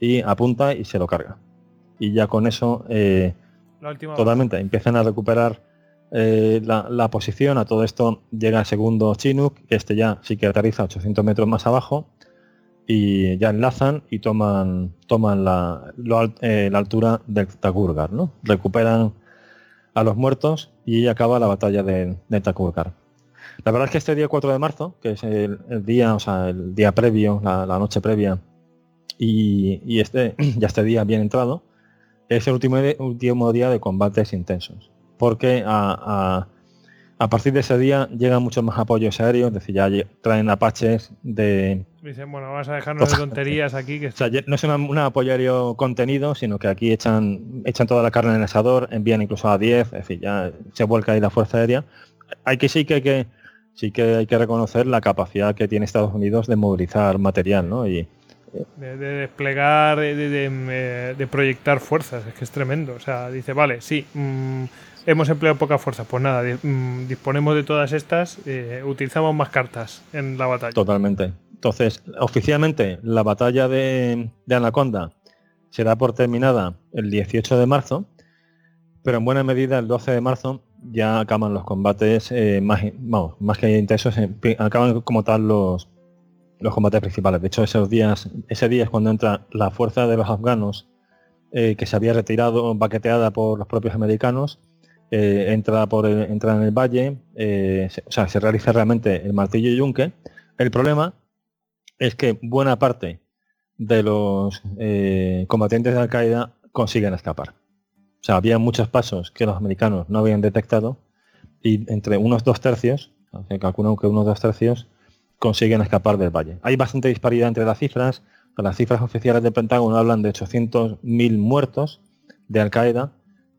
y apunta y se lo carga. Y ya con eso eh, Totalmente, empiezan a recuperar eh, la, posición, a todo esto llega el segundo Chinook, que este ya sí que aterriza 800 metros más abajo, y ya enlazan y toman toman la, eh, la altura del Takurgar, ¿no? Recuperan a los muertos y acaba la batalla de, de Takurgar. La verdad es que este día 4 de marzo, que es el, día, o sea, el día previo, la, noche previa, y, y este, *clears throat* ya este día bien entrado, es el último, de- último día de combates intensos. Porque a, a- a partir de ese día llegan muchos más apoyos aéreos, es decir, ya traen apaches de... Dicen, bueno, vas a dejarnos de tonterías aquí. Que O sea, no es una- un apoyo aéreo contenido, sino que aquí echan, echan toda la carne en el asador, envían incluso a 10, es decir, ya se vuelca ahí la fuerza aérea. Hay que sí que hay que sí que hay que reconocer la capacidad que tiene Estados Unidos de movilizar material, ¿no? Y, de, desplegar, de, de, proyectar fuerzas, es que es tremendo. O sea, dice, vale, sí, mm, hemos empleado poca fuerza, pues nada, mm, disponemos de todas estas, eh, utilizamos más cartas en la batalla. Totalmente. Entonces, oficialmente, la batalla de, Anaconda se da por terminada el 18 de marzo, pero en buena medida el 12 de marzo ya acaban los combates eh, más, más que intensos, acaban como tal los, los combates principales. De hecho, esos días, ese día es cuando entra la fuerza de los afganos eh, que se había retirado, baqueteada por los propios americanos, eh, entra, por entra en el valle, eh, se, o sea, se realiza realmente el martillo yunque. El problema es que buena parte de los combatientes de Al-Qaeda consiguen escapar. O sea, había muchos pasos que los americanos no habían detectado y entre unos dos tercios, se calcula que unos dos tercios, consiguen escapar del valle. Hay bastante disparidad entre las cifras. Las cifras oficiales del Pentágono hablan de 800.000 muertos de Al-Qaeda,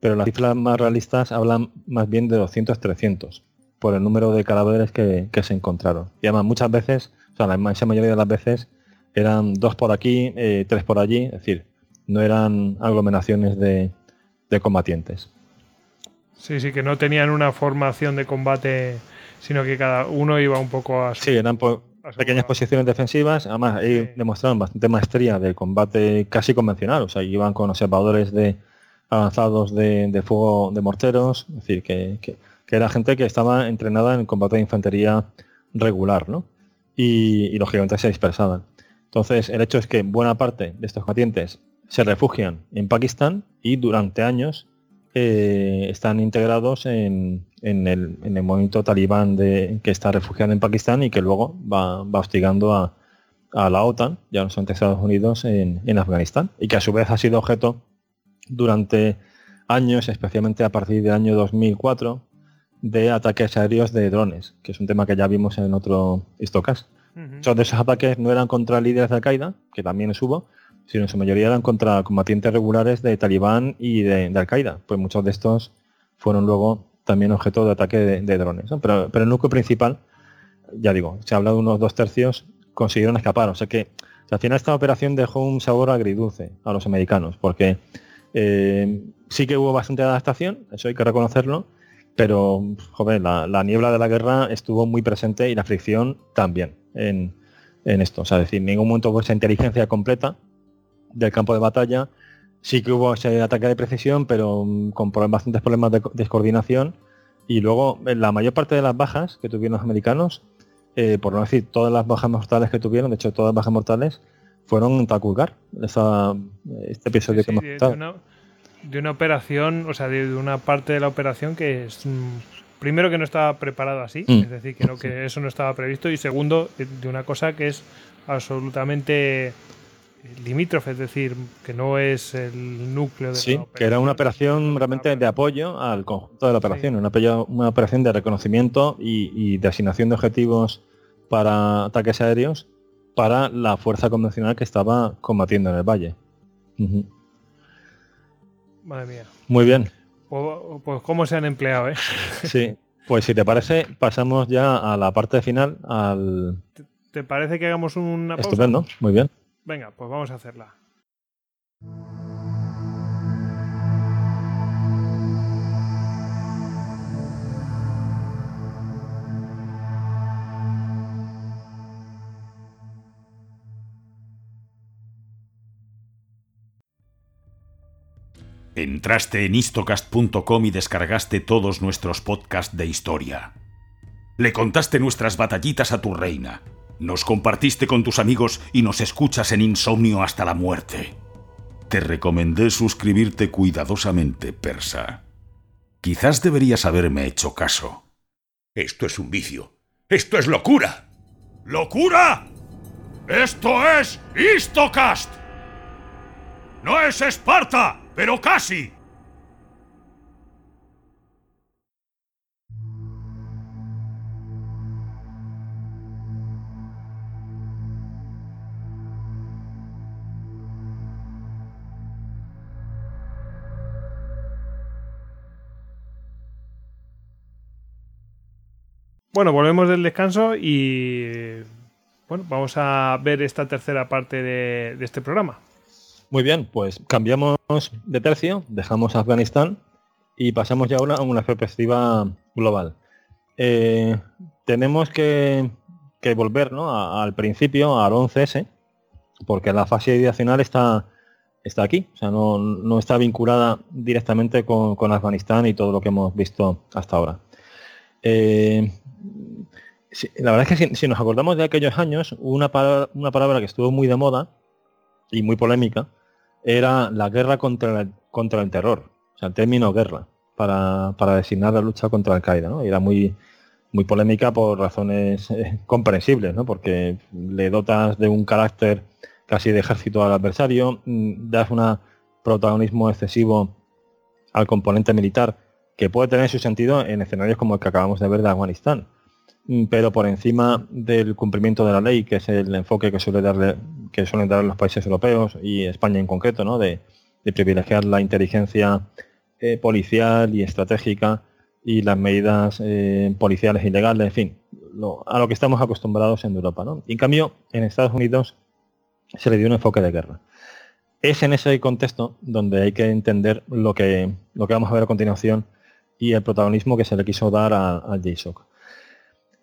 pero las cifras más realistas hablan más bien de 200-300 por el número de cadáveres que, se encontraron. Y además muchas veces, o sea, la inmensa mayoría de las veces eran dos por aquí, eh, tres por allí, es decir, no eran aglomeraciones de, de combatientes. Sí, sí, que no tenían una formación de combate sino que cada uno iba un poco a Sí, eran pequeñas posiciones defensivas, además ahí demostraron bastante maestría del combate casi convencional, o sea, iban con observadores de avanzados de, fuego de morteros, es decir, que, era gente que estaba entrenada en combate de infantería regular, ¿no? Y, y lógicamente se dispersaban. Entonces, el hecho es que buena parte de estos combatientes se refugian en Pakistán y durante años eh, están integrados en, el, movimiento talibán de, que está refugiado en Pakistán y que luego va, hostigando a, la OTAN, ya no son Estados Unidos, en, Afganistán, y que a su vez ha sido objeto durante años, especialmente a partir del año 2004, de ataques aéreos de drones, que es un tema que ya vimos en otro Histocast. de esos ataques no eran contra líderes de Al-Qaeda, que también hubo, sino en su mayoría eran contra combatientes regulares de Talibán y de, Al-Qaeda. Pues muchos de estos fueron luego también objeto de ataque de, drones. Pero, el núcleo principal, ya digo, se habla de unos dos tercios, consiguieron escapar. O sea que al final esta operación dejó un sabor agridulce a los americanos, porque eh, sí que hubo bastante adaptación, eso hay que reconocerlo, pero joder, la, niebla de la guerra estuvo muy presente y la fricción también en, esto. O sea, decir, en ningún momento fue esa inteligencia completa del campo de batalla. Sí que hubo ese ataque de precisión, pero mm, con bastantes problemas de descoordinación. Y luego la mayor parte de las bajas que tuvieron los americanos, eh, por no decir todas las bajas mortales que tuvieron, de hecho todas las bajas mortales, fueron en Takulgar, este episodio que hemos de, de, una, de una operación, o sea, de, una parte de la operación que es mm, primero que no estaba preparado así, mm. es decir, que, no, que eso no estaba previsto, y segundo, de una cosa que es absolutamente limítrofe, es decir, que no es el núcleo de sí, que era una operación realmente de apoyo al conjunto de la operación, una, una, operación de reconocimiento y, de asignación de objetivos para ataques aéreos para la fuerza convencional que estaba combatiendo en el valle. Madre mía. Muy bien. Pues, pues, cómo se han empleado, ¿eh? *laughs* Sí, pues si te parece, pasamos ya a la parte final, al... ¿Te, parece que hagamos una pausa? Estupendo, muy bien. Venga, pues vamos a hacerla. Entraste en istocast.com y descargaste todos nuestros podcasts de historia. Le contaste nuestras batallitas a tu reina nos compartiste con tus amigos y nos escuchas en insomnio hasta la muerte. Te recomendé suscribirte cuidadosamente, persa. Quizás deberías haberme hecho caso. Esto es un vicio. Esto es locura. ¡Locura! Esto es Istocast. No es Esparta, pero casi. Bueno, volvemos del descanso y bueno, vamos a ver esta tercera parte de, de este programa. Muy bien, pues cambiamos de tercio, dejamos Afganistán y pasamos ya ahora a una perspectiva global. Eh, tenemos que, volver al principio, al 11S, porque la fase ideacional está, está aquí, o sea, no, está vinculada directamente con, Afganistán y todo lo que hemos visto hasta ahora. Eh, la verdad es que si, nos acordamos de aquellos años, una una palabra que estuvo muy de moda y muy polémica era la guerra contra el, contra el terror, o sea, el término guerra, para, designar la lucha contra Al-Qaeda, ¿no? era muy, muy polémica por razones eh, comprensibles, ¿no? Porque le dotas de un carácter casi de ejército al adversario, mm, das un protagonismo excesivo al componente militar, que puede tener su sentido en escenarios como el que acabamos de ver de Afganistán pero por encima del cumplimiento de la ley, que es el enfoque que suele darle, que suelen dar los países europeos y España en concreto, ¿no? de, privilegiar la inteligencia eh, policial y estratégica y las medidas eh, policiales y legales, en fin, a lo que estamos acostumbrados en Europa. Y en cambio, en Estados Unidos se le dio un enfoque de guerra. Es en ese contexto donde hay que entender lo que, lo que vamos a ver a continuación y el protagonismo que se le quiso dar a, a JSOC.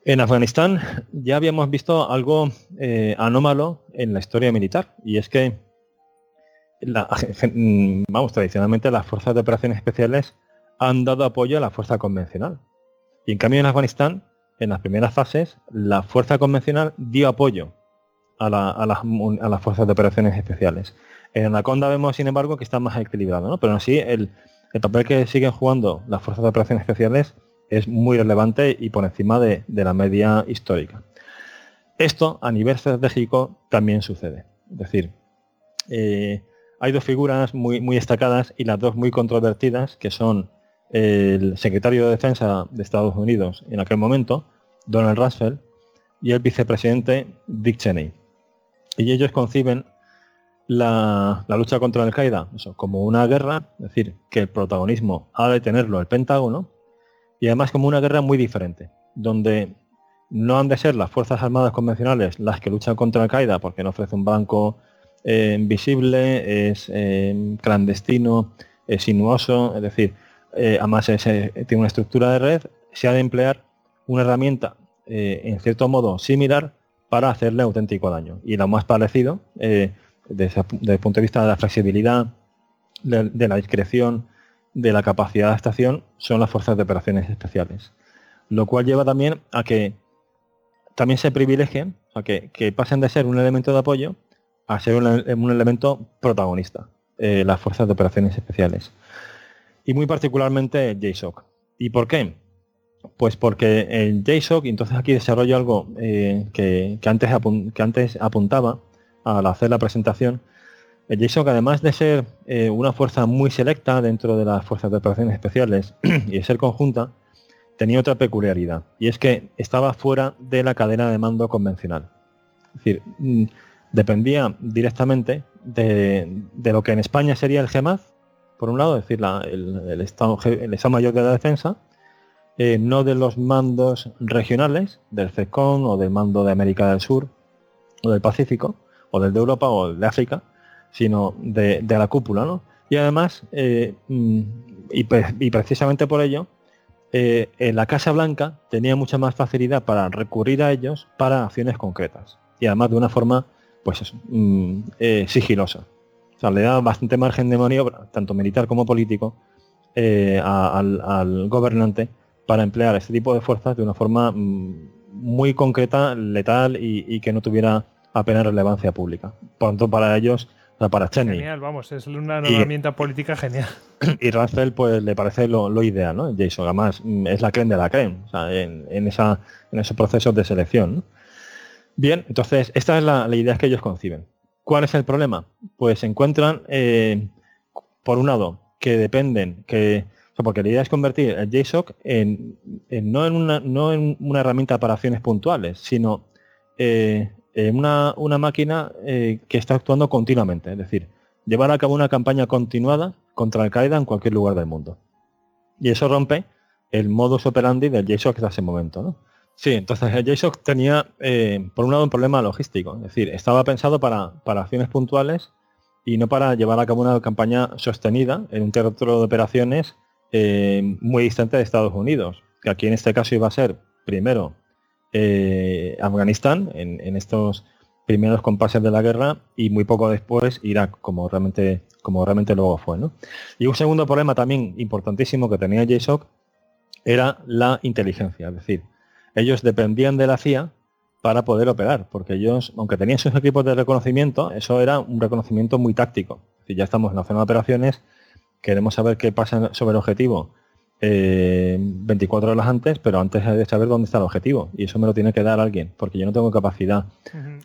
En Afganistán ya habíamos visto algo eh, anómalo en la historia militar y es que, *laughs* vamos, tradicionalmente las fuerzas de operaciones especiales han dado apoyo a la fuerza convencional. Y en cambio en Afganistán, en las primeras fases, la fuerza convencional dio apoyo a, las, fuerzas de operaciones especiales. En Anaconda vemos, sin embargo, que está más equilibrado, ¿no? pero así el papel que siguen jugando las fuerzas de operaciones especiales es muy relevante y por encima de, la media histórica. Esto a nivel estratégico también sucede. Es decir, eh, hay dos figuras muy, muy destacadas y las dos muy controvertidas, que son el secretario de Defensa de Estados Unidos en aquel momento, Donald Rumsfeld, y el vicepresidente Dick Cheney. Y ellos conciben la, lucha contra el Qaeda como una guerra, es decir, que el protagonismo ha de tenerlo el Pentágono, y además como una guerra muy diferente, donde no han de ser las Fuerzas Armadas convencionales las que luchan contra Al-Qaeda porque no ofrece un banco eh, invisible, es eh, clandestino, es sinuoso, es decir, eh, además tiene una estructura de red, se ha de emplear una herramienta en cierto modo similar para hacerle auténtico daño. Y lo más parecido, desde, el punto de vista de la flexibilidad, de la discreción, de la capacidad de estación son las fuerzas de operaciones especiales. Lo cual lleva también a que también se privilegien, a que, pasen de ser un elemento de apoyo a ser un, elemento protagonista, eh, las fuerzas de operaciones especiales. Y muy particularmente JSOC. ¿Y por qué? Pues porque el JSOC, entonces aquí desarrollo algo eh, que, antes que antes apuntaba al hacer la presentación, el JSOC, además de ser eh, una fuerza muy selecta dentro de las fuerzas de operaciones especiales *clears throat* y de ser conjunta, tenía otra peculiaridad, y es que estaba fuera de la cadena de mando convencional. Es decir, mm, dependía directamente de, lo que en España sería el GEMAZ, por un lado, es decir, el, Estado, Mayor de la Defensa, eh, no de los mandos regionales, del CECON o del mando de América del Sur o del Pacífico, o del de Europa o de África, sino de, la cúpula, ¿no? Y además, eh, mm, y, precisamente por ello, eh, en la Casa Blanca tenía mucha más facilidad para recurrir a ellos para acciones concretas. Y además de una forma, pues mm, eh, sigilosa. O sea, le da bastante margen de maniobra, tanto militar como político, al, gobernante para emplear este tipo de fuerzas de una forma mm, muy concreta, letal y, que no tuviera apenas relevancia pública. Por tanto, para ellos para Cheney. Genial, vamos, es una herramienta política genial. *clears throat* Y Rumsfeld pues le parece lo, ideal, ¿no? Jason, además mm, es la creen de la creen, o sea, en, esa, en esos procesos de selección. Bien, entonces esta es la, idea que ellos conciben. ¿Cuál es el problema? Pues se encuentran, eh, por un lado, que dependen, que porque la idea es convertir el JSOC en, no, en una, no en una herramienta para acciones puntuales, sino eh, una, una, máquina eh, que está actuando continuamente, es decir, llevar a cabo una campaña continuada contra Al-Qaeda en cualquier lugar del mundo. Y eso rompe el modus operandi del JSOC hasta ese momento. Sí, entonces el JSOC tenía, eh, por un lado, un problema logístico. Es decir, estaba pensado para, para acciones puntuales y no para llevar a cabo una campaña sostenida en un territorio de operaciones eh, muy distante de Estados Unidos. Que aquí en este caso iba a ser, primero, eh, Afganistán, en, estos primeros compases de la guerra, y muy poco después Irak, como realmente, como realmente luego fue. Y un segundo problema también importantísimo que tenía JSOC era la inteligencia. Es decir, ellos dependían de la CIA para poder operar, porque ellos, aunque tenían sus equipos de reconocimiento, eso era un reconocimiento muy táctico. Si ya estamos en la zona de operaciones, queremos saber qué pasa sobre el objetivo 24 eh, horas antes, pero antes de saber dónde está el objetivo. Y eso me lo tiene que dar alguien, porque yo no tengo capacidad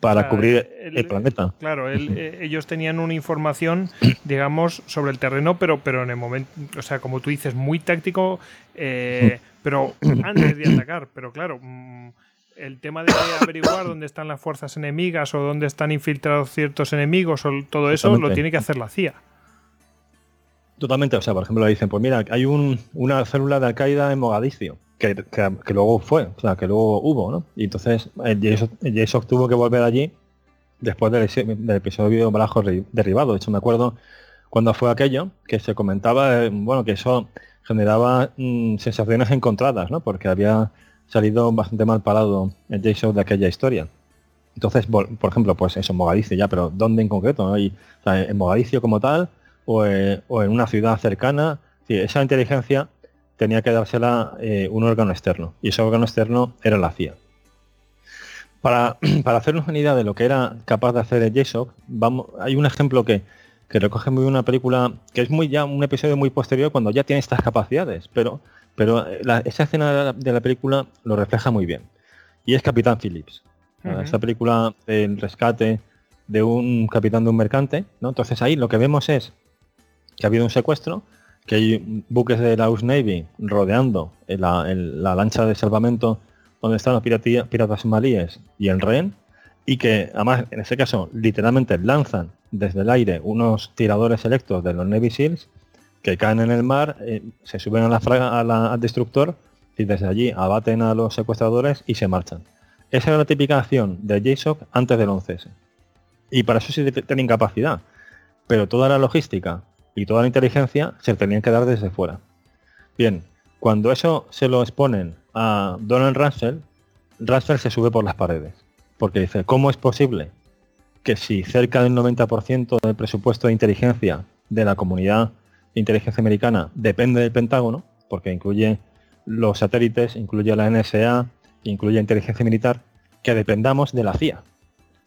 para cubrir el, planeta. Claro, eh, ellos tenían una información, *clears throat* digamos, sobre el terreno, pero, pero en el momento, o sea, como tú dices, muy táctico, eh, pero antes de atacar. Pero claro, mm, el tema de averiguar dónde están las fuerzas enemigas o dónde están infiltrados ciertos enemigos o todo eso lo tiene que hacer la CIA. Totalmente, o sea, por ejemplo, le dicen, pues mira, hay una célula de Al-Qaeda en Mogadiscio, que, luego fue, o sea, que luego hubo, ¿no? Y entonces el JSOC, tuvo que volver allí después del, episodio de Balajo derribado. De hecho, me acuerdo cuando fue aquello, que se comentaba, eh, bueno, que eso generaba mm, sensaciones encontradas, ¿no? Porque había salido bastante mal parado el JSOC de aquella historia. Entonces, por, ejemplo, pues eso, Mogadiscio ya, pero ¿dónde en concreto? ¿no? Y, en Mogadiscio como tal, eh, o, en una ciudad cercana. esa inteligencia tenía que dársela eh, un órgano externo y ese órgano externo era la CIA. Para, *clears throat* para, hacernos una idea de lo que era capaz de hacer el JSOC, vamos, hay un ejemplo que, que recoge muy una película que es muy ya un episodio muy posterior cuando ya tiene estas capacidades, pero, pero eh, esa escena de la, película lo refleja muy bien. Y es Capitán Phillips. Esta película del rescate de un capitán de un mercante, ¿no? Entonces ahí lo que vemos es que ha habido un secuestro, que hay buques de la US Navy rodeando la, lancha de salvamento donde están los piratas somalíes y el rehén, y que además en ese caso literalmente lanzan desde el aire unos tiradores selectos de los Navy SEALs que caen en el mar, eh, se suben a la, al destructor y desde allí abaten a los secuestradores y se marchan. Esa era la típica acción de JSOC antes del 11S. Y para eso sí tienen capacidad. Pero toda la logística, y toda la inteligencia se tenían que dar desde fuera. Bien, cuando eso se lo exponen a Donald Rumsfeld, Rumsfeld se sube por las paredes, porque dice, ¿cómo es posible que si cerca del 90% del presupuesto de inteligencia de la comunidad de inteligencia americana depende del Pentágono, porque incluye los satélites, incluye la NSA, incluye inteligencia militar, que dependamos de la CIA?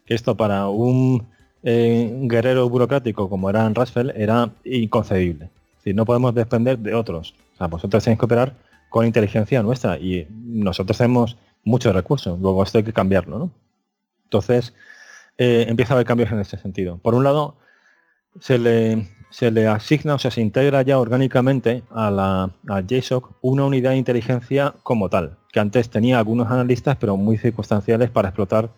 Que esto para un eh, guerrero burocrático como era en Rasfeld era inconcebible. Si no podemos depender de otros. O sea, vosotros tenéis que operar con inteligencia nuestra y nosotros tenemos muchos recursos. Luego esto hay que cambiarlo. Entonces, eh, empieza a haber cambios en ese sentido. Por un lado, se le, se le asigna, o sea, se integra ya orgánicamente a la a JSOC una unidad de inteligencia como tal, que antes tenía algunos analistas, pero muy circunstanciales para explotar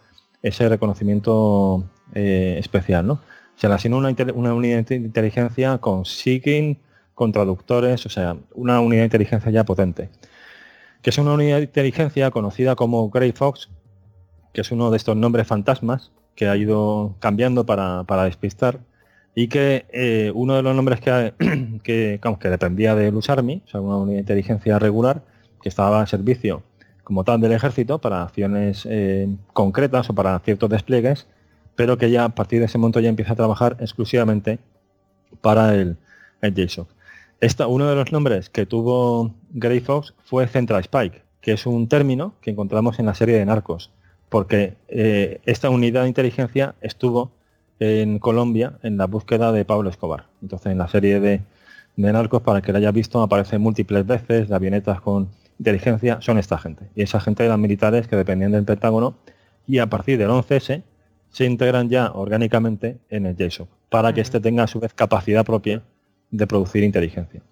ese reconocimiento eh, especial. ¿no? Se le asigna una, una, unidad de inteligencia con SIGIN, con traductores, o sea, una unidad de inteligencia ya potente. Que es una unidad de inteligencia conocida como Grey Fox, que es uno de estos nombres fantasmas que ha ido cambiando para, despistar y que eh, uno de los nombres que, *clears throat* que, que dependía de Luz Army, o sea, una unidad de inteligencia regular, que estaba en servicio como tal del ejército para acciones eh, concretas o para ciertos despliegues, pero que ya a partir de ese momento ya empieza a trabajar exclusivamente para el, el JSOC. Esta, uno de los nombres que tuvo Grey Fox fue Central Spike, que es un término que encontramos en la serie de Narcos, porque eh, esta unidad de inteligencia estuvo en Colombia en la búsqueda de Pablo Escobar. Entonces en la serie de, de Narcos, para que la haya visto, aparece múltiples veces, de avionetas con inteligencia son esta gente. Y esa gente eran militares que dependían del Pentágono y a partir del 11S se integran ya orgánicamente en el JSOC para que éste tenga a su vez capacidad propia de producir inteligencia.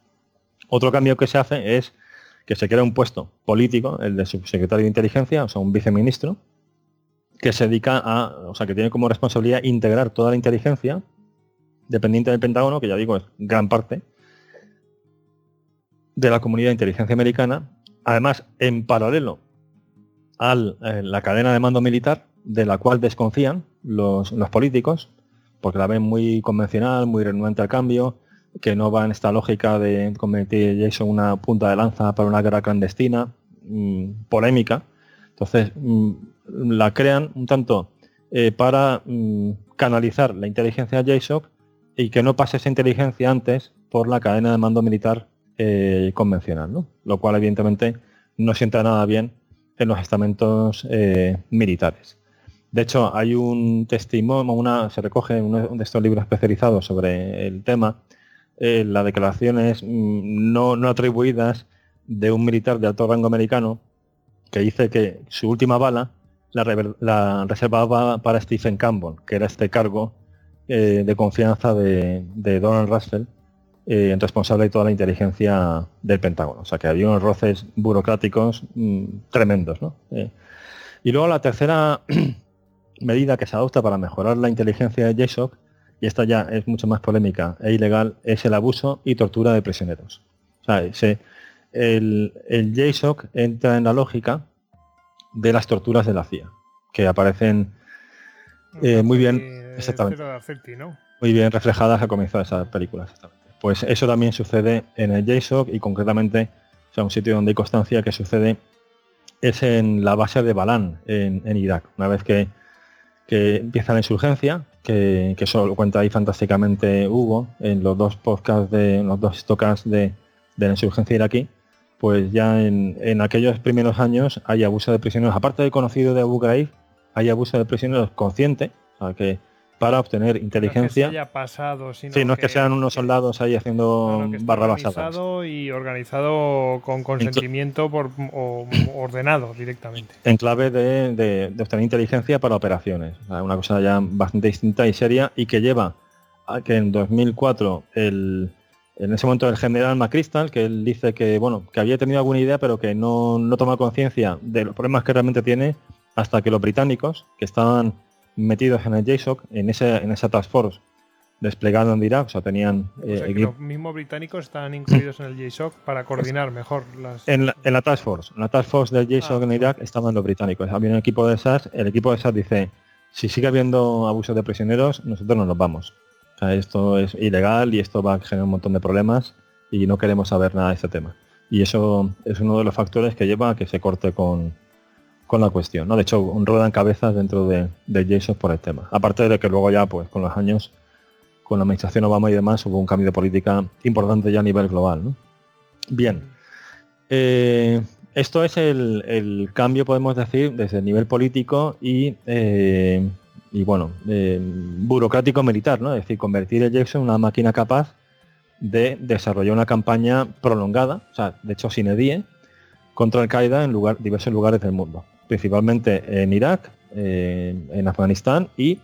Otro cambio que se hace es que se crea un puesto político, el de subsecretario de inteligencia, o sea, un viceministro, que se dedica a, o sea, que tiene como responsabilidad integrar toda la inteligencia dependiente del Pentágono, que ya digo es gran parte, de la comunidad de inteligencia americana Además, en paralelo a eh, la cadena de mando militar de la cual desconfían los, los políticos, porque la ven muy convencional, muy renuente al cambio, que no va en esta lógica de convertir Jason una punta de lanza para una guerra clandestina, mm, polémica. Entonces, mm, la crean un tanto eh, para mm, canalizar la inteligencia JSOC y que no pase esa inteligencia antes por la cadena de mando militar eh, convencional, lo cual evidentemente no sienta nada bien en los estamentos eh, militares. De hecho, hay un testimonio, una, se recoge en uno de estos libros especializados sobre el tema, eh, las declaraciones mm, no, no atribuidas de un militar de alto rango americano que dice que su última bala la, reservaba para Stephen Campbell, que era este cargo eh, de confianza de, Donald Rumsfeld, eh, responsable de toda la inteligencia del Pentágono. O sea que había unos roces burocráticos mm, tremendos. y luego la tercera *clears throat* medida que se adopta para mejorar la inteligencia de JSOC y esta ya es mucho más polémica e ilegal, es el abuso y tortura de prisioneros. O sea, el, el JSOC entra en la lógica de las torturas de la CIA, que aparecen eh, muy bien, exactamente, muy bien reflejadas al comienzo de esa película. Pues eso también sucede en el JSOC y concretamente, o sea, un sitio donde hay constancia que sucede es en la base de Balán, en, en Irak. Una vez que, que empieza la insurgencia, que, eso lo cuenta ahí fantásticamente Hugo en los dos podcasts de los dos stocks de, de la insurgencia iraquí, pues ya en, aquellos primeros años hay abuso de prisioneros, aparte del conocido de Abu hay abuso de prisioneros consciente, o sea, que para obtener inteligencia. No pasado, sí, no es que, sean unos soldados ahí haciendo barrabasadas. y organizado con consentimiento por, o ordenado directamente. En clave de, obtener inteligencia para operaciones. una cosa ya bastante distinta y seria y que lleva a que en 2004 el, en ese momento el general McChrystal, que él dice que bueno que había tenido alguna idea pero que no, no toma conciencia de los problemas que realmente tiene hasta que los británicos, que estaban metidos en el JSOC, en, ese, en esa task force desplegado en Irak, o sea, tenían... Eh, los mismos británicos estaban incluidos en el JSOC para coordinar mejor las... En la, en la Task Force, en la Task Force del JSOC ah, en Irak estaban los británicos. Había un equipo de SAS, el equipo de SAS dice, si sigue habiendo abuso de prisioneros, nosotros no nos vamos. O sea, esto es ilegal y esto va a generar un montón de problemas y no queremos saber nada de este tema. Y eso es uno de los factores que lleva a que se corte con, con la cuestión. ¿no? De hecho, ruedan cabezas dentro de, de JSON por el tema. Aparte de que luego ya, pues con los años, con la administración Obama y demás, hubo un cambio de política importante ya a nivel global. Bien. Eh, esto es el, cambio, podemos decir, desde el nivel político y, eh, y bueno, eh, burocrático militar, ¿no? Es decir, convertir el JSON en una máquina capaz de desarrollar una campaña prolongada, o sea, de hecho sin edie, contra Al-Qaeda en lugar, diversos lugares del mundo principalmente en Irak, en Afganistán y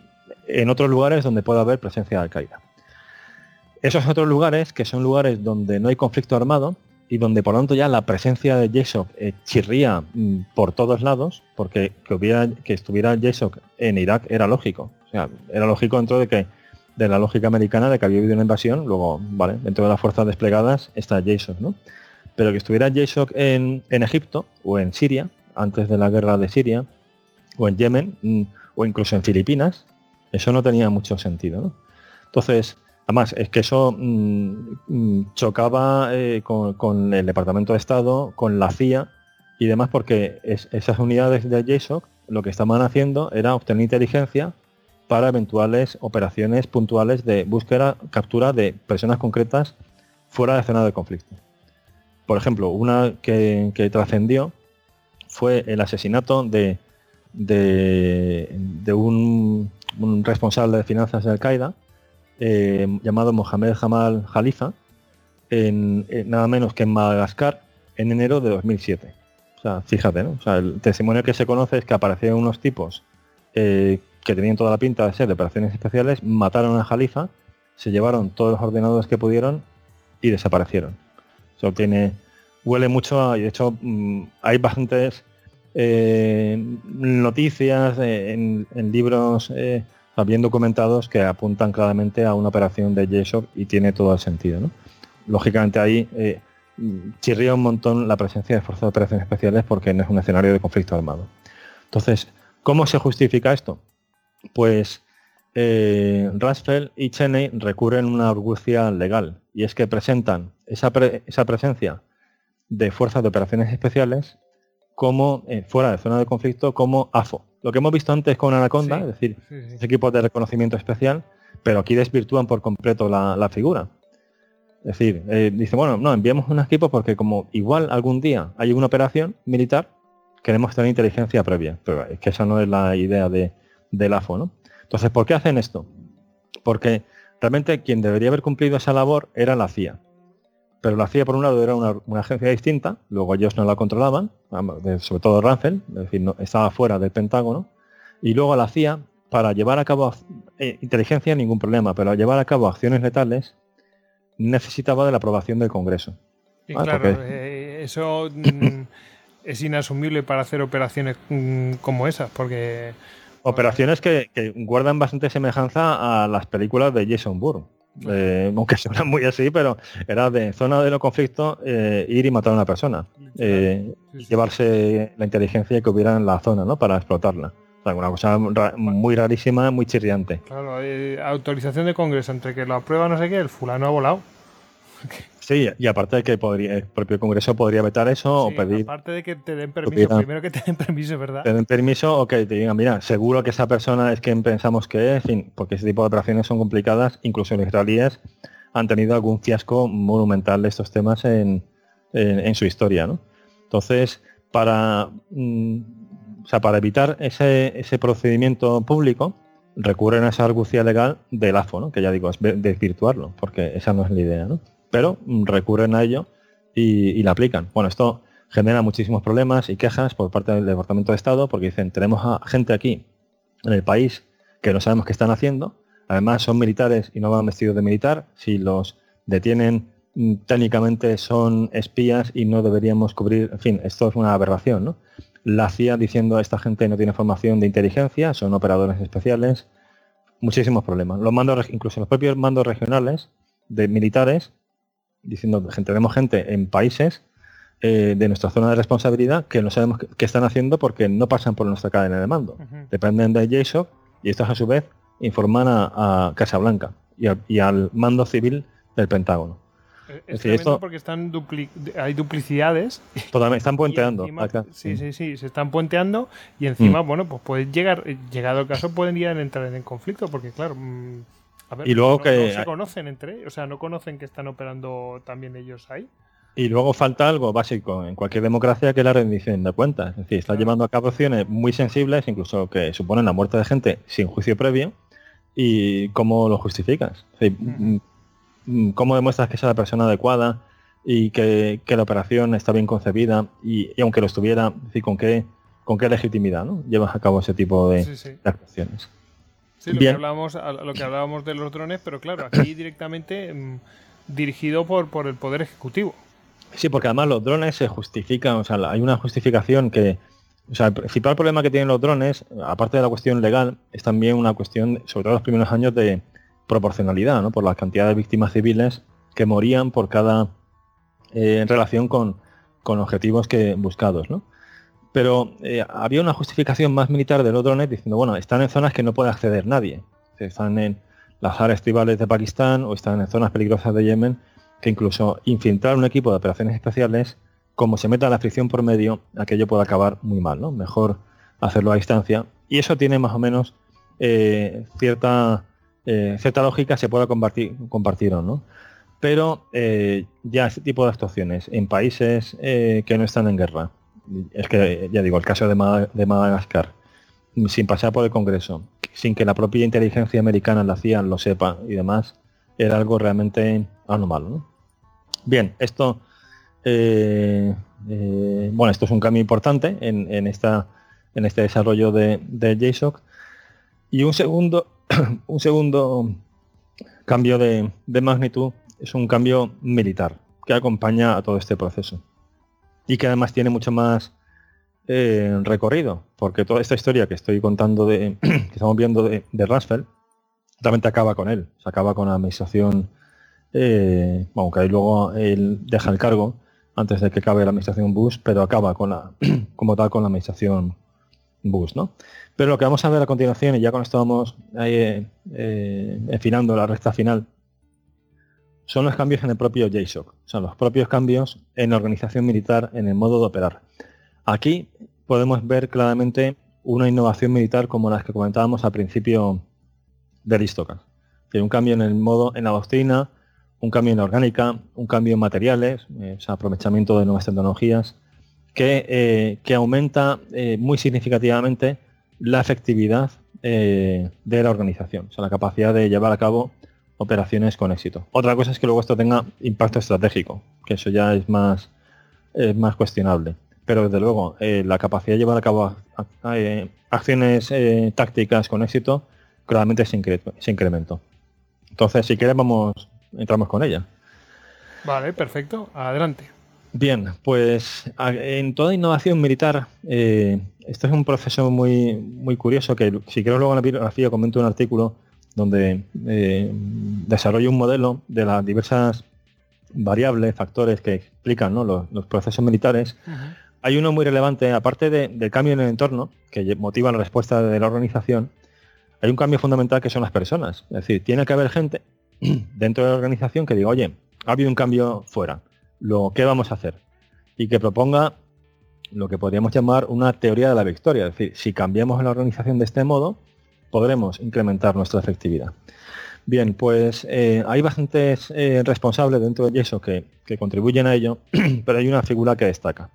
en otros lugares donde pueda haber presencia de Al-Qaeda. Esos otros lugares, que son lugares donde no hay conflicto armado y donde por lo tanto ya la presencia de JSOC eh, chirría mm, por todos lados, porque que, hubiera, que estuviera JSOC en Irak era lógico. O sea, era lógico dentro de que de la lógica americana de que había habido una invasión, luego, vale, dentro de las fuerzas desplegadas está JSOC, ¿no? Pero que estuviera JSOC en, en Egipto o en Siria, antes de la guerra de Siria, o en Yemen, mm, o incluso en Filipinas, eso no tenía mucho sentido. Entonces, además, es que eso mm, mm, chocaba eh, con, el Departamento de Estado, con la CIA y demás, porque esas unidades de JSOC lo que estaban haciendo era obtener inteligencia para eventuales operaciones puntuales de búsqueda, captura de personas concretas fuera de zona de conflicto. Por ejemplo, una que trascendió fue el asesinato de, de, un, responsable de finanzas de Al-Qaeda eh, llamado Mohamed Jamal Jalifa, en, nada menos que en Madagascar, en enero de 2007. O sea, fíjate, ¿no? O sea, el testimonio que se conoce es que aparecieron unos tipos eh, que tenían toda la pinta de ser de operaciones especiales, mataron a Jalifa, se llevaron todos los ordenadores que pudieron y desaparecieron. Eso tiene huele mucho y de hecho mm, hay bastantes eh, noticias eh, en, libros eh, bien documentados que apuntan claramente a una operación de JSOC y tiene todo el sentido. Lógicamente ahí chirría un montón la presencia de fuerzas de operaciones especiales porque no es un escenario de conflicto armado. Entonces, ¿cómo se justifica esto? Pues eh, y Cheney recurren a una argucia legal y es que presentan esa presencia de fuerzas de operaciones especiales como eh, fuera de zona de conflicto como AFO. Lo que hemos visto antes con Anaconda, es decir, equipos de reconocimiento especial, pero aquí desvirtúan por completo la, figura. Es decir, eh, dice, bueno, no, enviamos un equipo porque como igual algún día hay una operación militar, queremos tener inteligencia previa. Pero es que esa no es la idea de, del AFO, ¿no? Entonces, ¿por qué hacen esto? Porque realmente quien debería haber cumplido esa labor era la CIA. Pero la CIA, por un lado, era una, agencia distinta, luego ellos no la controlaban, sobre todo Ransel, es decir, no, estaba fuera del Pentágono, y luego la CIA, para llevar a cabo eh, inteligencia, ningún problema, pero llevar a cabo acciones letales, necesitaba de la aprobación del Congreso. Y claro, eh, eso mm, *coughs* es inasumible para hacer operaciones mm, como esas, porque... Operaciones que, guardan bastante semejanza a las películas de Jason Bourne. Eh, aunque *laughs* suena muy así, pero era de zona de los conflictos eh, ir y matar a una persona. Eh, llevarse la inteligencia que hubiera en la zona, ¿no? Para explotarla. O una cosa muy rarísima, muy chirriante. Claro, autorización de Congreso, entre que lo aprueba no sé qué, el fulano ha volado. *laughs* Sí, y aparte de que podría, el propio Congreso podría vetar eso o pedir. Aparte de que te den permiso, primero que te den permiso, ¿verdad? Te den permiso o que te digan, mira, seguro que esa persona es quien pensamos que es, fin, porque ese tipo de operaciones son complicadas, incluso los israelíes han tenido algún fiasco monumental de estos temas en, su historia, ¿no? Entonces, para, mm, para evitar ese, ese procedimiento público, recurren a esa argucia legal del AFO, ¿no? que ya digo, es desvirtuarlo, porque esa no es la idea. ¿no? Pero recurren a ello y, la aplican. Bueno, esto genera muchísimos problemas y quejas por parte del Departamento de Estado porque dicen, tenemos a gente aquí en el país que no sabemos qué están haciendo, además son militares y no van vestidos de militar, si los detienen mm, técnicamente son espías y no deberíamos cubrir, en fin, esto es una aberración, ¿no? La CIA diciendo a esta gente no tiene formación de inteligencia, son operadores especiales, muchísimos problemas. Los mandos, incluso los propios mandos regionales de militares diciendo que tenemos gente en países eh, de nuestra zona de responsabilidad que no sabemos qué están haciendo porque no pasan por nuestra cadena de mando. Dependen de JSOC y estos a su vez informan a, Casablanca y, al mando civil del Pentágono. Eh, es, esto, porque están hay duplicidades. Totalmente, están *laughs* puenteando. sí, sí, sí, se están puenteando y encima, mm. bueno, pues puede llegar, llegado el caso, pueden ir a entrar en conflicto porque, claro, y luego no, que se conocen entre ellos, o sea, no conocen que están operando también ellos ahí. Y luego falta algo básico en cualquier democracia que es la rendición de cuentas. Es decir, está llevando a cabo acciones muy sensibles, incluso que suponen la muerte de gente sin juicio previo. ¿Y cómo lo justificas? Mm, mm, ¿Cómo demuestras que es la persona adecuada y que, la operación está bien concebida? Y, aunque lo estuviera, ¿con qué, con qué legitimidad ¿no? llevas a cabo ese tipo de, de actuaciones? Sí, lo que, hablábamos, lo que hablábamos de los drones, pero claro, aquí *clears throat* directamente mm, dirigido por, por el Poder Ejecutivo. Sí, porque además los drones se justifican, o sea, hay una justificación que, o sea, el principal problema que tienen los drones, aparte de la cuestión legal, es también una cuestión, sobre todo los primeros años, de proporcionalidad, ¿no? Por la cantidad de víctimas civiles que morían por cada, eh, en relación con, con objetivos que buscados, ¿no? Pero eh, había una justificación más militar de los drones diciendo, bueno, están en zonas que no puede acceder nadie. Están en las áreas tribales de Pakistán o están en zonas peligrosas de Yemen, que incluso infiltrar un equipo de operaciones especiales, como se meta la fricción por medio, aquello puede acabar muy mal, ¿no? Mejor hacerlo a distancia. Y eso tiene más o menos eh, cierta, eh, cierta lógica, se puede compartir, compartir o no. Pero ya ese tipo de actuaciones en países que no están en guerra, es que ya digo, el caso de, Madagascar, sin pasar por el Congreso, sin que la propia inteligencia americana, la CIA, lo sepa y demás, era algo realmente anormal. Bien, esto, eh, eh, bueno, esto es un cambio importante en, esta, en este desarrollo de, de JSOC. Y un segundo, *coughs* un segundo cambio de magnitud es un cambio militar que acompaña a todo este proceso y que además tiene mucho más eh, recorrido, porque toda esta historia que estoy contando *clears throat* que estamos viendo de, de realmente acaba con él, se acaba con la administración, eh, bueno, que ahí luego él deja el cargo antes de que acabe la administración Bush, pero acaba con la, *clears throat* como tal con la administración bus, ¿no? Pero lo que vamos a ver a continuación, y ya con esto vamos ahí, eh, enfilando la recta final, son los cambios en el propio JSOC, son los propios cambios en la organización militar, en el modo de operar. Aquí podemos ver claramente una innovación militar como las que comentábamos al principio del Istocas. Tiene un cambio en el modo, en la doctrina, un cambio en la orgánica, un cambio en materiales, eh, aprovechamiento de nuevas tecnologías, que, eh, aumenta eh, muy significativamente la efectividad de la organización, o sea, la capacidad de llevar a cabo operaciones con éxito. Otra cosa es que luego esto tenga impacto estratégico, que eso ya es más, más cuestionable. Pero desde luego, eh, la capacidad de llevar a cabo eh, acciones eh, tácticas con éxito claramente se, incrementó. Entonces, si quieres, vamos, entramos con ella. Vale, perfecto. Adelante. Bien, pues en toda innovación militar, esto es un proceso muy, muy curioso que si quiero luego en la bibliografía comento un artículo donde eh, desarrollo un modelo de las diversas variables, factores que explican los, procesos militares. Hay uno muy relevante, aparte del cambio en el entorno, que motiva la respuesta de la organización, hay un cambio fundamental que son las personas. Es decir, tiene que haber gente *clears throat* dentro de la organización que diga, oye, ha habido un cambio fuera, lo que vamos a hacer? Y que proponga lo que podríamos llamar una teoría de la victoria. Es decir, si cambiamos la organización de este modo, podremos incrementar nuestra efectividad. Bien, pues eh, hay bastantes eh, responsables dentro de eso que, contribuyen a ello, *clears throat* pero hay una figura que destaca.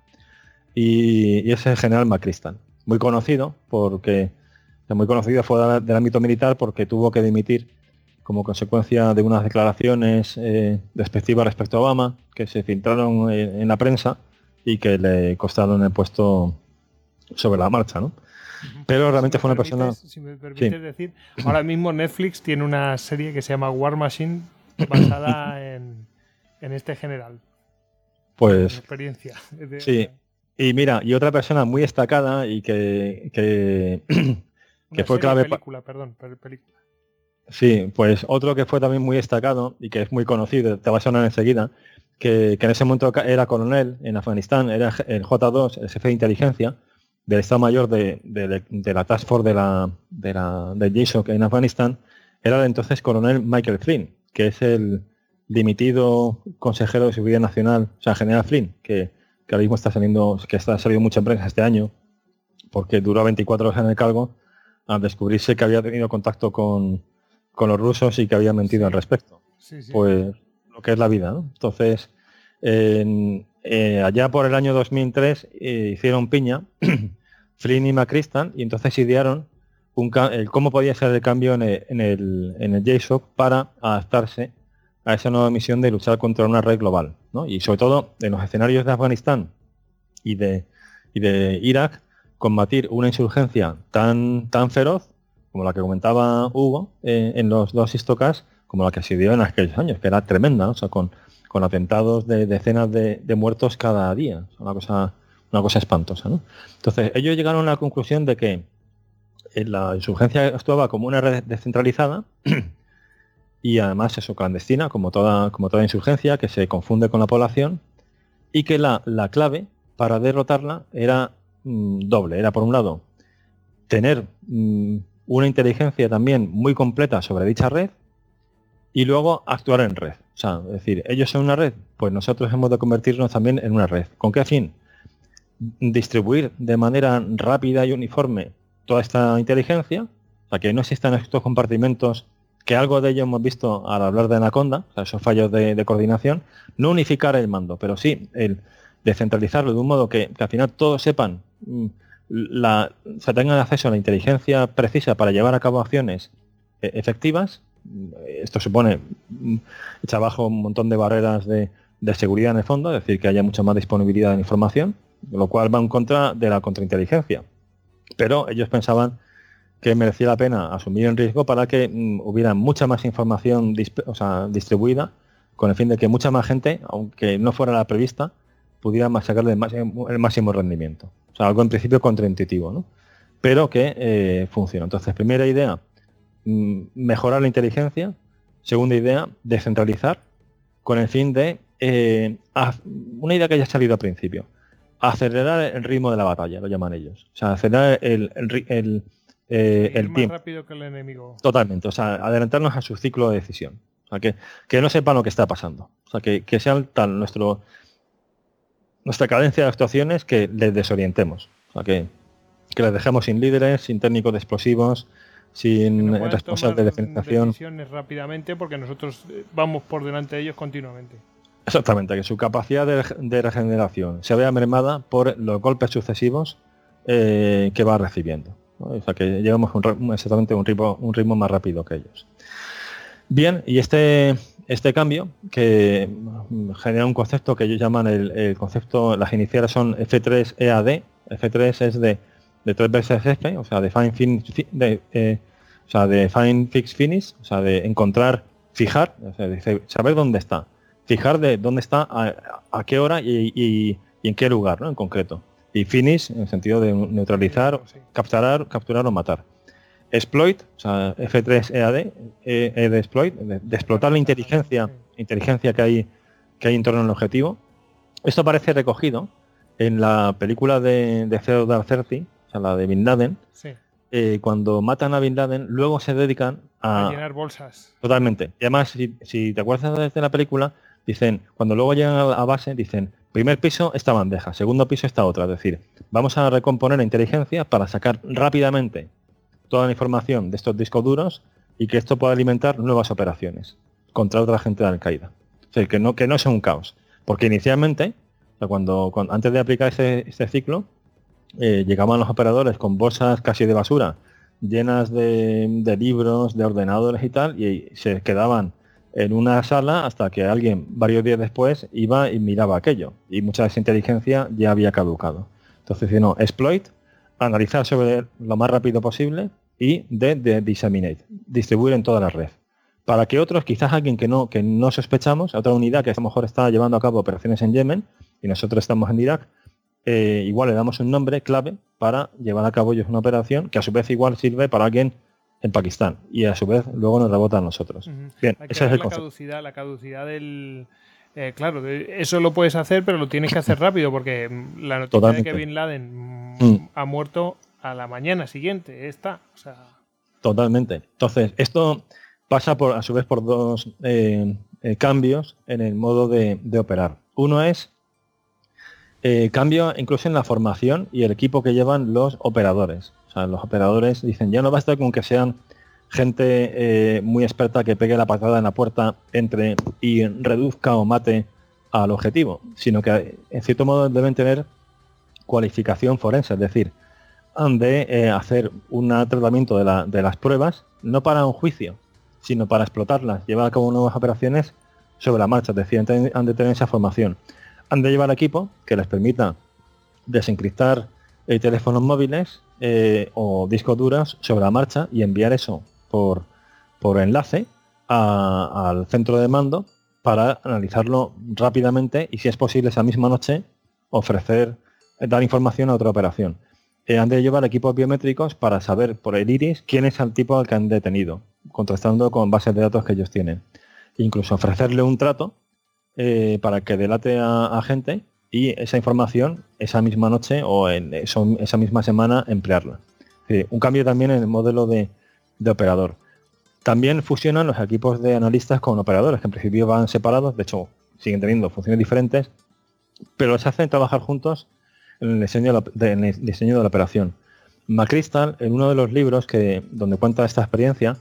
Y, es el general Macristan, muy conocido porque muy conocido fuera del ámbito militar porque tuvo que dimitir como consecuencia de unas declaraciones eh, despectivas respecto a Obama que se filtraron en la prensa y que le costaron el puesto sobre la marcha. ¿no? Pero realmente fue una persona... Si me permites decir, ahora mismo Netflix tiene una serie que se llama War Machine basada *coughs* en, este general. Pues... experiencia. Sí. Y mira, y otra persona muy destacada y que, que, que fue clave... Película, perdón, película. Sí, pues otro que fue también muy destacado y que es muy conocido, te va a sonar enseguida, que, que en ese momento era coronel en Afganistán, era el J2, el jefe de inteligencia, del Estado Mayor de, la Task Force de la, de la de en Afganistán era el entonces coronel Michael Flynn, que es el dimitido consejero de Seguridad Nacional, o sea, general Flynn, que, ahora mismo está saliendo, que está saliendo mucha prensa este año, porque duró 24 horas en el cargo, al descubrirse que había tenido contacto con, los rusos y que había mentido al respecto. Pues lo que es la vida, ¿no? Entonces, en, eh, allá por el año 2003 eh, hicieron piña *clears throat* Flynn y McChrystal y entonces idearon un, cómo podía ser el cambio en el, en el, JSOC para adaptarse a esa nueva misión de luchar contra una red global. Y sobre todo en los escenarios de Afganistán y de, de Irak, combatir una insurgencia tan, tan feroz como la que comentaba Hugo eh, en los dos histocas, como la que se dio en aquellos años, que era tremenda, o sea, con con atentados de decenas de, muertos cada día. Es una cosa, una cosa espantosa. Entonces, ellos llegaron a la conclusión de que la insurgencia actuaba como una red descentralizada *clears throat* y además eso clandestina, como toda, como toda insurgencia, que se confunde con la población, y que la, clave para derrotarla era mm, doble. Era por un lado tener mm, una inteligencia también muy completa sobre dicha red y luego actuar en red. O sea, es decir, ellos son una red, pues nosotros hemos de convertirnos también en una red. ¿Con qué fin? Distribuir de manera rápida y uniforme toda esta inteligencia, o sea, que no existan estos compartimentos, que algo de ello hemos visto al hablar de Anaconda, sea, esos fallos de, coordinación, no unificar el mando, pero sí el descentralizarlo de un modo que, al final todos sepan, mm, la, o tengan acceso a la inteligencia precisa para llevar a cabo acciones eh, efectivas esto supone mm, echar abajo un montón de barreras de, seguridad en el fondo, es decir, que haya mucha más disponibilidad de información, lo cual va en contra de la contrainteligencia. Pero ellos pensaban que merecía la pena asumir el riesgo para que mm, hubiera mucha más información distribuida, con el fin de que mucha más gente, aunque no fuera la prevista, pudiera sacarle el máximo, rendimiento. O sea, algo en principio contraintuitivo, ¿no? pero que eh, funciona. Entonces, primera idea, mejorar la inteligencia. Segunda idea, descentralizar con el fin de eh, una idea que haya salido al principio. acelerar el ritmo de la batalla, lo llaman ellos. O sea, acelerar el, el, el, eh, el más tiempo. rápido que el enemigo. Totalmente, o sea, adelantarnos a su ciclo de decisión. O sea, que, que no sepan lo que está pasando. O sea, que, que sea tal nuestro nuestra cadencia de actuaciones que les desorientemos. O sea, que, que les dejemos sin líderes, sin técnicos de explosivos, sin no responsables de definición. decisiones rápidamente porque nosotros eh, vamos por delante de ellos continuamente. Exactamente, que su capacidad de, de regeneración se vea mermada por los golpes sucesivos eh, que va recibiendo. ¿no? O sea, que llevamos un, exactamente un ritmo, un ritmo más rápido que ellos. Bien, y este, este cambio que mm, genera un concepto que ellos llaman el, el concepto, las iniciales son F3EAD. F3 es de, de tres veces F, o sea, de Fine Fin- fi- de, eh, o sea, de Find Fix Finish, o sea, de encontrar, fijar, o sea, dice, saber dónde está fijar de dónde está, a, qué hora y, en qué lugar, ¿no? En concreto. Y finish en el sentido de neutralizar, Sí. capturar, capturar o matar. Exploit, o sea, F3EAD, E, E de exploit, de, de explotar la inteligencia, inteligencia que hay, que hay en torno al objetivo. Esto aparece recogido en la película de, de Thirty, o sea, la de Bin Laden, Sí. eh, cuando matan a Bin Laden, luego se dedican A a, llenar bolsas. Totalmente. Y además, si, si te acuerdas de la película, dicen, cuando luego llegan a base, dicen, primer piso esta bandeja, segundo piso esta otra. Es decir, vamos a recomponer la inteligencia para sacar rápidamente toda la información de estos discos duros y que esto pueda alimentar nuevas operaciones contra otra gente de Al-Qaeda. O sea, que no, que no sea un caos. Porque inicialmente, cuando, cuando- antes de aplicar este ciclo, eh, llegaban los operadores con bolsas casi de basura, llenas de, de libros, de ordenadores y tal, y se quedaban en una sala hasta que alguien varios días después iba y miraba aquello. Y mucha de esa inteligencia ya había caducado. Entonces, si no, exploit, analizar sobre lo más rápido posible y de, de disseminate, distribuir en toda la red. Para que otros, quizás alguien que no, que no sospechamos, otra unidad que a lo mejor está llevando a cabo operaciones en Yemen y nosotros estamos en Irak, eh, igual le damos un nombre clave para llevar a cabo ellos una operación que a su vez igual sirve para alguien en Pakistán y a su vez luego nos rebota a nosotros. Bien, Hay que ese es el la concepto. caducidad, la caducidad del. eh, claro, eso lo puedes hacer, pero lo tienes que hacer rápido, porque mm, la noticia Totalmente. de que Bin Laden mm, Mm. ha muerto a la mañana siguiente está. O sea, Totalmente. Entonces, esto pasa por, a su vez por dos eh, cambios en el modo de, de operar. Uno es eh, cambio incluso en la formación y el equipo que llevan los operadores. O sea, los operadores dicen, ya no basta con que sean gente eh, muy experta que pegue la patada en la puerta, entre y reduzca o mate al objetivo, sino que en cierto modo deben tener cualificación forense, es decir, han de eh, hacer un tratamiento de, de las pruebas, no para un juicio, sino para explotarlas, llevar a cabo nuevas operaciones sobre la marcha, es decir, han de- han de tener esa formación. Han de llevar equipo que les permita desencriptar eh, teléfonos móviles eh, o discos duros sobre la marcha y enviar eso por, por enlace al centro de mando para analizarlo rápidamente y si es posible esa misma noche ofrecer, eh, dar información a otra operación. Han de llevar equipos biométricos para saber por el iris quién es el tipo al que han detenido, contrastando con bases de datos que ellos tienen. Incluso ofrecerle un trato eh, para que delate a, gente y esa información esa misma noche o en esa misma semana emplearla. Un cambio también en el modelo de, operador. También fusionan los equipos de analistas con operadores, que en principio van separados, de hecho siguen teniendo funciones diferentes, pero se hacen trabajar juntos en el diseño de la, diseño de la operación. McChrystal, en uno de los libros que, donde cuenta esta experiencia,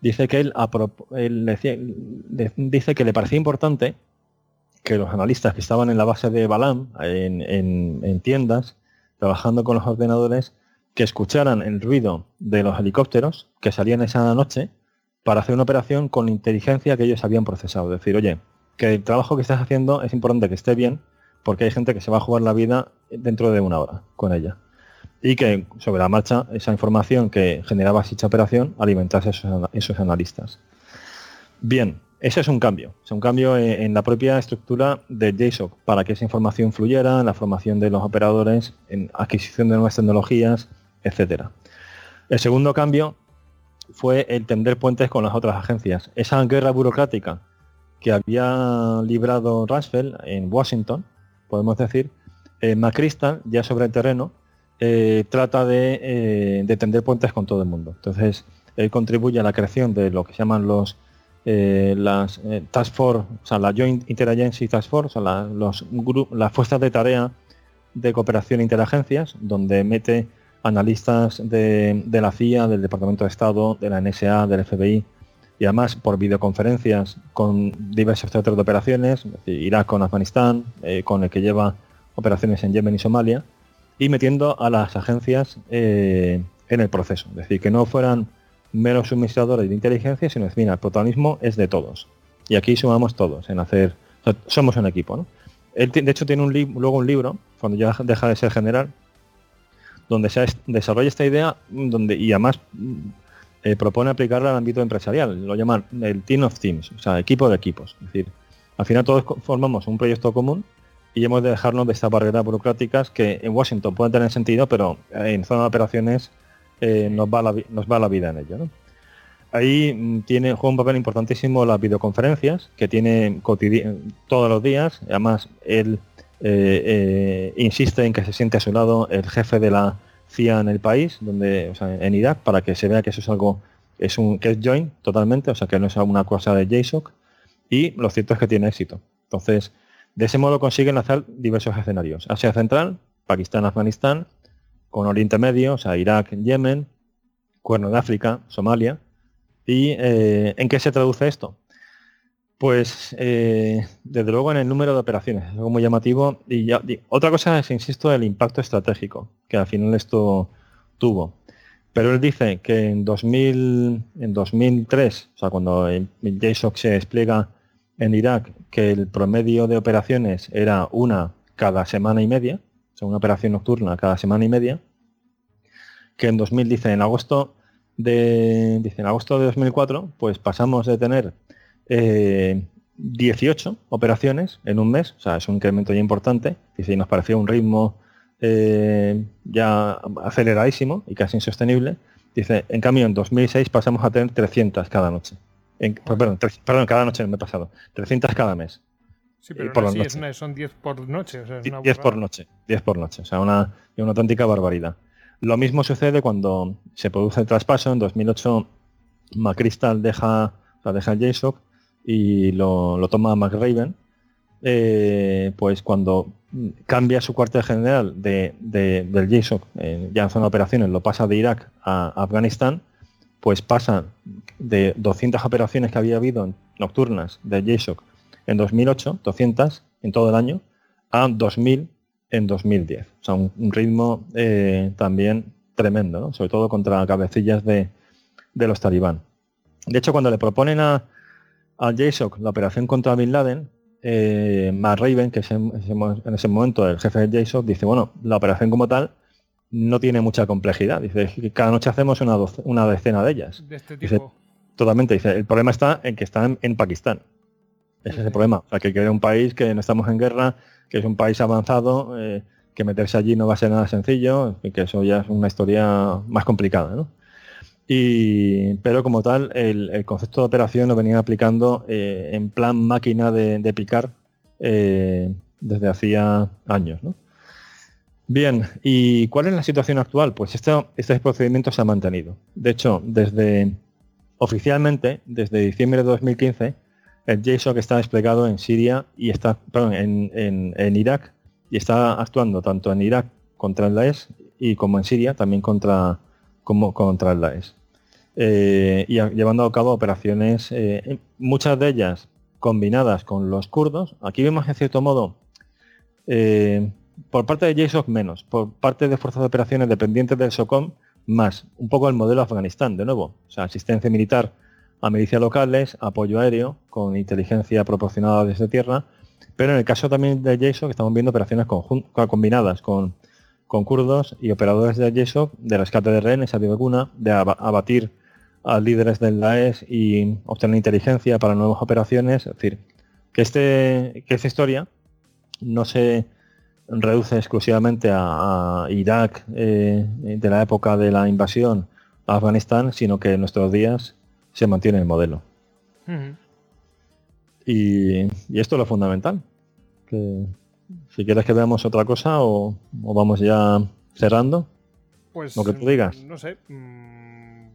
dice que él, él decía- de- dice que le parecía importante que los analistas que estaban en la base de Balam, en, en- en tiendas, trabajando con los ordenadores, que escucharan el ruido de los helicópteros que salían esa noche para hacer una operación con la inteligencia que ellos habían procesado. Decir, oye, que el trabajo que estás haciendo es importante que esté bien, porque hay gente que se va a jugar la vida dentro de una hora con ella. Y que sobre la marcha esa información que generaba dicha operación alimentase a esos analistas. Bien, ese es un cambio. Es un cambio en, la propia estructura de JSOC para que esa información fluyera en la formación de los operadores, en adquisición de nuevas tecnologías, etcétera. El segundo cambio fue el tender puentes con las otras agencias. Esa guerra burocrática que había librado Rumsfeld en Washington, podemos decir, eh, Macristal, ya sobre el terreno, eh, trata de, eh, de, tender puentes con todo el mundo. Entonces, él contribuye a la creación de lo que se llaman los las Task Force, o sea, la Joint Interagency Task Force, o sea, la, los, las fuerzas de tarea de cooperación e interagencias, donde mete analistas de, de, la CIA, del Departamento de Estado, de la NSA, del FBI, y además por videoconferencias con diversos teatros de operaciones, Irak con Afganistán, eh, con el que lleva operaciones en Yemen y Somalia, y metiendo a las agencias eh, en el proceso. Es decir, que no fueran meros suministradores de inteligencia, sino que el protagonismo es de todos. Y aquí sumamos todos en hacer, somos un equipo. ¿no? Él, de hecho, tiene un luego un libro, cuando ya deja de ser general, donde se desarrolla esta idea donde y además eh, propone aplicarla al ámbito empresarial. Lo llaman el Team of Teams, o sea, equipo de equipos. Es decir, al final todos formamos un proyecto común y hemos de dejarnos de estas barreras burocráticas que en Washington pueden tener sentido, pero en zona de operaciones eh, nos, va la, nos va la vida en ello. Ahí mm, tiene, juega un papel importantísimo las videoconferencias, que tiene todos los días. Además, él eh, eh, insiste en que se siente a su lado el jefe de la CIA en el país, donde, en Irak, para que se vea que eso es algo, es un, que es joint totalmente, o sea que no es una cosa de JSOC, y lo cierto es que tiene éxito. Entonces, de ese modo consiguen hacer diversos escenarios. Asia Central, Pakistán, Afganistán, con Oriente Medio, o sea, Irak, Yemen, Cuerno de África, Somalia. ¿Y eh, en qué se traduce esto? Pues eh, desde luego en el número de operaciones, es algo muy llamativo. Y, ya, otra cosa es, insisto, el impacto estratégico, que al final esto tuvo. Pero él dice que en, 2000, en 2003, o sea, cuando JSOC se despliega en Irak, que el promedio de operaciones era una cada semana y media, sea, una operación nocturna cada semana y media, que en 2000, dice, en agosto de, dice, en agosto de 2004, pues pasamos de tener 18 eh, operaciones en un mes, o sea, es un incremento ya importante, y nos pareció un ritmo eh, ya aceleradísimo y casi insostenible. Dice, en cambio en 2006 pasamos a tener 300 cada noche. perdón, cada noche me he pasado. 300 cada mes. Sí, pero por son 10 por noche. 10 por noche, 10 por noche. O sea, una, una auténtica barbaridad. Lo mismo sucede cuando se produce el traspaso. En 2008 Macristal deja, o sea, deja el JSOC y lo, toma McRaven, eh, pues cuando cambia su cuartel general de, del JSOC, eh, ya en zona de operaciones, lo pasa de Irak a Afganistán, pues pasa de 200 operaciones que había habido nocturnas de JSOC en 2008, 200 en todo el año, a 2000 en 2010. O sea, un, ritmo eh, también tremendo, sobre todo contra cabecillas de, de los talibán. De hecho, cuando le proponen a, al JSOC la operación contra Bin Laden, eh, Matt Raven, que es en, ese momento el jefe del JSOC, dice, bueno, la operación como tal no tiene mucha complejidad. Dice, cada noche hacemos una, una decena de ellas. De este tipo. totalmente. Dice, el problema está en que están en Pakistán. Ese es el problema. O que es un país que no estamos en guerra, que es un país avanzado, eh, que meterse allí no va a ser nada sencillo, y que eso ya es una historia más complicada, ¿no? pero como tal, el, concepto de operación lo venía aplicando eh, en plan máquina de, picar eh, desde hacía años. Bien, ¿y cuál es la situación actual? Pues este procedimiento se ha mantenido. De hecho, desde oficialmente, desde diciembre de 2015, el JSOC está desplegado en Siria y está, en, Irak y está actuando tanto en Irak contra el Daesh y como en Siria también contra, contra el Daesh. Eh, y llevando a cabo operaciones, eh, muchas de ellas combinadas con los kurdos. Aquí vemos en cierto modo, eh, por parte de JSOC menos, por parte de fuerzas de operaciones dependientes del SOCOM más, un poco el modelo Afganistán, de nuevo, o sea, asistencia militar a milicias locales, apoyo aéreo con inteligencia proporcionada desde tierra, pero en el caso también de JSOC estamos viendo operaciones combinadas con, con kurdos y operadores de JSOC de rescate de rehenes, alguna, de abatir a líderes del Daesh y obtener inteligencia para nuevas operaciones. Es decir, que, este, que esta historia no se reduce exclusivamente a, Irak eh, de la época de la invasión a Afganistán, sino que en nuestros días se mantiene el modelo. y, esto es lo fundamental. Que Si quieres que veamos otra cosa o, o vamos ya cerrando. Pues Lo que tú digas. No sé. mm,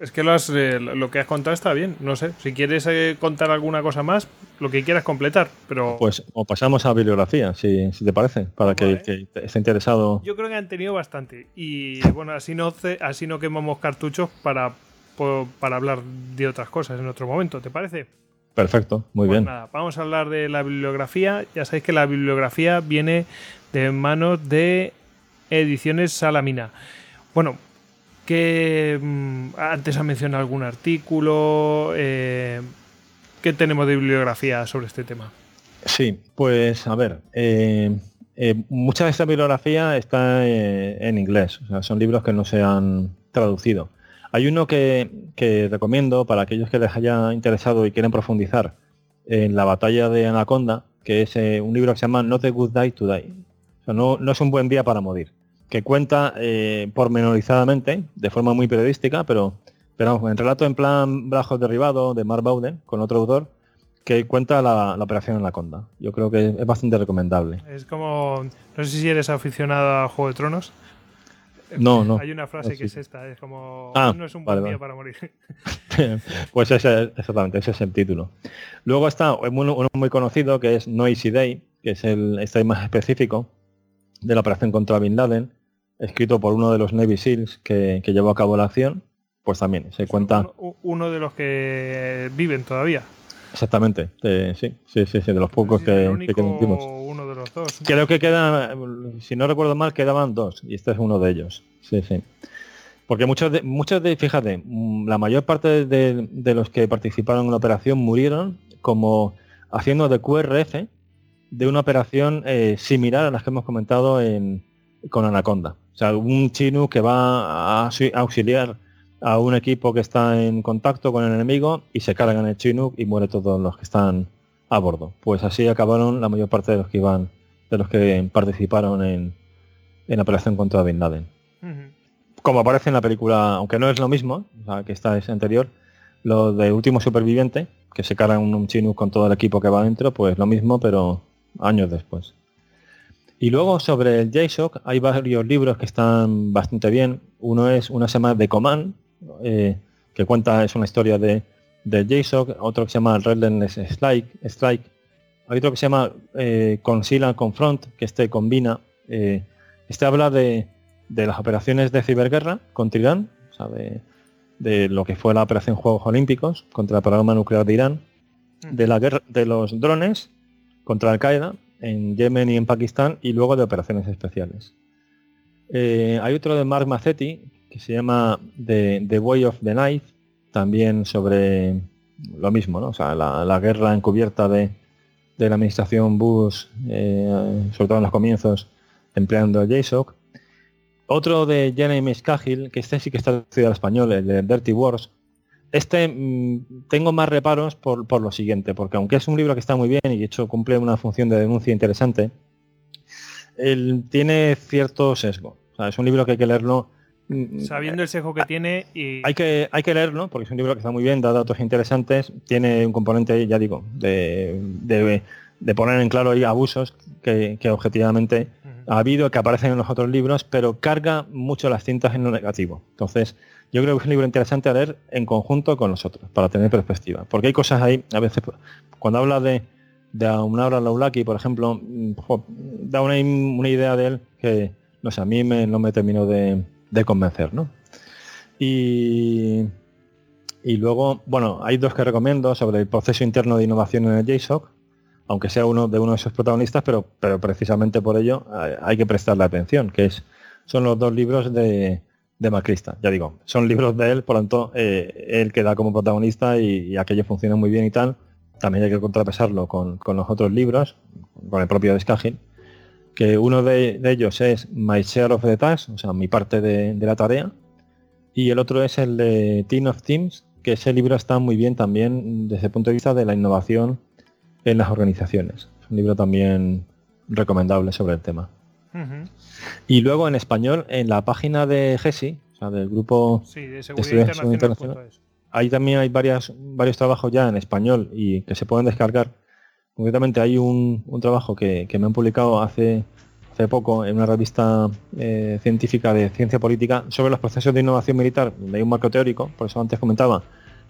Es que lo, has, eh, lo que has contado está bien. No sé. Si quieres eh, contar alguna cosa más, lo que quieras completar. Pero Pues o pasamos a bibliografía, si, si te parece, para que, Vale. que esté interesado. yo creo que han tenido bastante. Y bueno, así no, así no quemamos cartuchos para, para hablar de otras cosas en otro momento. ¿Te parece? Perfecto, muy Pues bien. nada, vamos a hablar de la bibliografía. Ya sabéis que la bibliografía viene de manos de Ediciones Salamina. Bueno, que mm, antes ha mencionado algún artículo. Eh, ¿Qué tenemos de bibliografía sobre este tema? Sí, pues a ver, eh, eh, mucha de esta bibliografía está eh, en inglés, o sea, son libros que no se han traducido. Hay uno que, que recomiendo para aquellos que les haya interesado y quieren profundizar en la batalla de Anaconda, que es eh, un libro que se llama Not a Good Day to Die. O sea, no, no es un buen día para morir, que cuenta eh, pormenorizadamente, de forma muy periodística, pero, pero en relato en plan Bajos Derribado, de Mark Bowden, con otro autor, que cuenta la, la operación Anaconda. Yo creo que es bastante recomendable. Es como. No sé si eres aficionado a Juego de Tronos. *laughs* No, no. Hay una frase que es esta: es como. Ah, no es un vale, buen día vale. para morir. *laughs* pues ese, exactamente, ese es el título. Luego está uno, muy conocido que es Noisy Day, que es el este más específico de la operación contra Bin Laden, escrito por uno de los Navy SEALs que, que llevó a cabo la acción. Pues también se cuenta Uno, uno de los que viven todavía. exactamente, de- sí, sí, sí, sí, de los pocos que, único que. Creo que queda, si no recuerdo mal, quedaban dos y este es uno de ellos. Sí, sí. Porque muchos de, muchos de, fíjate, mm, la mayor parte de, los que participaron en la operación murieron como haciendo de QRF de una operación eh, similar a las que hemos comentado en, con Anaconda. O sea, un chino que va a auxi- auxiliar a un equipo que está en contacto con el enemigo y se cargan el Chinook y muere todos los que están a bordo. Pues así acabaron la mayor parte de los que iban, de los que participaron en, en la operación contra Bin Laden. Como aparece en la película, aunque no es lo mismo, o sea, que esta es anterior, lo de Último Superviviente, que se cargan un, un Chinook con todo el equipo que va dentro, pues lo mismo, pero años después. Y luego sobre el JSOC hay varios libros que están bastante bien. Uno es una semana de Command, eh, que cuenta, es una historia de, de JSOC, otro que se llama Relentless Strike, Strike. Hay otro que se llama eh, Conceal and Confront, que este combina, eh, este habla de, de las operaciones de ciberguerra contra Irán, o sea, de, de lo que fue la operación Juegos Olímpicos contra el programa nuclear de Irán, de la guerra de los drones contra Al Qaeda en Yemen y en Pakistán y luego de operaciones especiales. Eh, hay otro de Mark Mazzetti que se llama The, The Way of the Knife, también sobre lo mismo, ¿no? O sea, la, la guerra encubierta de, de la administración Bush, eh, sobre todo en los comienzos, empleando JSOC. Otro de Jeremy Scahill, que este sí que está traducido al español, el de Dirty Wars. Este mm, tengo más reparos por, por lo siguiente, porque aunque es un libro que está muy bien y de hecho cumple una función de denuncia interesante, él tiene cierto sesgo. Es un libro que hay que leerlo. Mm, Sabiendo el sesgo que tiene y. hay que, hay que leerlo porque es un libro que está muy bien, da datos interesantes, tiene un componente, ya digo, de, de- de poner en claro ahí abusos que, que objetivamente ha habido, que aparecen en los otros libros, pero carga mucho las cintas en lo negativo. Entonces, yo creo que es un libro interesante a leer en conjunto con los otros, para tener perspectiva. Porque hay cosas ahí, a veces, cuando habla de, de Aunabra Laulaki, por ejemplo, mm, da una, una idea de él que, no sé, a mí me- no me terminó de, de convencer, ¿no? Y, y luego, bueno, hay dos que recomiendo sobre el proceso interno de innovación en el JSOC, aunque sea uno de uno de sus protagonistas, pero, pero precisamente por ello hay, hay que prestarle atención, que es, son los dos libros de, de Macrista. Ya digo, son libros de él, por lo tanto, eh, él queda como protagonista y, aquello funciona muy bien y tal. También hay que contrapesarlo con, con los otros libros, con el propio de Scahill, que uno de, de ellos es My Share of the Task, o sea, mi parte de, de la tarea, y el otro es el de Team of Teams, que ese libro está muy bien también desde el punto de vista de la innovación en las organizaciones. Es un libro también recomendable sobre el tema. Y luego en español, en la página de GESI, o sea, del grupo, Sí, de Estudios seguridad internacional. internacional. punto es. ahí también hay varias, varios trabajos ya en español y que se pueden descargar Concretamente hay un, trabajo que, me han publicado hace, hace poco en una revista eh, científica de ciencia política sobre los procesos de innovación militar, hay un marco teórico, por eso antes comentaba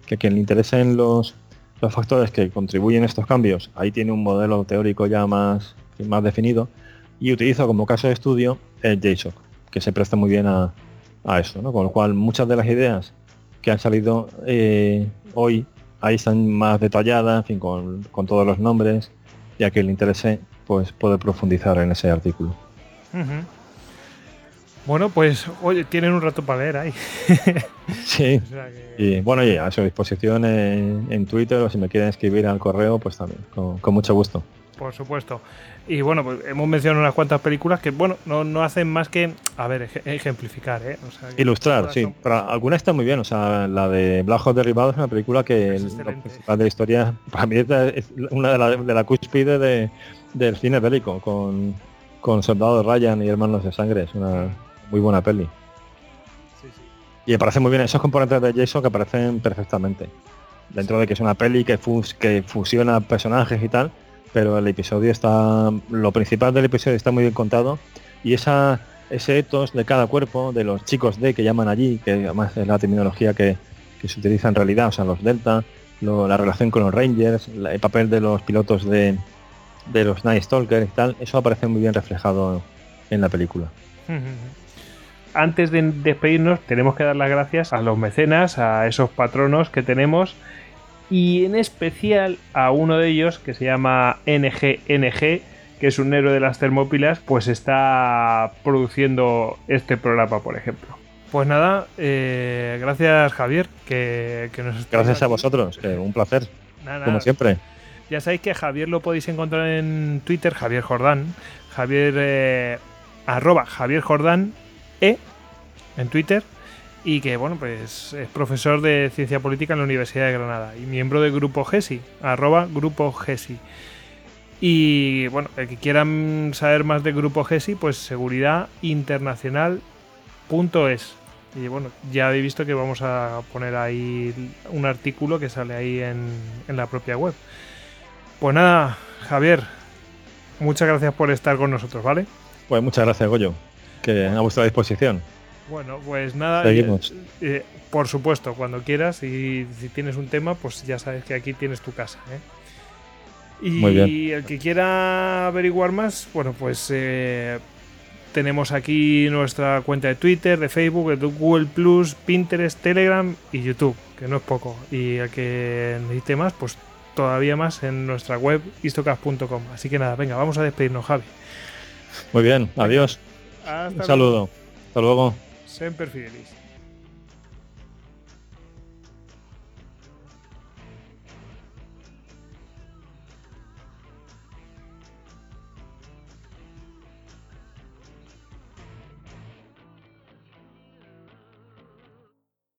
que quien le interesen los, los factores que contribuyen a estos cambios, ahí tiene un modelo teórico ya más, más definido, y utilizo como caso de estudio el JSOC, que se presta muy bien a, a esto, ¿no? Con lo cual muchas de las ideas que han salido eh, hoy ahí están más detalladas, en fin, con, todos los nombres, y a quien le interese, pues puede profundizar en ese artículo. Bueno, pues oye, tienen un rato para leer ahí. *laughs* sí. Y bueno, y a su disposición en, Twitter o si me quieren escribir al correo, pues también, con mucho gusto. Por supuesto. Y bueno, pues hemos mencionado unas cuantas películas que, bueno, no, hacen más que, a ver, ejemplificar, ¿eh? Ilustrar, sí. Pero alguna está muy bien. O sea, la de Black Derribado es una película que la de la historia, para mí es una de la, de la cúspide de, del cine bélico, con, con Soldado Ryan y Hermanos de Sangre. Es una muy buena peli. Y me parece muy bien esos componentes de Jason que aparecen perfectamente. Dentro de que es una peli que, que fusiona personajes y tal, pero el episodio está, lo principal del episodio está muy bien contado y esa, ese etos de cada cuerpo, de los chicos D que llaman allí, que además es la terminología que, se utiliza en realidad, o sea, los Delta, la relación con los Rangers, el papel de los pilotos de, de los Night Stalker y tal, eso aparece muy bien reflejado en la película. *laughs* Antes de despedirnos, tenemos que dar las gracias a los mecenas, a esos patronos que tenemos y en especial a uno de ellos que se llama NGNG, que es un héroe de las termópilas, pues está produciendo este programa, por ejemplo. Pues nada, eh, gracias Javier, que, nos Gracias a vosotros, un placer, como siempre. Ya sabéis que Javier lo podéis encontrar en Twitter, Javier Jordán, Javier eh, arroba Javier Jordán E en Twitter y que bueno pues es profesor de ciencia política en la Universidad de Granada y miembro del grupo GESI, arroba grupo GESI. Y bueno, el que quieran saber más del grupo GESI, pues seguridadinternacional.es. Y bueno, ya habéis visto que vamos a poner ahí un artículo que sale ahí en, en la propia web. Pues nada, Javier, muchas gracias por estar con nosotros, ¿vale? Pues muchas gracias, Goyo, que a vuestra disposición. Bueno, pues nada. Eh, eh, por supuesto, cuando quieras y si tienes un tema, pues ya sabes que aquí tienes tu casa. ¿eh? Y el que quiera averiguar más, bueno, pues tenemos aquí nuestra cuenta de Twitter, de Facebook, de Google Plus, Pinterest, Telegram y YouTube, que no es poco. Y el que necesite más, pues todavía más en nuestra web istocast.com. Así que nada, venga, vamos a despedirnos, Javi. Muy bien, adiós. Un saludo. Hasta luego. Sempre Fidelis.